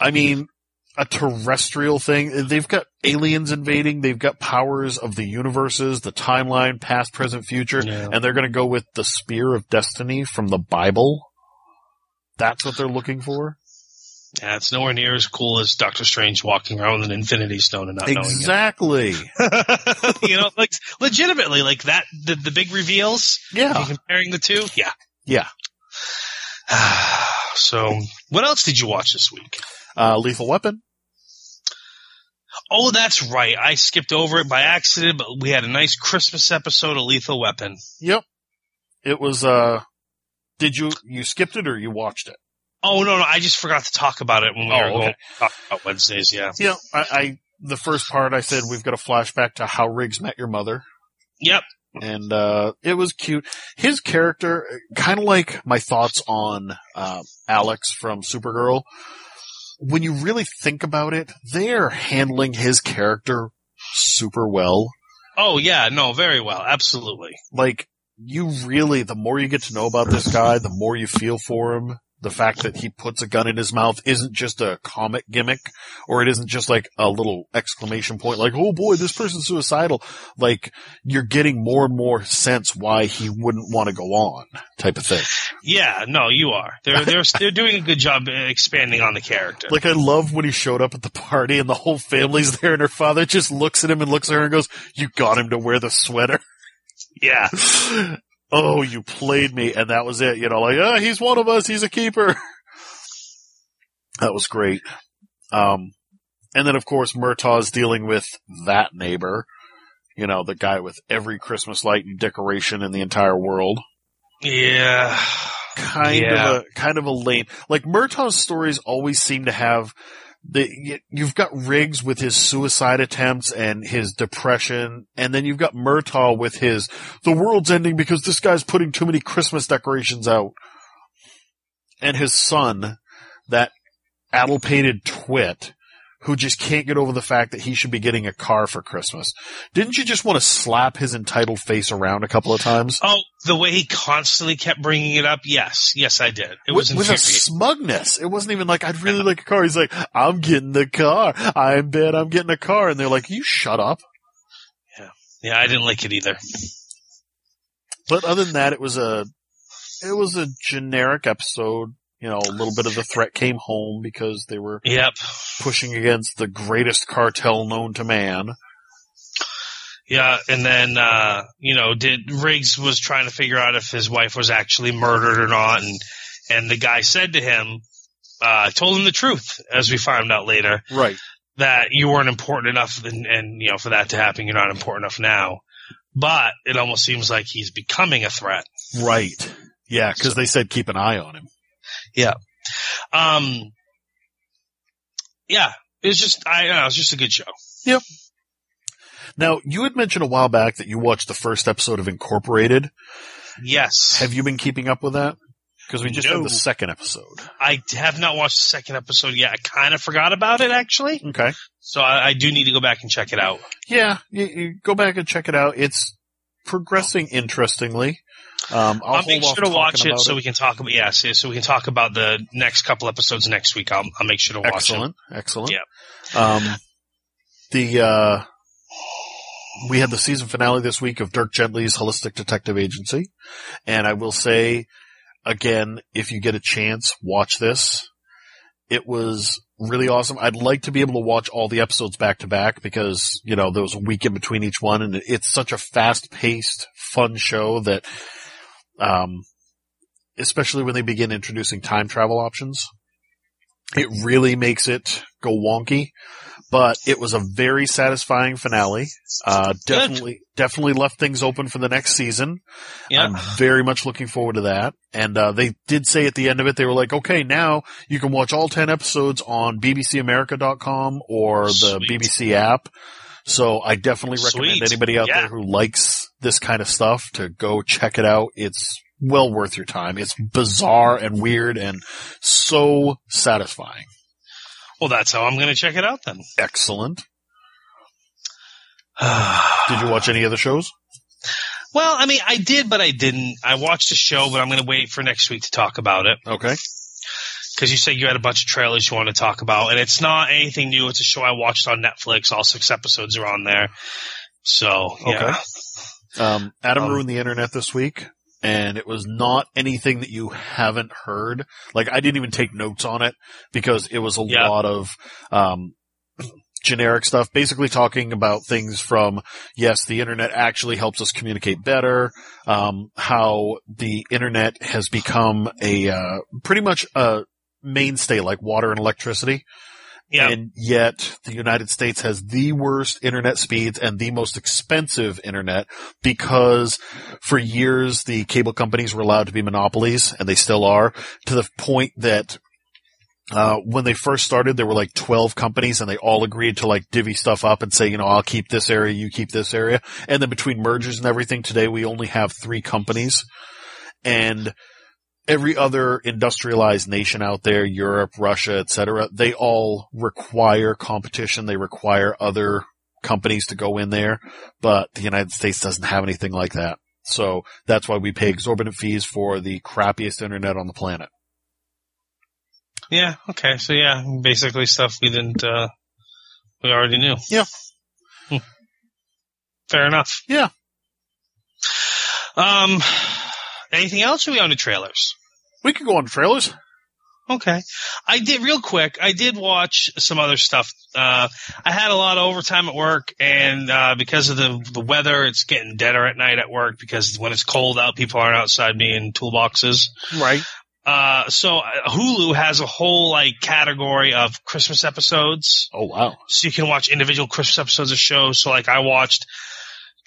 I mean, a terrestrial thing. They've got aliens invading. They've got powers of the universes, the timeline, past, present, future, Yeah. and they're going to go with the Spear of Destiny from the Bible. That's what they're looking for. Yeah, it's nowhere near as cool as Doctor Strange walking around with an Infinity Stone and not Exactly. knowing it. you know, like legitimately, like that. The, the big reveals. Yeah. Comparing the two. Yeah. Yeah. so, what else did you watch this week? Uh, Lethal Weapon. Oh, that's right. I skipped over it by accident, but we had a nice Christmas episode of Lethal Weapon. Yep. It was, uh, did you, you skipped it or you watched it? Oh no, no, I just forgot to talk about it when we Oh, were okay. going talk about Wednesdays. Yeah. Yeah, I, I, the first part I said we've got a flashback to how Riggs met your mother. Yep. And, uh, it was cute. His character, kind of like my thoughts on, uh, Alex from Supergirl. When you really think about it, they're handling his character super well. Oh yeah, no, very well, absolutely. like you really the more you get to know about this guy the more you feel for him the fact that he puts a gun in his mouth isn't just a comic gimmick or it isn't just like a little exclamation point like oh boy this person's suicidal like you're getting more and more sense why he wouldn't want to go on type of thing Yeah, no, you are. They're they're they're doing a good job expanding on the character. like i love when he showed up at the party and the whole family's there and her father just looks at him and looks at her and goes you got him to wear the sweater yeah, oh, you played me, and that was it. You know, like, ah, he's one of us. He's a keeper. that was great. Um, and then of course Murtaugh's dealing with that neighbor. You know, the guy with every Christmas light and decoration in the entire world. yeah, Kind Yeah. of a, kind of a lame, like Murtaugh's stories always seem to have the, you've got Riggs with his suicide attempts and his depression, and then you've got Murtaugh with his, the world's ending because this guy's putting too many Christmas decorations out. And his son, that addle-pated twit, who just can't get over the fact that he should be getting a car for Christmas. Didn't you just want to slap his entitled face around a couple of times? Oh, the way he constantly kept bringing it up. Yes, yes, I did. It was with, with a smugness. It wasn't even like, I'd really like a car. He's like, I'm getting the car. I bet I'm getting a car. And they're like, you shut up. Yeah, yeah, I didn't like it either. But other than that, it was a, it was a generic episode. You know, a little bit of the threat came home because they were Yep. pushing against the greatest cartel known to man. Yeah, and then uh, you know, did Riggs was trying to figure out if his wife was actually murdered or not, and and the guy said to him, uh, told him the truth, as we found out later, Right. that you weren't important enough, and, and you know, for that to happen, you're not important enough now. But it almost seems like he's becoming a threat. Right. Yeah, because they said keep an eye on him. Um, yeah, it was just I don't know, it was just a good show. Yep. Now, you had mentioned a while back that you watched the first episode of Incorporated. Yes. Have you been keeping up with that? Because we just No. had the second episode. I have not watched the second episode yet. I kind of forgot about it actually, Okay. so I, I do need to go back and check it out. Yeah, you, you go back and check it out. It's progressing interestingly. Um, I'll, I'll, make sure to watch it about so we can talk about yeah, so, so we can talk about the next couple episodes next week. I'll, I'll make sure to watch it. excellent, excellent. Yeah. Um, the uh, we had the season finale this week of Dirk Gently's Holistic Detective Agency, and I will say again, if you get a chance, watch this. It was really awesome. I'd like to be able to watch all the episodes back to back because you know there was a week in between each one, and it's such a fast paced, fun show that, um, especially when they begin introducing time travel options it really makes it go wonky, but it was a very satisfying finale. Uh, definitely, definitely left things open for the next season. Yeah. I'm very much looking forward to that. And, uh, they did say at the end of it, they were like, okay, now you can watch all 10 episodes on bbcamerica.com or the Sweet. BBC app. So I definitely recommend Sweet. anybody out Yeah. there who likes this kind of stuff to go check it out. It's well worth your time. It's bizarre and weird and so satisfying. Well, that's how I'm going to check it out then. Excellent. Did you watch any other shows? Well, I mean, I did, but I didn't. I watched the show, but I'm going to wait for next week to talk about it Okay. because you said you had a bunch of trailers you want to talk about, and it's not anything new. It's a show I watched on Netflix. All six episodes are on there. So, yeah. Um, Adam Um, ruined the internet this week, and it was not anything that you haven't heard. Like I didn't even take notes on it because it was a Yeah. lot of um, generic stuff, basically talking about things from yes, the internet actually helps us communicate better. Um, how the internet has become a uh, pretty much a mainstay like water and electricity. Yeah. And yet the United States has the worst internet speeds and the most expensive internet because for years the cable companies were allowed to be monopolies and they still are to the point that uh, when they first started, there were like 12 companies and they all agreed to like divvy stuff up and say, you know, I'll keep this area, you keep this area. And then between mergers and everything today, we only have three companies and every other industrialized nation out there, Europe, Russia, etc., they all require competition. They require other companies to go in there, but the United States doesn't have anything like that. So that's why we pay exorbitant fees for the crappiest internet on the planet. Yeah. Okay. So yeah, basically stuff we didn't, uh, we already knew. Yeah. Hmm. Fair enough. Yeah. Um, anything else? Or are we on to trailers? We could go on to trailers. Okay. I did real quick. I did watch some other stuff. Uh, I had a lot of overtime at work and, uh, because of the, the weather, it's getting deader at night at work because when it's cold out, people aren't outside being toolboxes. Right. Uh, so uh, Hulu has a whole like category of Christmas episodes. Oh wow. So you can watch individual Christmas episodes of shows. So like I watched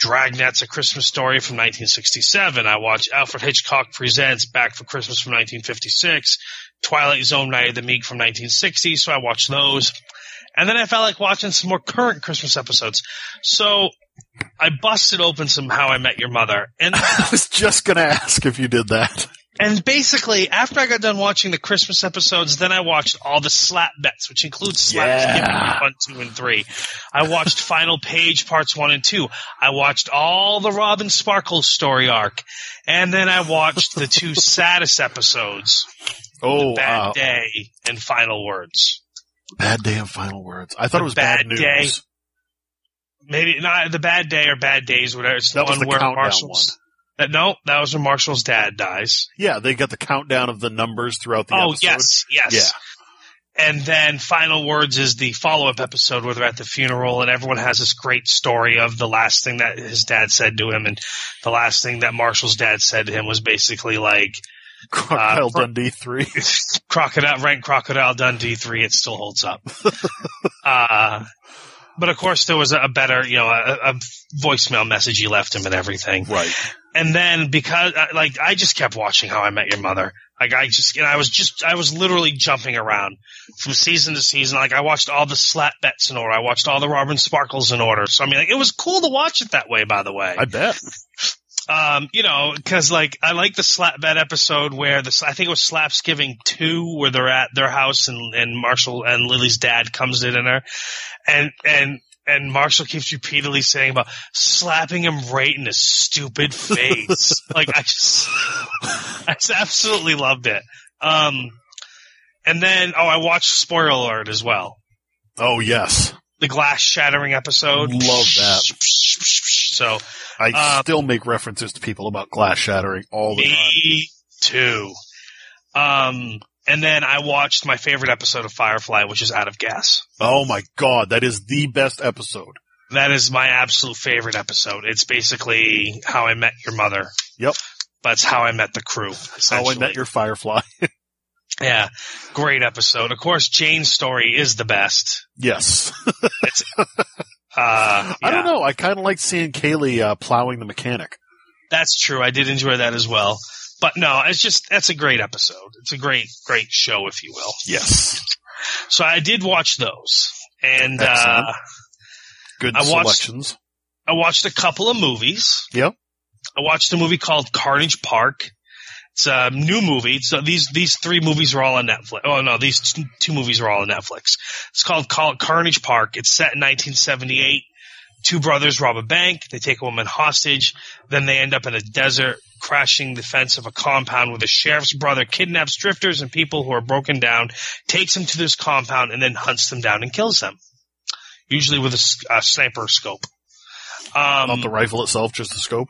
Dragnet's A Christmas Story from 1967. I watched Alfred Hitchcock Presents Back for Christmas from 1956. Twilight Zone Night of the Meek from 1960. So I watched those. And then I felt like watching some more current Christmas episodes. So I busted open some How I Met Your Mother. And I was just gonna ask if you did that. And basically, after I got done watching the Christmas episodes, then I watched all the slap bets, which includes slaps Yeah. One, two, and three. I watched Final Page parts one and two. I watched all the Robin Sparkle story arc, and then I watched the two saddest episodes, Oh, Bad Day and Final Words. bad day and final words. I thought The it was bad, Bad news. Day. Maybe not the Bad Day or Bad Days, whatever. It's That the one the where Marshall's. That, no, that was when Marshall's dad dies. Yeah, they got the countdown of the numbers throughout the episode. oh episode. yes, yes. And then Final Words is the follow-up episode where they're at the funeral and everyone has this great story of the last thing that his dad said to him and the last thing that Marshall's dad said to him was basically like Crocodile Uh, Dundee three. Crocodile rank Crocodile Dundee 3 it still holds up. uh but of course there was a, better, you know, a, a voicemail message you left him and everything. Right. And then because, uh, like, I just kept watching How I Met Your Mother. Like, I just, and I was just, I was literally jumping around from season to season. Like, I watched all the Slap Bets in order. I watched all the Robin Sparkles in order. So, I mean, like, it was cool to watch it that way, by the way. I bet. Um, you know, cause like, I like the slap bet episode where the, I think it was Slapsgiving 2 where they're at their house and, and Marshall and Lily's dad comes to dinner and, and, and Marshall keeps repeatedly saying about slapping him right in his stupid face. like I just, I just absolutely loved it. Um, and then, oh, I watched Spoiler Alert as well. Oh yes, The glass shattering episode. Love that. So, I Um, still make references to people about glass shattering all the time. Me too. Um, and then I watched my favorite episode of Firefly, which is Out of Gas. Oh my god, that is the best episode. That is my absolute favorite episode. It's basically how I met your mother. Yep. But it's how I met the crew. How I met your Firefly. Yeah. Great episode. Of course, Jayne's story is the best. yes. Uh, I don't know. I kind of like seeing Kaylee uh, plowing the mechanic. That's true. I did enjoy that as well. But no, it's just, that's a great episode. It's a great, great show, if you will. Yes. So I did watch those. And, uh, Good I watched- selections. I watched a couple of movies. Yep. I watched a movie called Carnage Park. It's a new movie. So these these three movies are all on Netflix. Oh no, these two, two movies are all on Netflix. It's called Call Carnage Park. It's set in 1978. Two brothers rob a bank. They take a woman hostage. Then they end up in a desert, crashing the fence of a compound where the sheriff's brother kidnaps drifters and people who are broken down, takes them to this compound, and then hunts them down and kills them. Usually with a sniper scope. Um, Not the rifle itself, just the scope.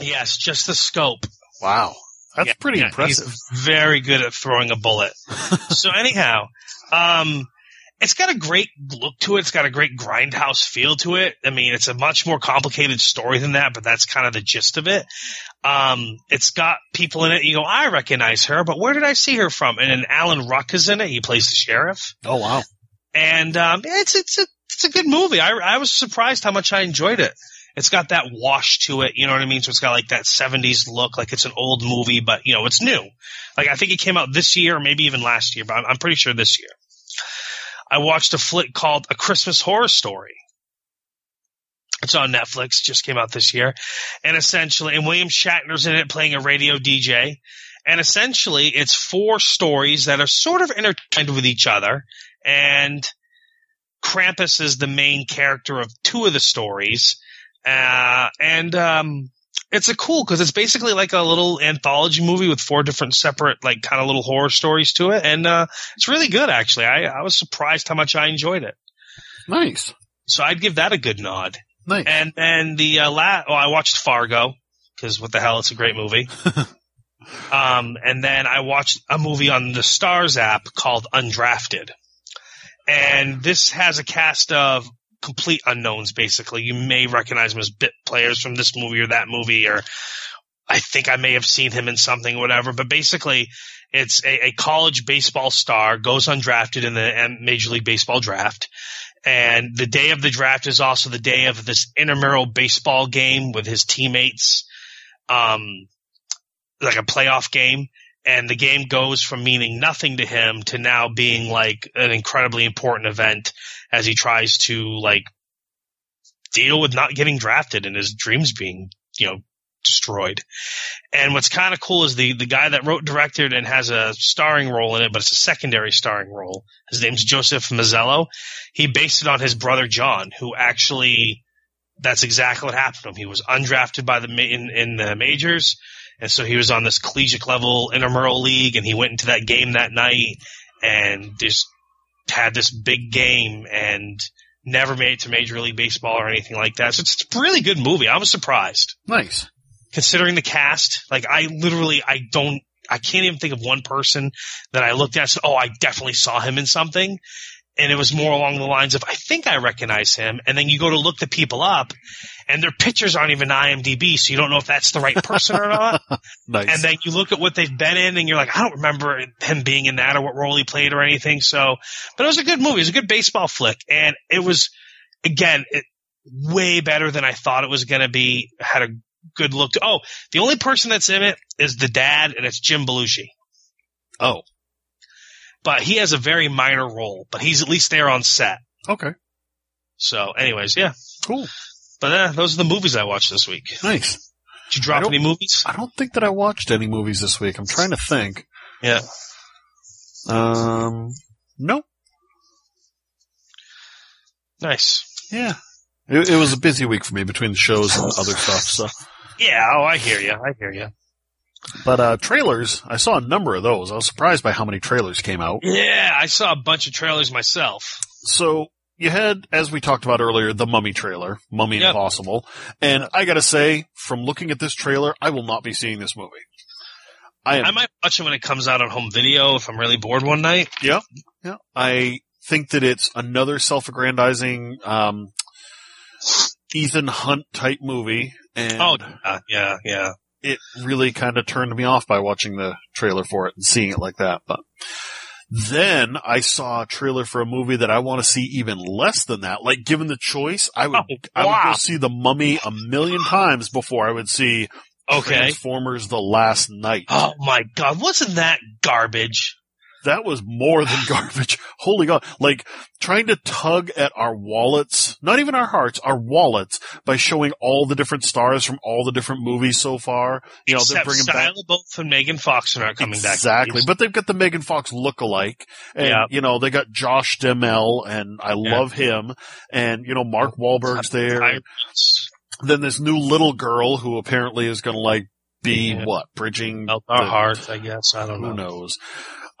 Yes, just the scope. Wow. That's Yeah, pretty yeah, impressive. He's very good at throwing a bullet. so anyhow, um, it's got a great look to it. It's got a great grindhouse feel to it. I mean, it's a much more complicated story than that, but that's kind of the gist of it. Um, it's got people in it. You go, I recognize her, but where did I see her from? And then Alan Ruck is in it. He plays the sheriff. Oh wow. And um, it's it's a it's a good movie. I I was surprised how much I enjoyed it. It's got that wash to it, you know what I mean? So it's got like that 70s look, like it's an old movie, but you know, it's new. Like I think it came out this year or maybe even last year, but I'm, I'm pretty sure this year. I watched a flick called A Christmas Horror Story. It's on Netflix, just came out this year. And essentially, and William Shatner's in it playing a radio DJ. And essentially, it's four stories that are sort of intertwined with each other. And Krampus is the main character of two of the stories. Uh, and, um, it's a cool because it's basically like a little anthology movie with four different separate, like kind of little horror stories to it. And, uh, it's really good actually. I, I was surprised how much I enjoyed it. Nice. So I'd give that a good nod. Nice. And then the, uh, la- oh, I watched Fargo because what the hell, it's a great movie. um, and then I watched a movie on the Stars app called Undrafted. And this has a cast of complete unknowns, basically. You may recognize them as bit players from this movie or that movie, or I think I may have seen him in something, whatever. But basically, it's a, a college baseball star goes undrafted in the Major League Baseball draft. And the day of the draft is also the day of this intramural baseball game with his teammates, um, like a playoff game. And the game goes from meaning nothing to him to now being like an incredibly important event as he tries to like deal with not getting drafted and his dreams being, you know, destroyed. And what's kind of cool is the the guy that wrote, directed, and has a starring role in it, but it's a secondary starring role. His name's Joseph Mazzello. He based it on his brother John, who actually that's exactly what happened to him. He was undrafted by the in, in the majors, and so he was on this collegiate level intramural league, and he went into that game that night and just had this big game and never made it to Major League Baseball or anything like that. So it's a really good movie. I was surprised nice. considering the cast. Like I literally, I don't, I can't even think of one person that I looked at and said, oh, I definitely saw him in something. And it was more along the lines of, I think I recognize him. And then you go to look the people up and their pictures aren't even IMDb, so you don't know if that's the right person or not. Nice. And then you look at what they've been in, and you're like, I don't remember him being in that or what role he played or anything. So, but it was a good movie. It was a good baseball flick, and it was again it, way better than I thought it was going to be. Had a good look. To, oh, the only person that's in it is the dad, and it's Jim Belushi. oh, But he has a very minor role, but he's at least there on set. okay. So, anyways, yeah. Cool. But uh, those are the movies I watched this week. Nice. Did you drop any movies? I don't think that I watched any movies this week. I'm trying to think. Yeah. Um, no. Nice. Yeah. It, it was a busy week for me between the shows and other stuff. So, Yeah. Oh, I hear you. I hear you. But uh, trailers, I saw a number of those. I was surprised by how many trailers came out. Yeah, I saw a bunch of trailers myself. So you had, as we talked about earlier, the Mummy trailer, Mummy Yep. Impossible, and I gotta say, from looking at this trailer, I will not be seeing this movie. I am I might watch it when it comes out on home video if I'm really bored one night. Yeah. Yeah. I think that it's another self-aggrandizing, um, Ethan Hunt type movie. And Oh, yeah, yeah. It really kind of turned me off by watching the trailer for it and seeing it like that. But then I saw a trailer for a movie that I want to see even less than that. Like given the choice, I would, Oh, I would go see the mummy a million times before I would see Okay. Transformers the last knight. Oh my god, wasn't that garbage? That was more than garbage. Holy God. Like trying to tug at our wallets, not even our hearts, our wallets by showing all the different stars from all the different movies so far. You know, they're bringing back. Shia LaBeouf and Megan Fox are not coming back. Exactly. But they've got the Megan Fox look-alike. And, Yeah. you know, they got Josh Duhamel and I Yeah. love him. And, you know, Mark Wahlberg's there. I- Then this new little girl who apparently is going to like be Yeah. what? Bridging Melt our the- hearts, I guess. I don't who know. Who knows?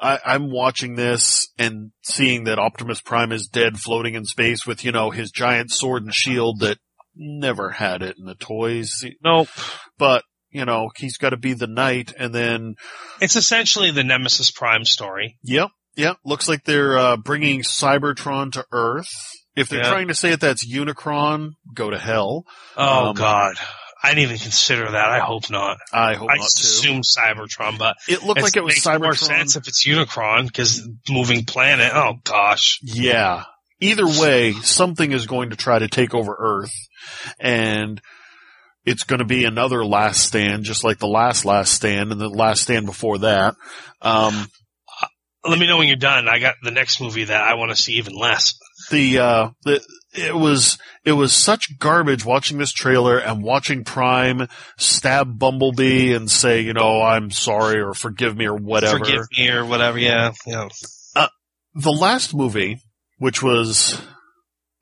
I, I'm watching this and seeing that Optimus Prime is dead floating in space with, you know, his giant sword and shield that never had it in the toys. Nope. But, you know, he's got to be the knight and then, It's essentially the Nemesis Prime story. yep, yep, looks like they're, uh, bringing Cybertron to Earth. If they're trying to say that that's Unicron, go to hell. Oh Um, god. I didn't even consider that. I hope not. I hope I not assume Cybertron, but It looked like it was makes more sense if it's Unicron because moving planet. Oh gosh. Yeah. Either way, something is going to try to take over Earth and it's going to be another last stand, just like the last last stand and the last stand before that. Um, Let me know when you're done. I got the next movie that I want to see even less. the, uh, the, it was, it was such garbage watching this trailer and watching Prime stab Bumblebee and say, you know, I'm sorry or forgive me or whatever. Forgive me or whatever. Yeah. Yeah. the last movie, which was,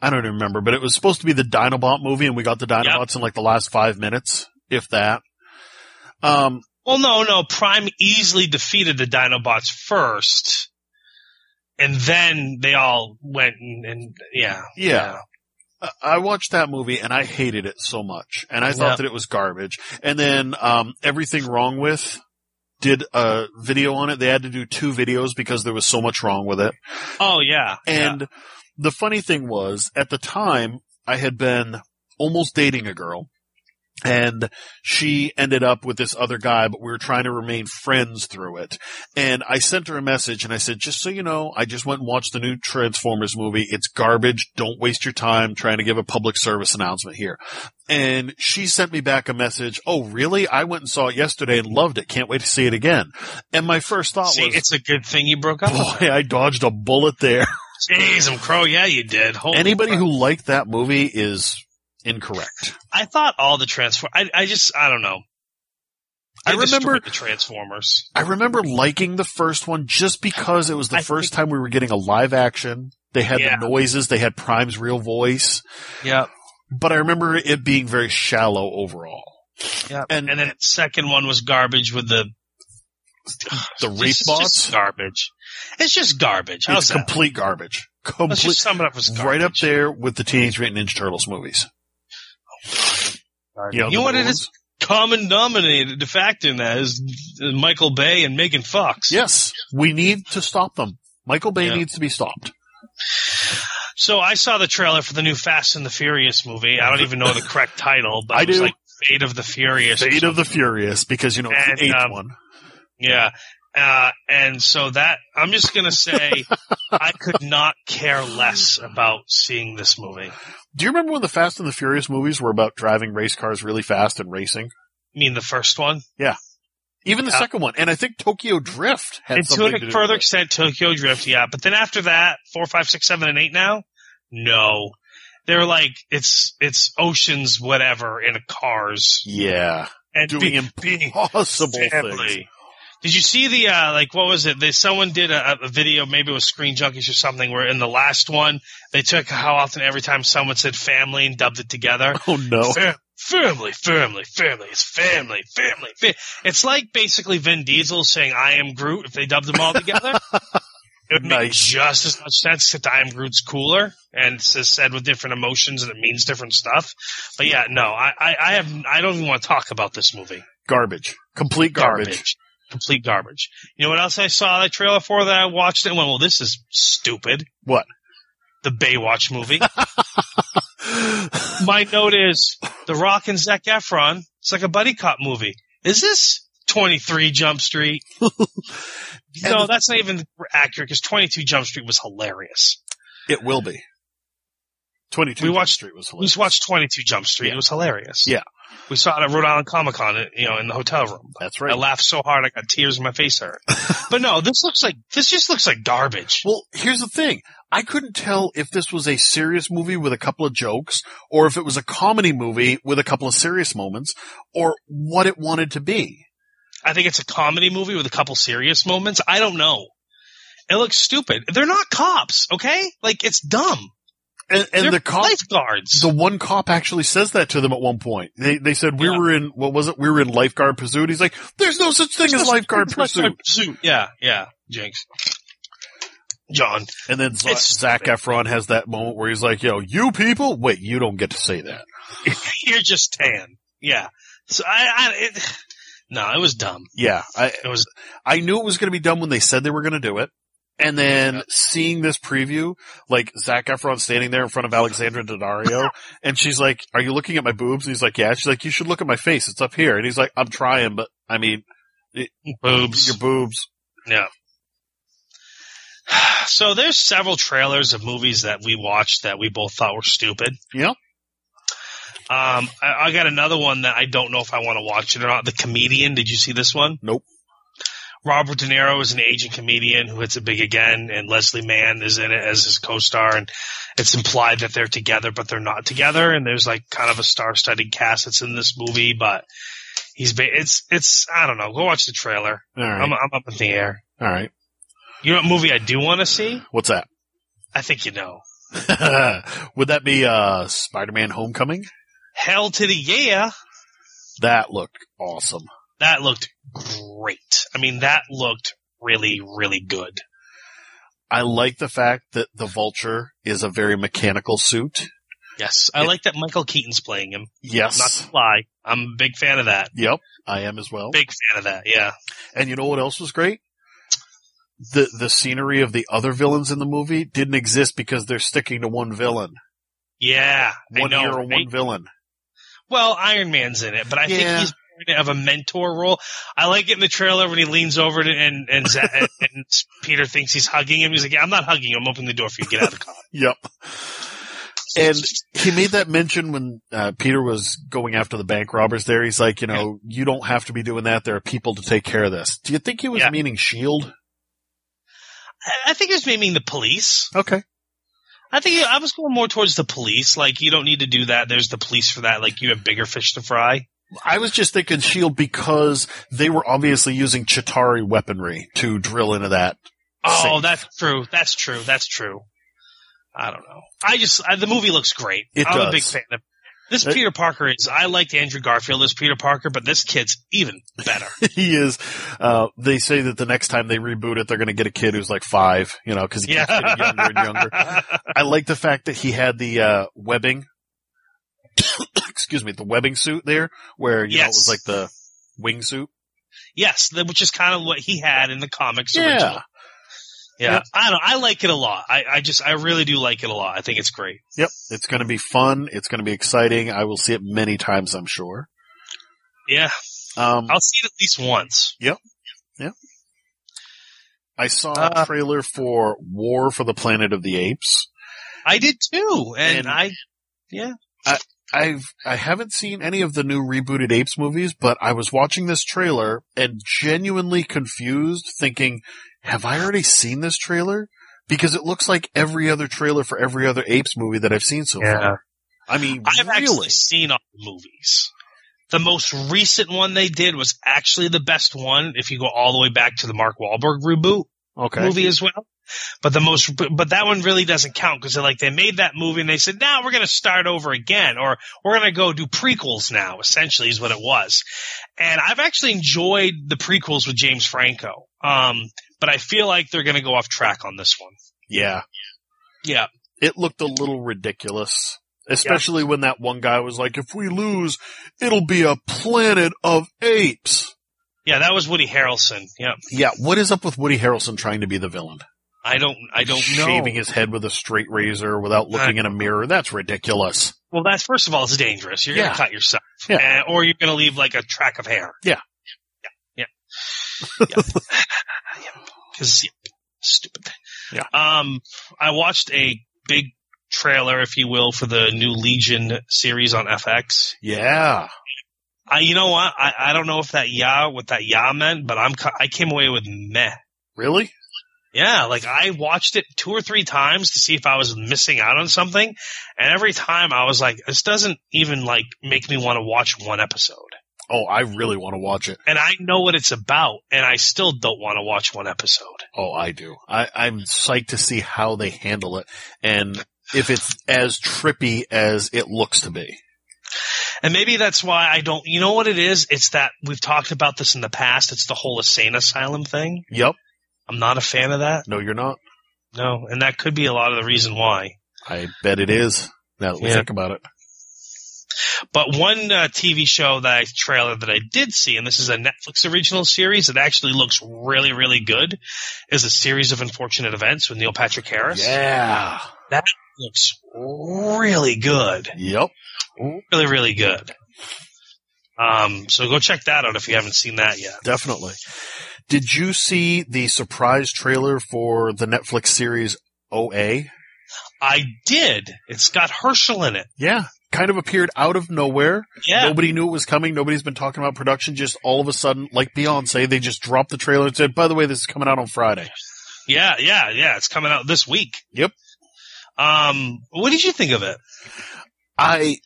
I don't even remember, but it was supposed to be the Dinobot movie, and we got the Dinobots in like the last five minutes, if that. Um, Well, no, no. Prime easily defeated the Dinobots first, and then they all went and, and yeah, yeah. I- I watched that movie and I hated it so much, and I thought Yeah. that it was garbage. And then um, everything wrong with did a video on it. They had to do two videos because there was so much wrong with it. Oh yeah, And the funny thing was, at the time, I had been almost dating a girl. And she ended up with this other guy, but we were trying to remain friends through it. And I sent her a message and I said, just so you know, I just went and watched the new Transformers movie. It's garbage. Don't waste your time trying to give a public service announcement here. And she sent me back a message. Oh, really? I went and saw it yesterday and loved it. Can't wait to see it again. And my first thought See, was, it's a good thing you broke up. boy, I dodged a bullet there. Jeez, I'm crow. Yeah, you did. Holy Anybody crap. who liked that movie is incorrect. I thought all the transform. I, I just, I don't know. I remember- the Transformers. I remember liking the first one just because it was the I first time we were getting a live action. They had Yeah. the noises, they had Prime's real voice, Yeah, but I remember it being very shallow overall. yeah. And- And, then the second one was garbage with the The just bots, garbage. It's just garbage. How's it's that? complete garbage. Let's just sum it up as garbage. right up there with the Teenage Mutant Ninja Turtles movies. Garbage. You know, You the know what little it is? ones? Common denominator, de facto in that is is Michael Bay and Megan Fox. Yes, we need to stop them. Michael Bay Yeah. needs to be stopped. So I saw the trailer for the new Fast and the Furious movie. I don't even know the correct title, but I it was do. like Fate of the Furious. or Fate of the. Furious, because you know it's And, the eighth um, one. Yeah. Uh, and so that, I'm just gonna say, I could not care less about seeing this movie. Do you remember when the Fast and the Furious movies were about driving race cars really fast and racing? I mean, the first one. Yeah. Even the Yeah. second one, and I think Tokyo Drift had And to something to a do further extent, Tokyo Drift, yeah. But then after that, four, five, six, seven, and eight now, no. They're like, it's, it's oceans, whatever, in a cars. Yeah, And doing be- being impossible family. things. Did you see the uh like what was it? They, someone did a, a video, maybe it was Screen Junkies or something, where in the last one they took how often every time someone said family and dubbed it together. Oh no! Fa- family, family, family. It's family, family, fa- It's like basically Vin Diesel saying "I am Groot" if they dubbed them all together. It would make just as much sense except I am Groot's cooler and it's said with different emotions and it means different stuff. But yeah, no, I, I, I have I don't even want to talk about this movie Garbage, complete garbage. garbage. Complete garbage. You know what else I saw that trailer for that I watched it and went, well, this is stupid. What? The Baywatch movie. My note is The Rock and Zac Efron. It's like a buddy cop movie. Is this 23 Jump Street? no, that's not even accurate because 22 Jump Street was hilarious. it will be. Twenty-two. We Jump watched- Street was We hilarious. just watched 22 Jump Street. Yeah. It was hilarious. Yeah. We saw it at Rhode Island Comic Con, uh, you know, in the hotel room. That's right. I laughed so hard I got tears in my face hurt. but no, this looks like, this just looks like garbage. Well, here's the thing. I couldn't tell if this was a serious movie with a couple of jokes, or if it was a comedy movie with a couple of serious moments, or what it wanted to be. I think it's a comedy movie with a couple serious moments. I don't know. It looks stupid. They're not cops, okay? Like it's dumb. And, and They're the cop, lifeguards. the one cop actually says that to them at one point. They they said we Yeah. were in what was it? We were in lifeguard pursuit. He's like, "There's no such thing as lifeguard pursuit." pursuit. Yeah, yeah. Jinx. John. And then Z- Zac. Efron has that moment where he's like, "Yo, you people, wait, you don't get to say that." You're just tan. Yeah. So I, I it, no, it was dumb. Yeah, I It was I knew it was going to be dumb when they said they were going to do it. And then seeing this preview, like Zac Efron standing there in front of Alexandra Daddario, and she's like, "Are you looking at my boobs?" And he's like, "Yeah." She's like, "You should look at my face. It's up here." And he's like, "I'm trying, but I mean, boobs. your boobs." Yeah. So there's several trailers of movies that we watched that we both thought were stupid. Yeah. Um, I, I got another one that I don't know if I want to watch it or not. The Comedian. Did you see this one? Nope. Robert De Niro is an aging comedian who hits it big again, and Leslie Mann is in it as his co-star, and it's implied that they're together, but they're not together, and there's like kind of a star-studded cast that's in this movie, but he's ba- it's it's I don't know. Go watch the trailer. All right. I'm I'm up in the air. All right. You know what movie I do want to see? What's that? I think you know. Would that be uh Spider-Man Homecoming? Hell to the yeah. That looked awesome. That looked great. I mean, that looked really, really good. I like the fact that the Vulture is a very mechanical suit. Yes. I It- like that Michael Keaton's playing him. Yes. Not to lie. I'm a big fan of that. Yep, I am as well. Big fan of that. Yeah. And you know what else was great? The the scenery of the other villains in the movie didn't exist because they're sticking to one villain. Yeah. One know, hero, right? one villain. Well, Iron Man's in it, but I Yeah. think he's have a mentor role. I like it in the trailer when he leans over to, and and, Za- and, and Peter thinks he's hugging him. He's like, yeah, "I'm not hugging you. I'm opening the door for you. Get out of the car." Yep. And he made that mention when uh, Peter was going after the bank robbers there. He's like, you know, you don't have to be doing that. There are people to take care of this. Do you think he was Yeah. meaning shield? I- think he was meaning the police. Okay. I think I was going more towards the police. Like, you don't need to do that. There's the police for that. Like, you have bigger fish to fry. I was just thinking shield because they were obviously using Chitauri weaponry to drill into that. Oh, safe. that's true. That's true. That's true. I don't know. I just I, the movie looks great. It I'm a does. big fan of this. It- Peter Parker is. I liked Andrew Garfield as Peter Parker, but this kid's even better. he is. Uh, they say that the next time they reboot it, they're going to get a kid who's like five, you know, because he keeps getting younger and younger. I like the fact that he had the uh, webbing. excuse me, the webbing suit there, where you know it was like the wingsuit. yes, which is kind of what he had in the comics. Yeah. originally. Yeah, Yep. I don't. I like it a lot. I, I just, I really do like it a lot. I think it's great. Yep. It's going to be fun. It's going to be exciting. I will see it many times, I'm sure. Yeah, Um, I'll see it at least once. Yep, yep. I saw Uh, a trailer for War for the Planet of the Apes. I did too, and, And- I, yeah, I've I haven't seen any of the new rebooted Apes movies, but I was watching this trailer and genuinely confused, thinking, "Have I already seen this trailer?" Because it looks like every other trailer for every other Apes movie that I've seen so far. I mean, I've really? actually seen all the movies. The most recent one they did was actually the best one. If you go all the way back to the Mark Wahlberg reboot okay. movie as well. But the most, but that one really doesn't count because like they made that movie and they said, now we're going to start over again or we're going to go do prequels now, essentially is what it was. And I've actually enjoyed the prequels with James Franco. Um, but I feel like they're going to go off track on this one. Yeah, Yeah. it looked a little ridiculous. Especially when that one guy was like, if we lose, it'll be a planet of apes. Yeah. That was Woody Harrelson. Yeah. Yeah, what is up with Woody Harrelson trying to be the villain? I don't, I don't know. Shaving his head with a straight razor without looking in a mirror. That's ridiculous. Well, that's first of all, it's dangerous. You're Yeah. going to cut yourself, Yeah. Uh, or you're going to leave like a track of hair. Yeah. yeah, yeah, yeah. Because yeah, stupid. Yeah. Um, I watched a big trailer, if you will, for the new Legion series on FX. Yeah. I, you know what? I, I don't know if that yeah, what that yeah meant, but I'm, I came away with meh. Really? Yeah, like I watched it two or three times to see if I was missing out on something, and every time I was like, this doesn't even like make me want to watch one episode. Oh, I really want to watch it. And I know what it's about, and I still don't want to watch one episode. Oh, I do. I, I'm psyched to see how they handle it and if it's as trippy as it looks to be. And maybe that's why I don't, you know what it is? It's that we've talked about this in the past. It's the whole insane asylum thing. Yep. I'm not a fan of that. No, you're not. No. And that could be a lot of the reason why. I bet it is. Now that we Yeah. think about it. But one uh, TV show that I trailer that I did see, and this is a Netflix original series that actually looks really, really good, is a series of unfortunate events with Neil Patrick Harris. Yeah. That looks really good. Yep. Really, really good. Um, so go check that out if you haven't seen that yet. Definitely. Did you see the surprise trailer for the Netflix series OA? I did. It's got Hershel in it. Yeah. Kind of appeared out of nowhere. Yeah. Nobody knew it was coming. Nobody's been talking about production. Just all of a sudden, like Beyonce, they just dropped the trailer and said, by the way, this is coming out on Friday. Yeah, yeah, yeah. It's coming out this week. Yep. Um, what did you think of it? I,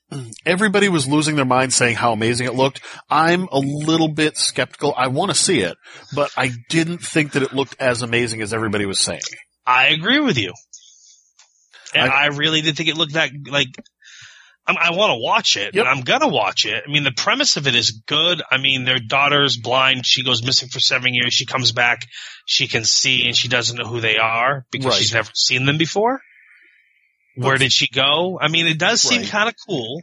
everybody was losing their mind saying how amazing it looked. I'm a little bit skeptical. I want to see it, but I didn't think that it looked as amazing as everybody was saying. I agree with you. And I- I, really didn't think it looked that like. I'm, I want to watch it, Yep. and I'm gonna watch it. I mean, the premise of it is good. I mean, their daughter's blind. She goes missing for seven years. She comes back. She can see, and she doesn't know who they are because Right. she's never seen them before. Where did she go? I mean, it does seem Right. kind of cool.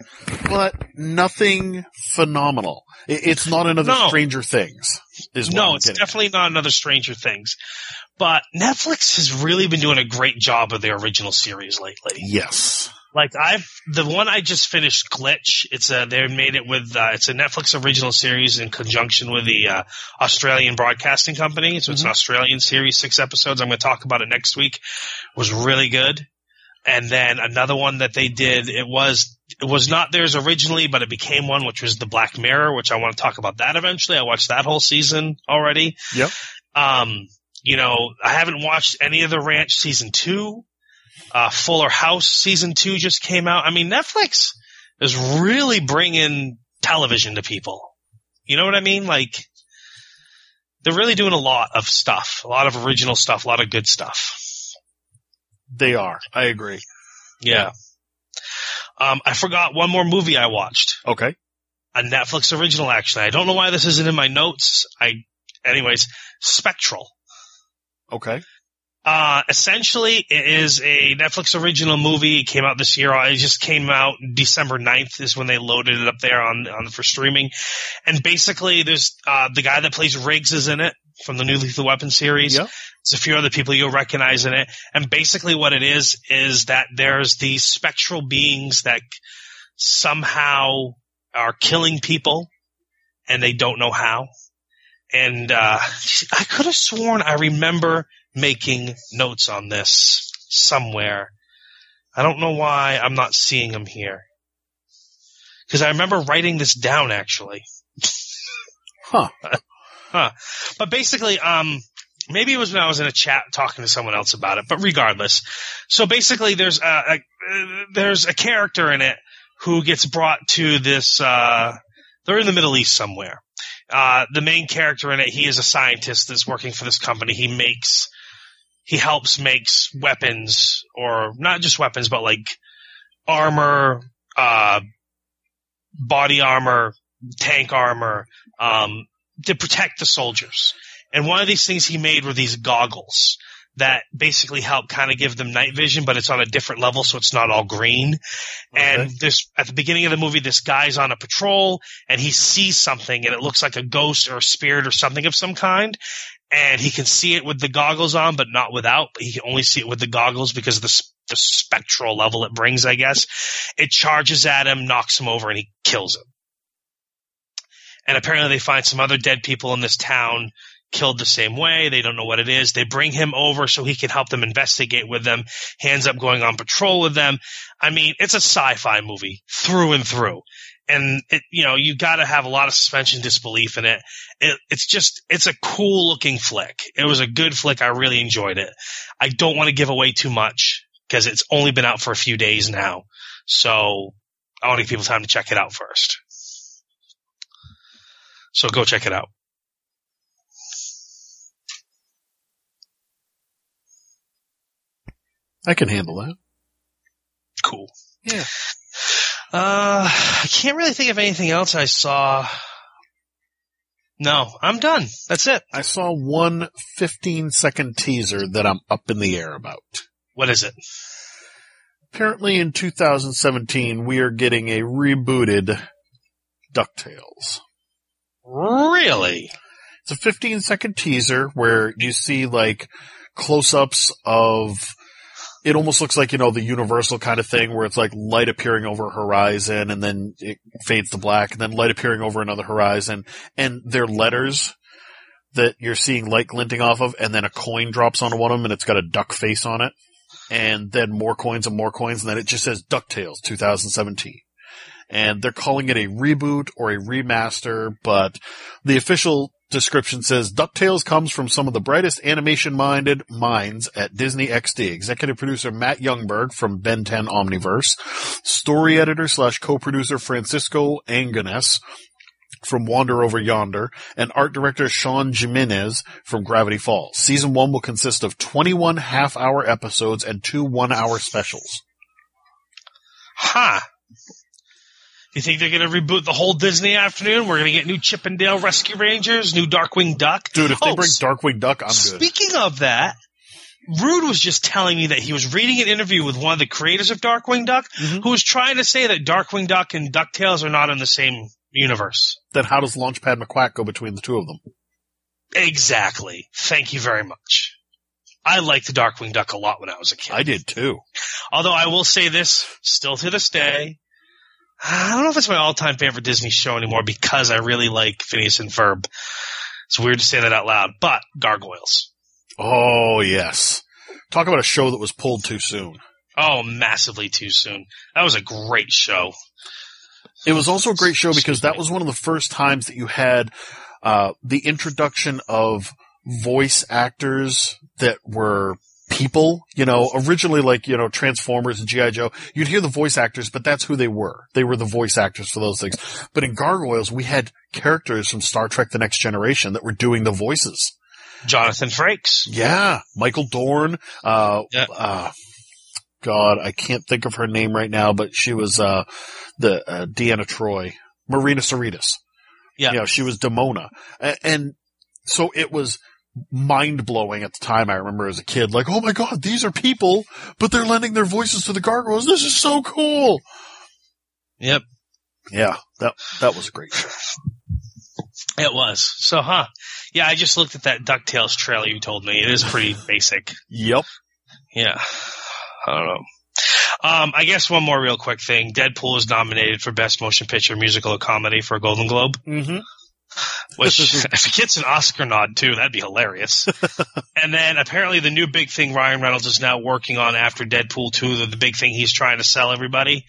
But nothing phenomenal. It- It's not another No. Stranger Things. Is No, I'm it's getting at. definitely not another Stranger Things. But Netflix has really been doing a great job of their original series lately. Yes. Like I've the one I just finished, Glitch. It's a they made it with uh, it's a Netflix original series in conjunction with the uh, Australian Broadcasting Company. So it's an Mhm. Australian series, six episodes. I'm going to talk about it next week. Was really good. And then another one that they did, it was it was not theirs originally, but it became one, which was the Black Mirror, which I want to talk about that eventually. I watched that whole season already. Yep. Um, you know, I haven't watched any of the Ranch season two. Uh, Fuller House season two just came out. I mean, Netflix is really bringing television to people. You know what I mean? Like, they're really doing a lot of stuff, a lot of original stuff, a lot of good stuff. They are. I agree. Yeah. Um, I forgot one more movie I watched. Okay. A Netflix original, actually. I don't know why this isn't in my notes. I, anyways, Spectral. Okay. Uh, essentially, it is a Netflix original movie. It came out this year. It just came out December 9th is when they loaded it up there on, on for streaming. And basically, there's, uh, the guy that plays Riggs is in it from the new Lethal Weapon series. Yep. There's a few other people you'll recognize in it. And basically what it is, is that there's these spectral beings that somehow are killing people and they don't know how. And, uh, I could have sworn I remember making notes on this somewhere. I don't know why I'm not seeing them here. Cause I remember writing this down actually. Huh. huh. But basically, um, maybe it was when I was in a chat talking to someone else about it, but regardless. So basically there's a, a there's a character in it who gets brought to this, uh, they're in the Middle East somewhere. Uh, the main character in it, he is a scientist that's working for this company. He makes, he helps makes weapons or not just weapons, but like armor, uh, body armor, tank armor, um, to protect the soldiers. And one of these things he made were these goggles that basically help kind of give them night vision, but it's on a different level, so it's not all green. Okay. And this, at the beginning of the movie, this guy's on a patrol and he sees something and it looks like a ghost or a spirit or something of some kind. And he can see it with the goggles on, but not without, but he can only see it with the goggles because of the, the spectral level it brings, I guess. It charges at him, knocks him over, and he kills him. And apparently they find some other dead people in this town killed the same way. They don't know what it is. They bring him over so he can help them investigate with them. He ends up going on patrol with them. I mean, it's a sci-fi movie through and through. And it, you know, you gotta have a lot of suspension disbelief in it. it. It's just, it's a cool looking flick. It was a good flick. I really enjoyed it. I don't want to give away too much because it's only been out for a few days now. So I want to give people time to check it out first. So go check it out. I can handle that. Cool. Yeah. Uh, I can't really think of anything else I saw. No, I'm done. That's it. I saw one 15 second teaser that I'm up in the air about. What is it? Apparently in 2017, we are getting a rebooted DuckTales. Really? It's a 15 second teaser where you see like close-ups of it almost looks like, you know, the universal kind of thing where it's like light appearing over a horizon and then it fades to black and then light appearing over another horizon. And they're letters that you're seeing light glinting off of and then a coin drops onto one of them and it's got a duck face on it and then more coins and more coins and then it just says DuckTales 2017 and they're calling it a reboot or a remaster, but the official description says DuckTales comes from some of the brightest animation minded minds at Disney XD. Executive producer Matt Youngberg from Ben 10 Omniverse, story editor slash co-producer Francisco Angones from Wander Over Yonder, and art director Sean Jimenez from Gravity Falls. Season 1 will consist of 21 half hour episodes and two one hour specials. Huh. You think they're going to reboot the whole Disney afternoon? We're going to get new Chip 'n Dale Rescue Rangers, new Darkwing Duck. Dude, if they Oh, bring Darkwing Duck, I'm good. Speaking of that, Rude was just telling me that he was reading an interview with one of the creators of Darkwing Duck, Mhm. who was trying to say that Darkwing Duck and DuckTales are not in the same universe. Then how does Launchpad McQuack go between the two of them? Exactly. Thank you very much. I liked the Darkwing Duck a lot when I was a kid. I did too. Although I will say this, still to this day, I don't know if it's my all-time favorite Disney show anymore because I really like Phineas and Ferb. It's weird to say that out loud, but Gargoyles. Oh, yes. Talk about a show that was pulled too soon. Oh, massively too soon. That was a great show. It was also a great show because that was one of the first times that you had uh, the introduction of voice actors that were people. You know, originally like you know Transformers and GI Joe, you'd hear the voice actors, but that's who they were. They were the voice actors for those things. But in Gargoyles, we had characters from Star Trek: The Next Generation that were doing the voices. Jonathan Frakes. Yeah, Michael Dorn. Uh, Yeah. uh, God, I can't think of her name right now, but she was uh, the uh, Deanna Troi, Marina Sirtis. Yeah. you know, she was Demona, and so it was mind blowing at the time. I remember as a kid, like, oh my God, these are people, but they're lending their voices to the gargoyles. This is so cool. Yep. Yeah, that that was a great show. It was. So, huh. Yeah, I just looked at that DuckTales trailer you told me. It is pretty basic. Yep. Yeah. I don't know. Um, I guess one more real quick thing. Deadpool is nominated for Best Motion Picture Musical or Comedy for a Golden Globe. Mm-hmm. Which, if it gets an Oscar nod too, that'd be hilarious. and then apparently the new big thing Ryan Reynolds is now working on after Deadpool 2, the, the big thing he's trying to sell everybody,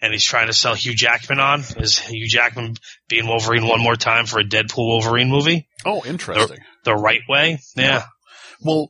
and he's trying to sell Hugh Jackman on, is Hugh Jackman being Wolverine one more time for a Deadpool Wolverine movie. Oh, interesting. The right way. Yeah. Well,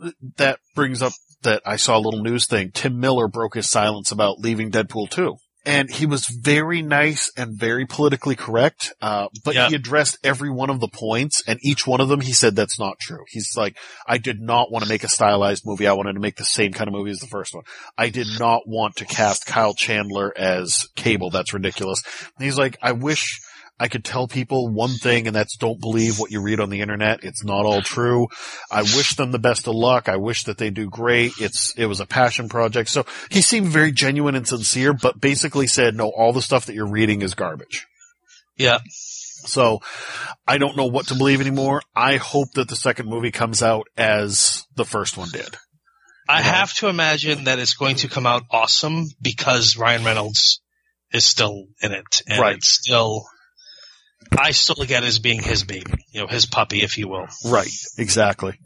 th- that brings up that I saw a little news thing. Tim Miller broke his silence about leaving Deadpool 2. And he was very nice and very politically correct, uh, but Yeah. he addressed every one of the points, and each one of them he said that's not true. He's like, I did not want to make a stylized movie. I wanted to make the same kind of movie as the first one. I did not want to cast Kyle Chandler as Cable. That's ridiculous. And he's like, I wish I could tell people one thing, and that's don't believe what you read on the internet. It's not all true. I wish them the best of luck. I wish that they do great. It's, it was a passion project. So he seemed very genuine and sincere, but basically said, no, all the stuff that you're reading is garbage. Yeah. So I don't know what to believe anymore. I hope that the second movie comes out as the first one did. I Yeah. have to imagine that it's going to come out awesome because Ryan Reynolds is still in it. And Right. it's still, I still look at it as being his baby, you know, his puppy, if you will. Right. Exactly.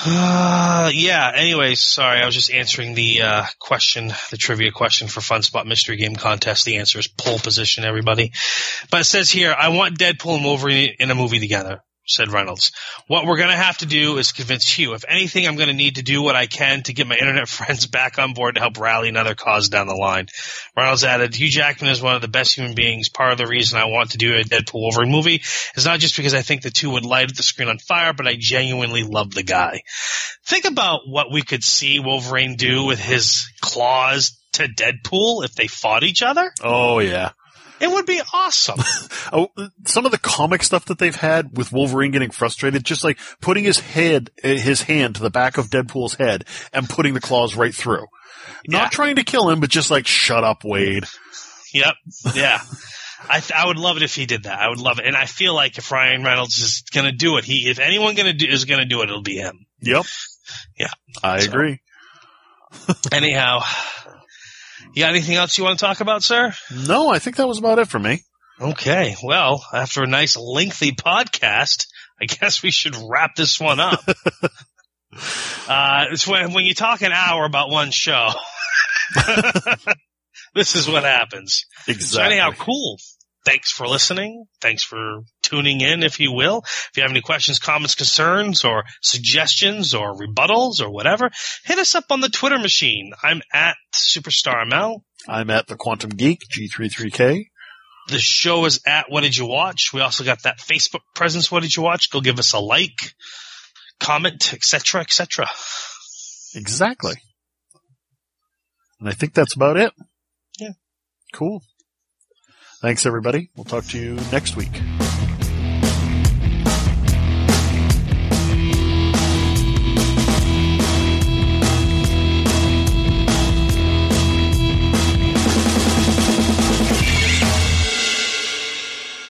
Uh, yeah, anyways, sorry, I was just answering the, uh, question, the trivia question for Fun Spot Mystery Game Contest. The answer is pole position, everybody. But it says here, I want Deadpool and Wolverine in a movie together, said Reynolds. What we're gonna have to do is convince Hugh. If anything, I'm gonna need to do what I can to get my internet friends back on board to help rally another cause down the line. Reynolds added, Hugh Jackman is one of the best human beings. Part of the reason I want to do a Deadpool Wolverine movie is not just because I think the two would light the screen on fire, but I genuinely love the guy. Think about what we could see Wolverine do with his claws to Deadpool if they fought each other. Oh yeah. It would be awesome. Oh, some of the comic stuff that they've had with Wolverine getting frustrated, just like putting his head, eh, his hand to the back of Deadpool's head and putting the claws right through. Not Yeah. trying to kill him, but just like, shut up, Wade. yep. Yeah. I, th- I would love it if he did that. I would love it. And I feel like if Ryan Reynolds is going to do it, he, if anyone gonna do, is going to do it, it'll be him. Yep. Yeah. I So- agree. Anyhow, you got anything else you want to talk about, sir? No, I think that was about it for me. Okay. Well, after a nice lengthy podcast, I guess we should wrap this one up. uh, it's when, when you talk an hour about one show, this is what happens. So Exactly. anyhow, cool. Thanks for listening. Thanks for tuning in, if you will. If you have any questions, comments, concerns, or suggestions, or rebuttals, or whatever, hit us up on the Twitter machine. I'm at Superstar ML. I'm at the Quantum Geek, G33K. The show is at What Did You Watch? We also got that Facebook presence. What did you watch? Go give us a like, comment, etc., etc. Exactly. And I think that's about it. Yeah. Cool. Thanks everybody. We'll talk to you next week.